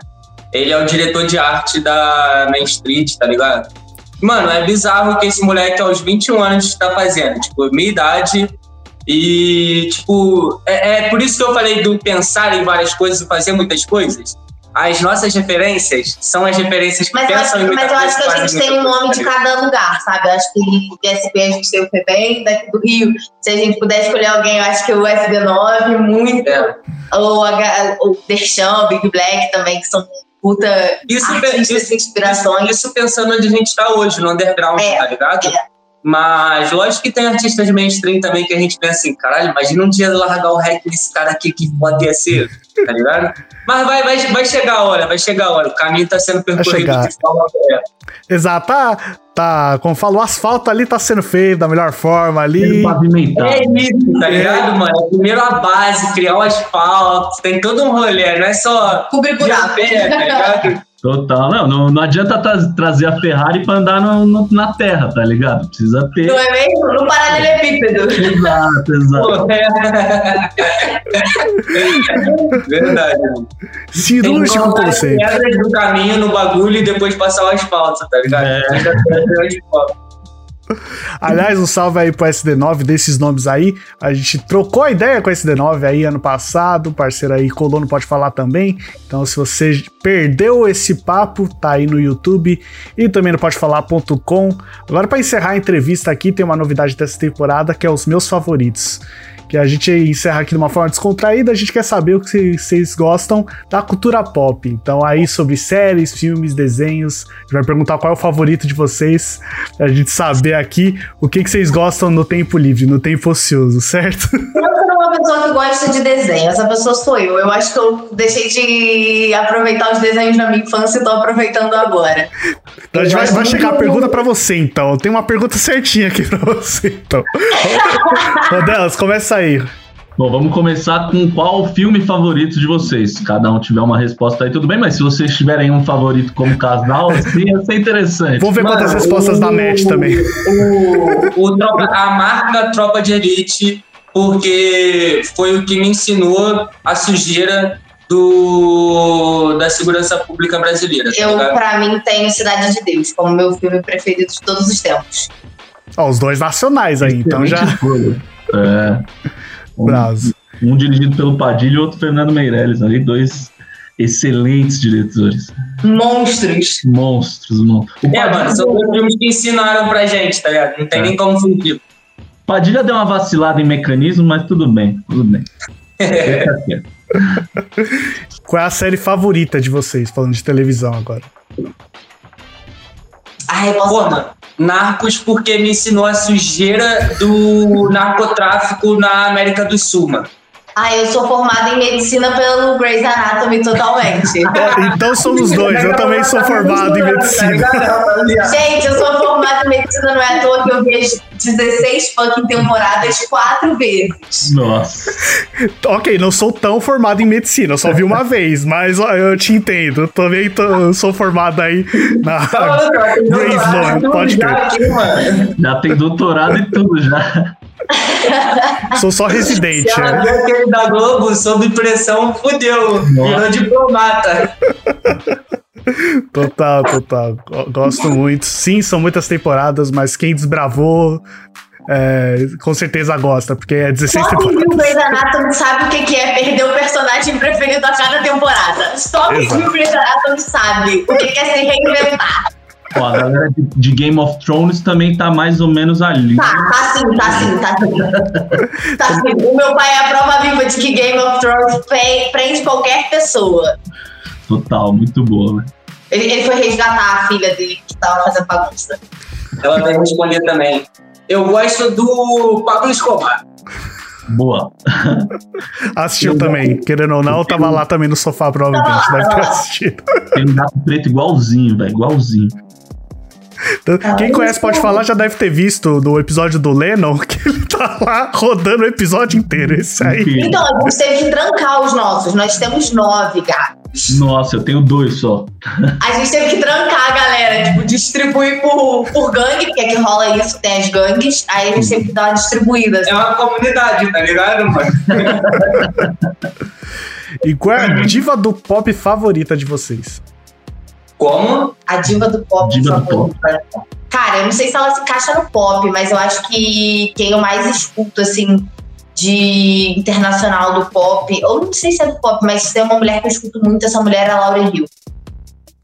Ele é o diretor de arte da Main Street, tá ligado? Mano, é bizarro que esse moleque aos 21 anos tá fazendo. Tipo, minha idade. E, tipo, é, é por isso que eu falei do pensar em várias coisas e fazer muitas coisas. As nossas referências são as referências que Mas eu, pensam acho, em muita mas eu acho que a gente tem um nome de cada lugar, sabe? Eu acho que de SP a gente tem o FEBEM, daqui do Rio. Se a gente puder escolher alguém, eu acho que o SD9, muito. É. Ou o Derchan, o Big Black também, que são puta Isso, artistas isso, inspirações. Isso pensando onde a gente tá hoje, no underground, É, tá ligado? é. Mas lógico que tem artistas mainstream também que a gente pensa assim, caralho, imagina um dia largar o rap desse cara aqui que pode ser, tá ligado? Mas vai, vai, vai chegar a hora, vai chegar a hora. O caminho tá sendo percorrido chegar. de forma correta. Exato, tá, tá, como falou, o asfalto ali tá sendo feito da melhor forma ali. Pavimentado. É isso, tá ligado, mano? É Primeiro a base, criar o asfalto, tem todo um rolê, não é só Cobrir buraco. pé, tá ligado? Total. Não, não, não adianta tra- trazer a Ferrari pra andar no- no- na terra, tá ligado? Precisa ter. Não é mesmo? No paralelepípedo. Exato, exato. Verdade, mano. Cirúrgico conceito. pedras do caminho no bagulho e depois passar o asfalto, tá ligado? É. Aliás, um salve aí pro SD9 desses nomes aí. A gente trocou a ideia com o SD9 aí ano passado. O parceiro aí não pode falar também. Então, se você perdeu esse papo, tá aí no YouTube e também no podefalar.com. Agora, para encerrar a entrevista aqui, tem uma novidade dessa temporada que é os meus favoritos. Que a gente encerra aqui de uma forma descontraída, a gente quer saber o que vocês gostam da cultura pop. Então, aí sobre séries, filmes, desenhos, a gente vai perguntar qual é o favorito de vocês, pra gente saber aqui o que, que vocês gostam no tempo livre, no tempo ocioso, certo? Sou uma pessoa que gosta de desenho, essa pessoa sou eu. Eu acho que eu deixei de aproveitar os desenhos da minha infância e tô aproveitando agora. Então a gente vai, vai chegar a muito- pergunta pra você, então. Tem uma pergunta certinha aqui pra você, então. Ô, Delas, começa aí. Bom, vamos começar com qual o filme favorito de vocês. Cada um tiver uma resposta aí, tudo bem, mas se vocês tiverem um favorito como casal, assim, ia ser interessante. Vamos ver quantas respostas da net também. O, o a marca Tropa de Elite, porque foi o que me ensinou a sujeira do, da segurança pública brasileira. tá Eu, ligado? pra mim, tenho Cidade de Deus como meu filme preferido de todos os tempos. Ó, os dois nacionais aí, então já. Escolha. É. Um, Braço. um dirigido pelo Padilha e outro Fernando Meirelles, ali, dois excelentes diretores. Monstros. Monstros. O É, mano, são dois filmes que ensinaram pra gente, tá ligado? Não tem É. nem como fugir. Padilha deu uma vacilada em mecanismo, mas tudo bem, tudo bem. Qual é a série favorita de vocês, falando de televisão agora? Ai, mano, Narcos porque me ensinou a sujeira do narcotráfico na América do Sul, mano. Ai, eu sou formada em medicina pelo Grey's Anatomy totalmente. Então somos dois, eu também sou formado em medicina. Gente, eu sou formada em medicina, não é à toa que eu vi as 16 fucking temporadas quatro vezes. Nossa. Ok, não sou tão formado em medicina, eu só vi uma vez, mas ó, eu te entendo. Eu também tô- sou formado aí na Grey's Law, pode crer. Já tem doutorado e tudo já. Sou só residente. Se ela é. aquele da Globo sob pressão, fudeu. Virou diplomata. Total, total. Go- Gosto muito. Sim, são muitas temporadas, mas quem desbravou, é, com certeza gosta, porque é 16 Só quem temporadas. viu Grey's Anatomy sabe o que que é perder o personagem preferido a cada temporada. Só quem viu Grey's Anatomy sabe o que que é se reinventar. Ó, a galera de, de Game of Thrones também tá mais ou menos ali. Tá, tá sim, tá sim, tá sim. Tá sim. O meu pai é a prova viva de que Game of Thrones pre- prende qualquer pessoa. Total, muito boa, né? Ele, ele foi resgatar a filha dele que tava fazendo bagunça. Ela vai responder também. Eu gosto do Pablo Escobar. Boa. Assistiu também, querendo ou não, eu tava lá também no sofá, provavelmente, deve ter assistido. Tem um gato preto igualzinho, velho, igualzinho. Então, quem conhece pode falar, já deve ter visto do episódio do Lennon, que ele tá lá rodando o episódio inteiro. Esse aí. Então, a gente teve que trancar os nossos. Nós temos nove gatos. Nossa, eu tenho dois só. A gente teve que trancar a galera, tipo, distribuir por, por gangue, porque aqui rola isso, tem as gangues, aí a gente teve que dar uma distribuída. assim. É uma comunidade, tá ligado, mano? E qual é a diva do pop favorita de vocês? Como? A diva do pop Diva do favorita. Cara, eu não sei se ela se encaixa no pop, mas eu acho que quem eu mais escuto, assim, de internacional do pop, ou não sei se é do pop, mas se tem uma mulher que eu escuto muito, essa mulher é a Laura Hill.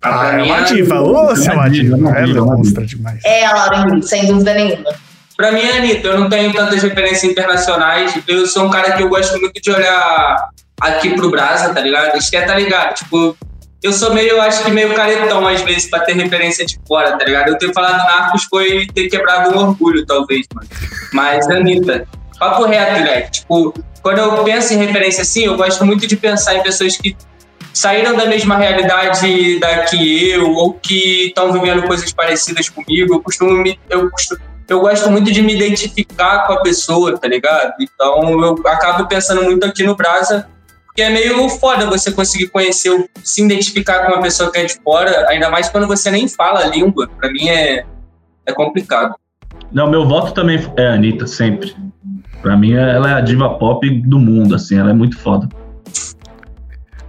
Ah, é mim, uma a- diva. Ô, seu diva, Ela é uma monstra demais. É a Laura Hill, sem dúvida nenhuma. Pra mim é Anitta, eu não tenho tantas referências internacionais. Eu sou um cara que eu gosto muito de olhar aqui pro Brasa, tá ligado? Acho que é, tá ligado? Tipo, eu sou meio, eu acho que meio caretão às vezes pra ter referência de fora, tá ligado? Eu ter falado Narcos foi ter quebrado um orgulho, talvez, mano. Mas Anitta, papo reto, né? Tipo, quando eu penso em referência assim, eu gosto muito de pensar em pessoas que saíram da mesma realidade da que eu, ou que estão vivendo coisas parecidas comigo. Eu costumo me. Eu, costumo, eu gosto muito de me identificar com a pessoa, tá ligado? Então eu acabo pensando muito aqui no Brasa, porque é meio foda você conseguir conhecer, se identificar com uma pessoa que é de fora, ainda mais quando você nem fala a língua. Pra mim é, é complicado. Não, meu voto também é a Anitta, sempre. Pra mim, ela é a diva pop do mundo, assim, ela é muito foda.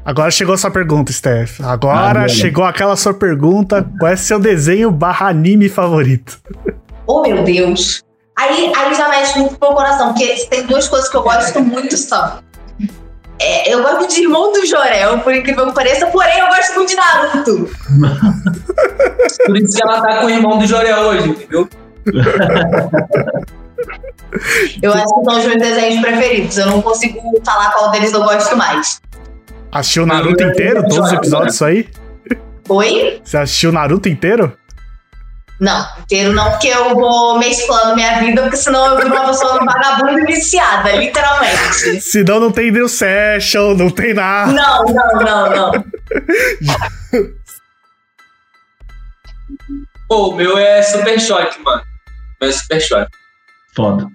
Agora chegou a sua pergunta, Steph. Agora Agora. chegou aquela sua pergunta. Qual é seu desenho barra anime favorito? Oh, meu Deus. Aí, aí já mexe muito com o meu coração, porque tem duas coisas que eu gosto muito só. É, eu gosto de Irmão do Jorel, por incrível que pareça, porém eu gosto muito de Naruto. Por isso que ela tá com o irmão do Jorel hoje, entendeu? Eu acho que são os meus desenhos preferidos. Eu não consigo falar qual deles eu gosto mais. Assistiu o Naruto inteiro? Todos os episódios isso aí? Oi? Você assistiu o Naruto inteiro? Não, inteiro não, porque eu vou mesclando minha vida, porque senão eu viro uma pessoa vagabunda viciada, literalmente. Senão não tem New Session, não tem nada. Não, não, não, não. Pô, o meu é Super Choque, mano. O meu é Super Choque. Foda.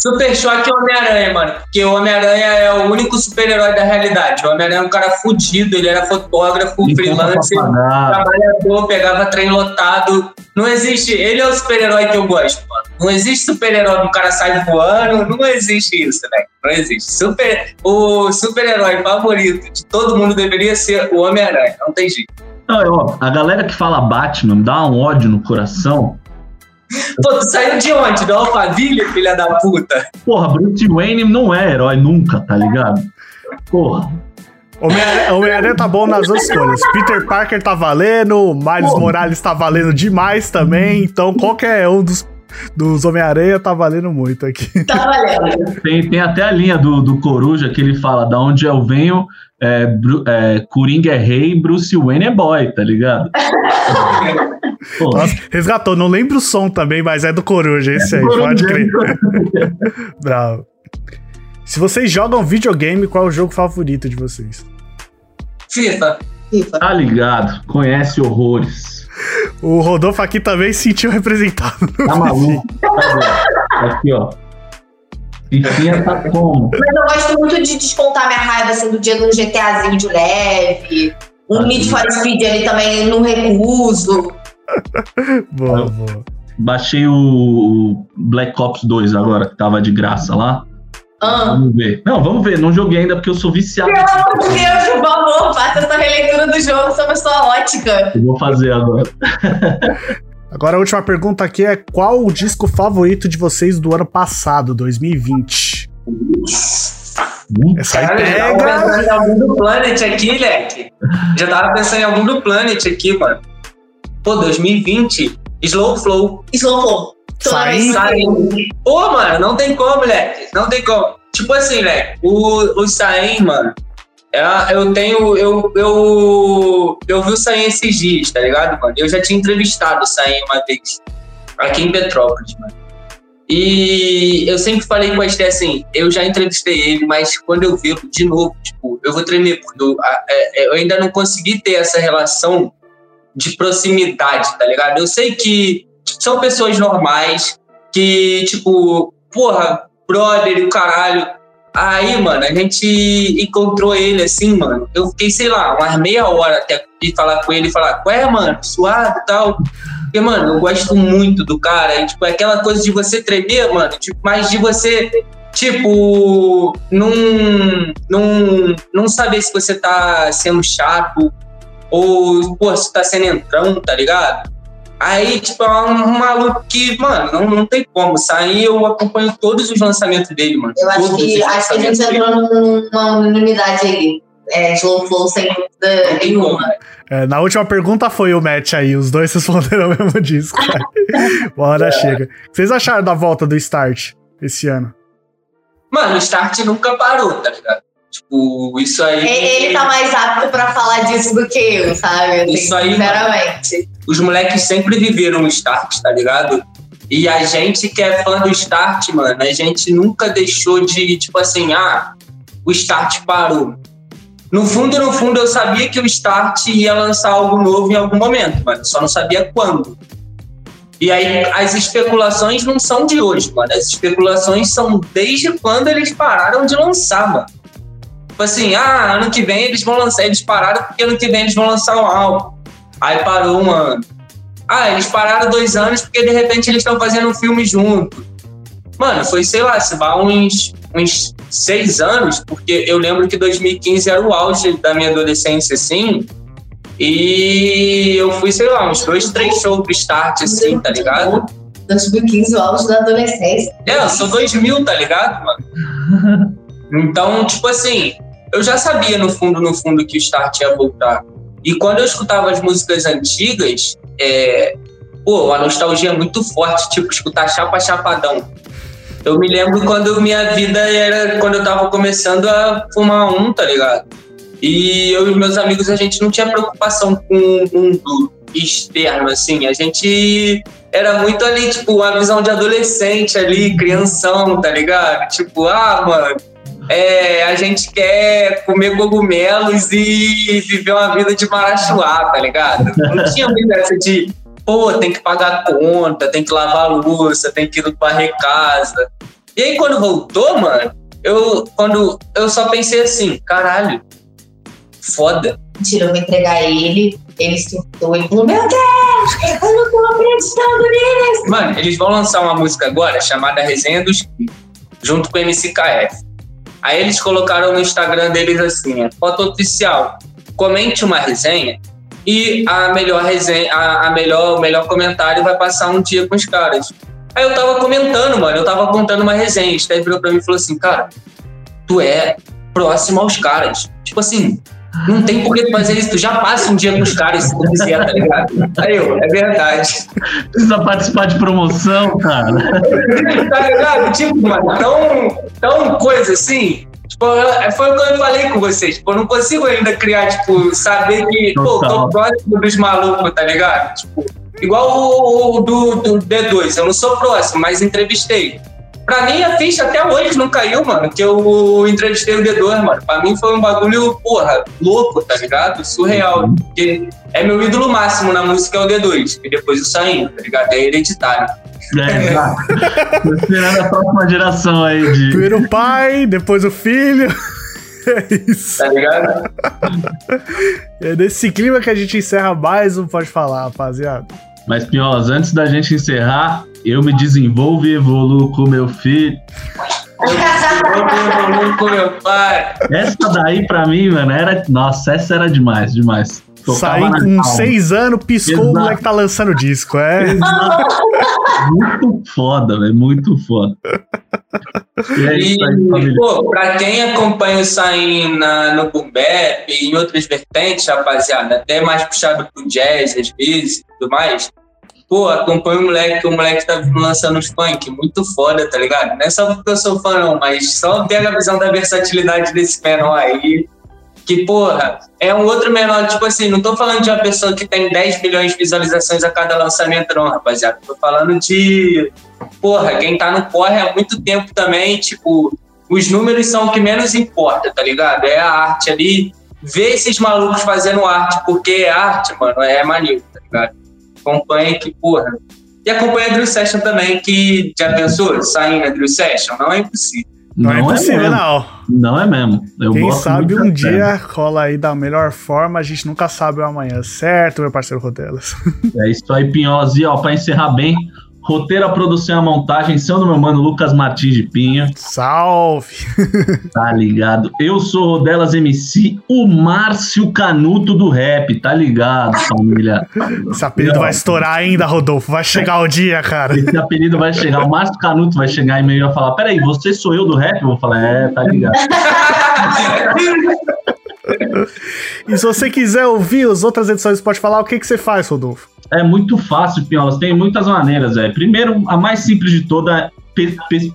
Super Choque o Homem-Aranha, mano. Porque o Homem-Aranha é o único super-herói da realidade. O Homem-Aranha é um cara fudido, ele era fotógrafo, Tem freelancer, trabalhador, pegava trem lotado. Não existe. Ele é o super-herói que eu gosto, mano. Não existe super-herói que o cara sai voando. Não existe isso, né? Não existe. Super, o super-herói favorito de todo mundo deveria ser o Homem-Aranha. Não tem jeito. Não, ó, a galera que fala Batman dá um ódio no coração. Pô, tu saiu de onde? Da Alphaville, filha da puta? Porra, Bruce Wayne não é herói nunca, tá ligado? Porra. Homem-Aranha tá bom nas duas escolhas. Peter Parker tá valendo, Miles Pô. Morales tá valendo demais também. Então qualquer um dos, dos Homem-Aranha tá valendo muito aqui. Tá valendo. Tem, tem até a linha do, do Coruja que ele fala: da onde eu venho, é, é, Coringa é rei, Bruce Wayne é boy, tá ligado? Pô, Nossa, resgatou. Não lembro o som também, mas é do Coruja, esse aí, pode crer. Bravo. Se vocês jogam videogame, qual é o jogo favorito de vocês? FIFA. FIFA. Tá ligado, conhece horrores. O Rodolfo aqui também se sentiu representado. Tá maluco? Tá. Aqui, ó. Fifinha tá como? Mas eu gosto muito de descontar minha raiva assim, do dia do GTAzinho de leve. Um Ah, Need for Speed ali também não recuso. Boa, boa. Baixei o Black Ops 2 agora, que tava de graça lá. Ah. Vamos ver. Não, vamos ver. Não joguei ainda porque eu sou viciado. Pelo amor de Deus, por favor, faça essa releitura do jogo sob a sua ótica. Eu vou fazer agora. Agora a última pergunta aqui é: qual o disco favorito de vocês do ano passado, 2020? Essa aí Cara, eu já tava pega. pensando em algum do Planet aqui, leque. Já tava pensando em algum do Planet aqui, mano. Pô, 2020, Slow Flow. Slow flow. Toda Sai. vez- Sai. Pô, mano, não tem como, leque. Não tem como. Tipo assim, leque, o, o Saem, mano, é- eu tenho. Eu, eu, eu vi o Saem esses dias, tá ligado, mano? Eu já tinha entrevistado o Saem uma vez. Aqui em Petrópolis, mano. E eu sempre falei com a Esté assim, eu já entrevistei ele, mas quando eu vi de novo, tipo, eu vou tremer, porque eu, a- é- eu ainda não consegui ter essa relação de proximidade, tá ligado? Eu sei que são pessoas normais, que, tipo, porra, brother e caralho. Aí, mano, a gente encontrou ele assim, mano. Eu fiquei, sei lá, umas meia hora até de falar com ele e falar, ué, mano, suave e tal. Porque, mano, eu gosto muito do cara. E, tipo, é aquela coisa de você tremer, mano, tipo, mas de você, tipo, não, não, não saber se você tá sendo chato ou, pô, se tá sendo entrão, tá ligado? Aí, tipo, é um maluco que, mano, não, não tem como. Sair, eu acompanho todos os lançamentos dele, mano. Eu acho Todos que, acho que a gente entrou numa unanimidade aí. É, Slow Flow sem dúvida nenhuma. É, na última pergunta foi o match aí, os dois responderam o mesmo disco. cara. Uma hora chega. O que vocês acharam da volta do Start esse ano? Mano, o Start nunca parou, tá ligado? Tipo, isso aí. Ele tá mais apto pra falar disso do que eu, sabe? Assim, Isso aí, sinceramente. Os moleques sempre viveram o Start, tá ligado? E a gente que é fã do Start, mano, a gente nunca deixou de, tipo assim, ah, o Start parou. No fundo, no fundo, eu sabia que o Start ia lançar algo novo em algum momento, mano. Só não sabia quando. E aí, as especulações não são de hoje, mano. As especulações são desde quando eles pararam de lançar, mano. Tipo assim, ah, ano que vem eles vão lançar. Eles pararam porque ano que vem eles vão lançar um álbum. Aí parou um ano. Ah, eles pararam dois anos porque de repente eles estão fazendo um filme junto. Mano, foi, sei lá, se vai uns, uns seis anos, porque eu lembro que 2015 era o auge da minha adolescência, assim. E eu fui, sei lá, uns dois, três shows pro start, assim, tá ligado? 2015, o auge da adolescência. É, eu sou 2000, tá ligado, mano? Então, tipo assim, eu já sabia no fundo, no fundo que o Start ia voltar. E quando eu escutava as músicas antigas, é, pô, a nostalgia é muito forte, tipo, escutar Chapa Chapadão. Eu me lembro quando minha vida era quando eu tava começando a fumar um, tá ligado? E eu e meus amigos, a gente não tinha preocupação com o mundo externo, assim. A gente era muito ali, tipo, uma visão de adolescente ali, crianção, tá ligado? Tipo, ah, mano, é, a gente quer comer cogumelos e viver uma vida de marachuá, tá ligado? Não tinha muito essa de, pô, tem que pagar conta, tem que lavar a louça, tem que varrer casa. E aí, quando voltou, mano, eu, quando, eu só pensei assim, caralho, foda. Mentira, eu vou entregar ele. Ele surtou e falou: Meu Deus, eu não tô acreditando nisso. Mano, eles vão lançar uma música agora chamada Resenha dos junto com o MCKF. Aí eles colocaram no Instagram deles assim, é, foto oficial, comente uma resenha e a melhor resenha, a, a melhor, o melhor comentário vai passar um dia com os caras. Aí eu tava comentando, mano, eu tava contando uma resenha, Steve virou pra mim e falou assim, cara, tu é próximo aos caras. Tipo assim, não tem por que fazer isso, tu já passa um dia com os caras se tu quiser, tá ligado? Aí eu, é verdade. Precisa participar de promoção, cara. tá ligado? Tipo, mano, tão, tão coisa assim. Tipo, eu- foi o que eu falei com vocês. Tipo, eu não consigo ainda criar, tipo, saber que, pô, tô próximo dos malucos, tá ligado? Tipo, igual o, o do, do D2, eu não sou próximo, mas entrevistei. Pra mim, a ficha até hoje não caiu, mano, que eu entrevistei o D2, mano. Pra mim foi um bagulho, porra, louco, tá ligado? Surreal. Porque é meu ídolo máximo na música é o D2, e depois o Saindo, tá ligado? É hereditário. É, exato. Tô esperando a próxima geração aí de. Primeiro o pai, depois o filho. É isso. Tá ligado? É nesse clima que a gente encerra mais um Pode Falar, rapaziada. Mas, Pinholas, antes da gente encerrar, eu me desenvolvo e evoluo com meu filho. Eu com meu pai. Essa daí, pra mim, mano, era. Nossa, essa era demais, demais. Na com calma. seis anos, piscou, Exato. o moleque tá lançando disco. É. Muito foda, velho. Muito foda. E é isso aí, E, pô, pra quem acompanha o Sain na, no Boom Bap e em outras vertentes, rapaziada, até mais puxado pro jazz às vezes e tudo mais, pô, acompanha o moleque, que o moleque tá lançando os funk, muito foda, tá ligado? Não é só porque eu sou fã, não, mas só pega a visão da versatilidade desse menor aí. Que, porra, é um outro menor, tipo assim, não tô falando de uma pessoa que tem 10 milhões de visualizações a cada lançamento, não, rapaziada. Tô falando de porra, quem tá no corre há muito tempo também, tipo, os números são o que menos importa, tá ligado? É a arte ali. Ver esses malucos fazendo arte, porque é arte, mano, é maneiro, tá ligado? Acompanha que, porra. E acompanha a Drill Session também, que já pensou sair na Drill Session? Não é impossível. Não, é impossível, mesmo. não. Não é mesmo. Eu Quem sabe um dia rola aí da melhor forma, a gente nunca sabe o amanhã, certo, meu parceiro Rodelas? É isso aí, Pinholas. E ó, pra encerrar bem, roteiro, a produção e a montagem são do meu mano Lucas Martins de Pinha. Salve! Tá ligado? Eu sou o Rodelas MC, o Márcio Canuto do rap, tá ligado, família? Esse apelido vai estourar ainda, Rodolfo. Vai chegar o dia, cara. Esse apelido vai chegar, o Márcio Canuto vai chegar e meio vai falar: Peraí, você sou eu do rap? Eu vou falar: É, tá ligado. E se você quiser ouvir as outras edições Pode Falar, o que, que você faz, Rodolfo? É muito fácil, Pinholas. Tem muitas maneiras, velho. Primeiro, a mais simples de toda é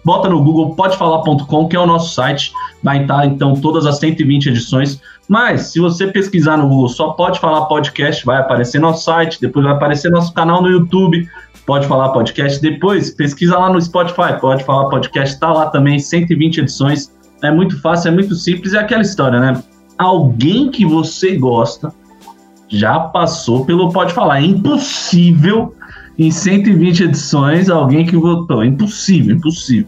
bota no Google podefalar.com, que é o nosso site. Vai estar, então, todas as 120 edições. Mas, se você pesquisar no Google só Pode Falar Podcast, vai aparecer nosso site, depois vai aparecer nosso canal no YouTube, Pode Falar Podcast. Depois, pesquisa lá no Spotify, Pode Falar Podcast, tá lá também, 120 edições. É muito fácil, é muito simples, é aquela história, né? Alguém que você gosta já passou pelo Pode Falar. É impossível em 120 edições alguém que votou. É impossível, impossível.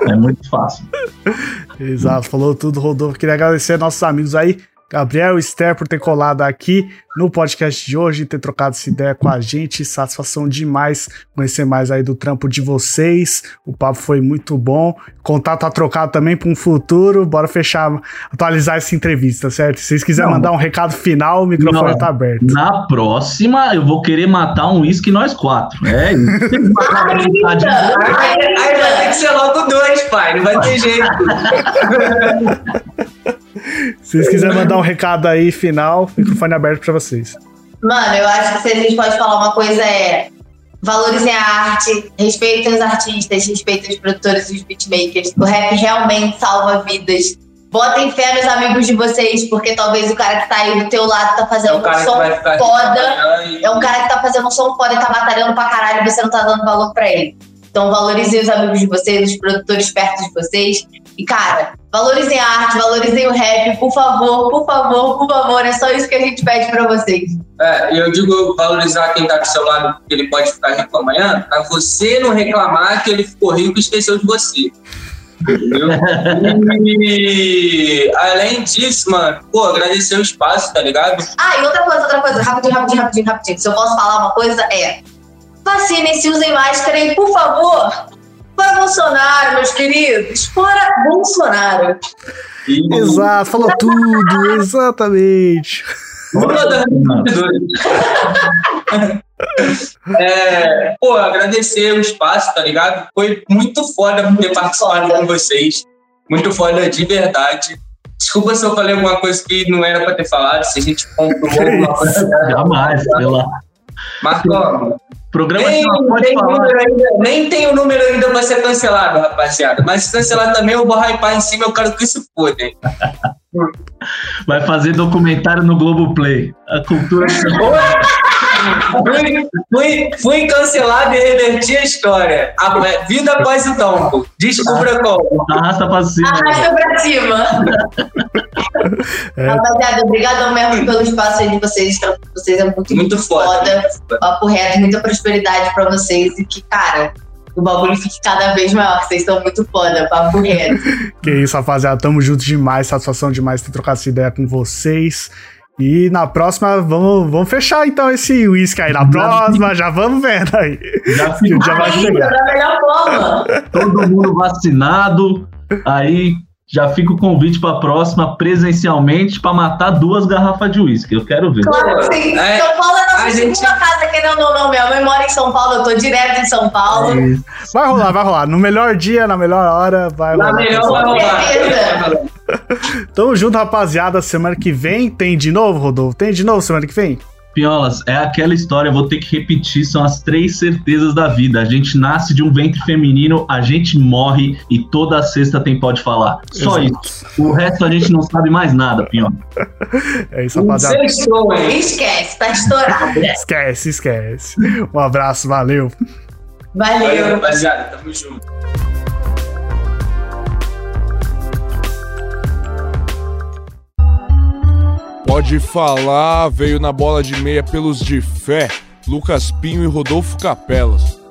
É muito fácil. Exato, falou tudo, Rodolfo. Queria agradecer a nossos amigos aí, Gabriel e Esther, por ter colado aqui no podcast de hoje, ter trocado essa ideia com a gente. Satisfação demais conhecer mais aí do trampo de vocês. O papo foi muito bom. Contato tá trocado também para um futuro. Bora fechar, atualizar essa entrevista, certo? Se vocês quiserem Não. mandar um recado final, o microfone Não. tá aberto. Na próxima, eu vou querer matar um uísque nós quatro. É isso. Aí, aí vai ter que ser logo dois, pai. Não vai ter jeito. Se vocês quiserem mandar um recado aí final, microfone aberto para vocês. Mano, eu acho que se a gente pode falar uma coisa é valorizem a arte, respeitem os artistas, respeitem os produtores e os beatmakers. O rap realmente salva vidas. Botem fé nos amigos de vocês, porque talvez o cara que tá aí do teu lado tá É fazendo o um que som foda. É um cara que tá fazendo um som foda e tá batalhando pra caralho e você não tá dando valor pra ele. Então valorizem os amigos de vocês, os produtores perto de vocês. E, cara, valorizem a arte, valorizem o rap, por favor, por favor, por favor. É só isso que a gente pede pra vocês. É, e eu digo valorizar quem tá do seu lado, porque ele pode ficar rico amanhã, pra você não reclamar que ele ficou rico e esqueceu de você. Entendeu? E além disso, mano, pô, agradecer o espaço, tá ligado? Ah, e outra coisa, outra coisa, rapidinho, rapidinho, rapidinho, rapidinho. Se eu posso falar uma coisa, é. Vacinem-se, usem máscara e, por favor, fora Bolsonaro, meus queridos. Fora Bolsonaro. E Exato, falou tudo, exatamente. É, pô, agradecer o espaço, tá ligado? Foi muito foda ter participado com vocês. Muito foda de verdade. Desculpa se eu falei alguma coisa que não era pra ter falado, se a gente comprou alguma coisa. Jamais, sei lá. Ó, Programa nem, tem ainda, nem tem o número ainda pra ser cancelado, rapaziada. Mas se cancelar também, eu vou hypar em cima, eu quero que se foda? Vai fazer documentário no Globoplay. A cultura. fui, fui, fui cancelado e reverti a história. A, vida após o tombo. Descubra como. Arrasta pra cima. Arrasta pra cima. É. Rapaziada, obrigadão mesmo pelo espaço aí de vocês. Então, Vocês é muito, Muito foda. Papo reto, muita prosperidade pra vocês. E que, cara, o bagulho fique cada vez maior. Vocês estão muito foda, papo reto. Que isso, rapaziada. Tamo junto demais. Satisfação demais ter trocado essa ideia com vocês. E na próxima, vamos, vamos fechar então esse uísque aí. Na próxima, já vamos vendo aí. Já o dia vai chegar. da melhor forma. todo mundo vacinado. Aí já fica o convite pra próxima presencialmente pra matar duas garrafas de uísque. Eu quero ver. Claro que sim. É, São Paulo é a nossa gente- casa, querendo ou não. Minha mãe mora em São Paulo, eu tô direto em São Paulo. Vai rolar, vai rolar. No melhor dia, na melhor hora, vai Na rolar. melhor vai rolar. Tamo junto, rapaziada. Semana que vem tem de novo, Rodolfo? Tem de novo semana que vem? Piolas, é aquela história, eu vou ter que repetir, são as três certezas da vida. A gente nasce de um ventre feminino, a gente morre e toda sexta tem pode falar. Só Exato. isso. O resto a gente não sabe mais nada, Piola. É isso, rapaziada. Esquece, tá estourado. Esquece, esquece. Um abraço, valeu. Valeu, Valeu. rapaziada. Tamo junto. Pode falar, veio na bola de meia pelos de fé, Lucas Pinho e Rodolfo Capelas.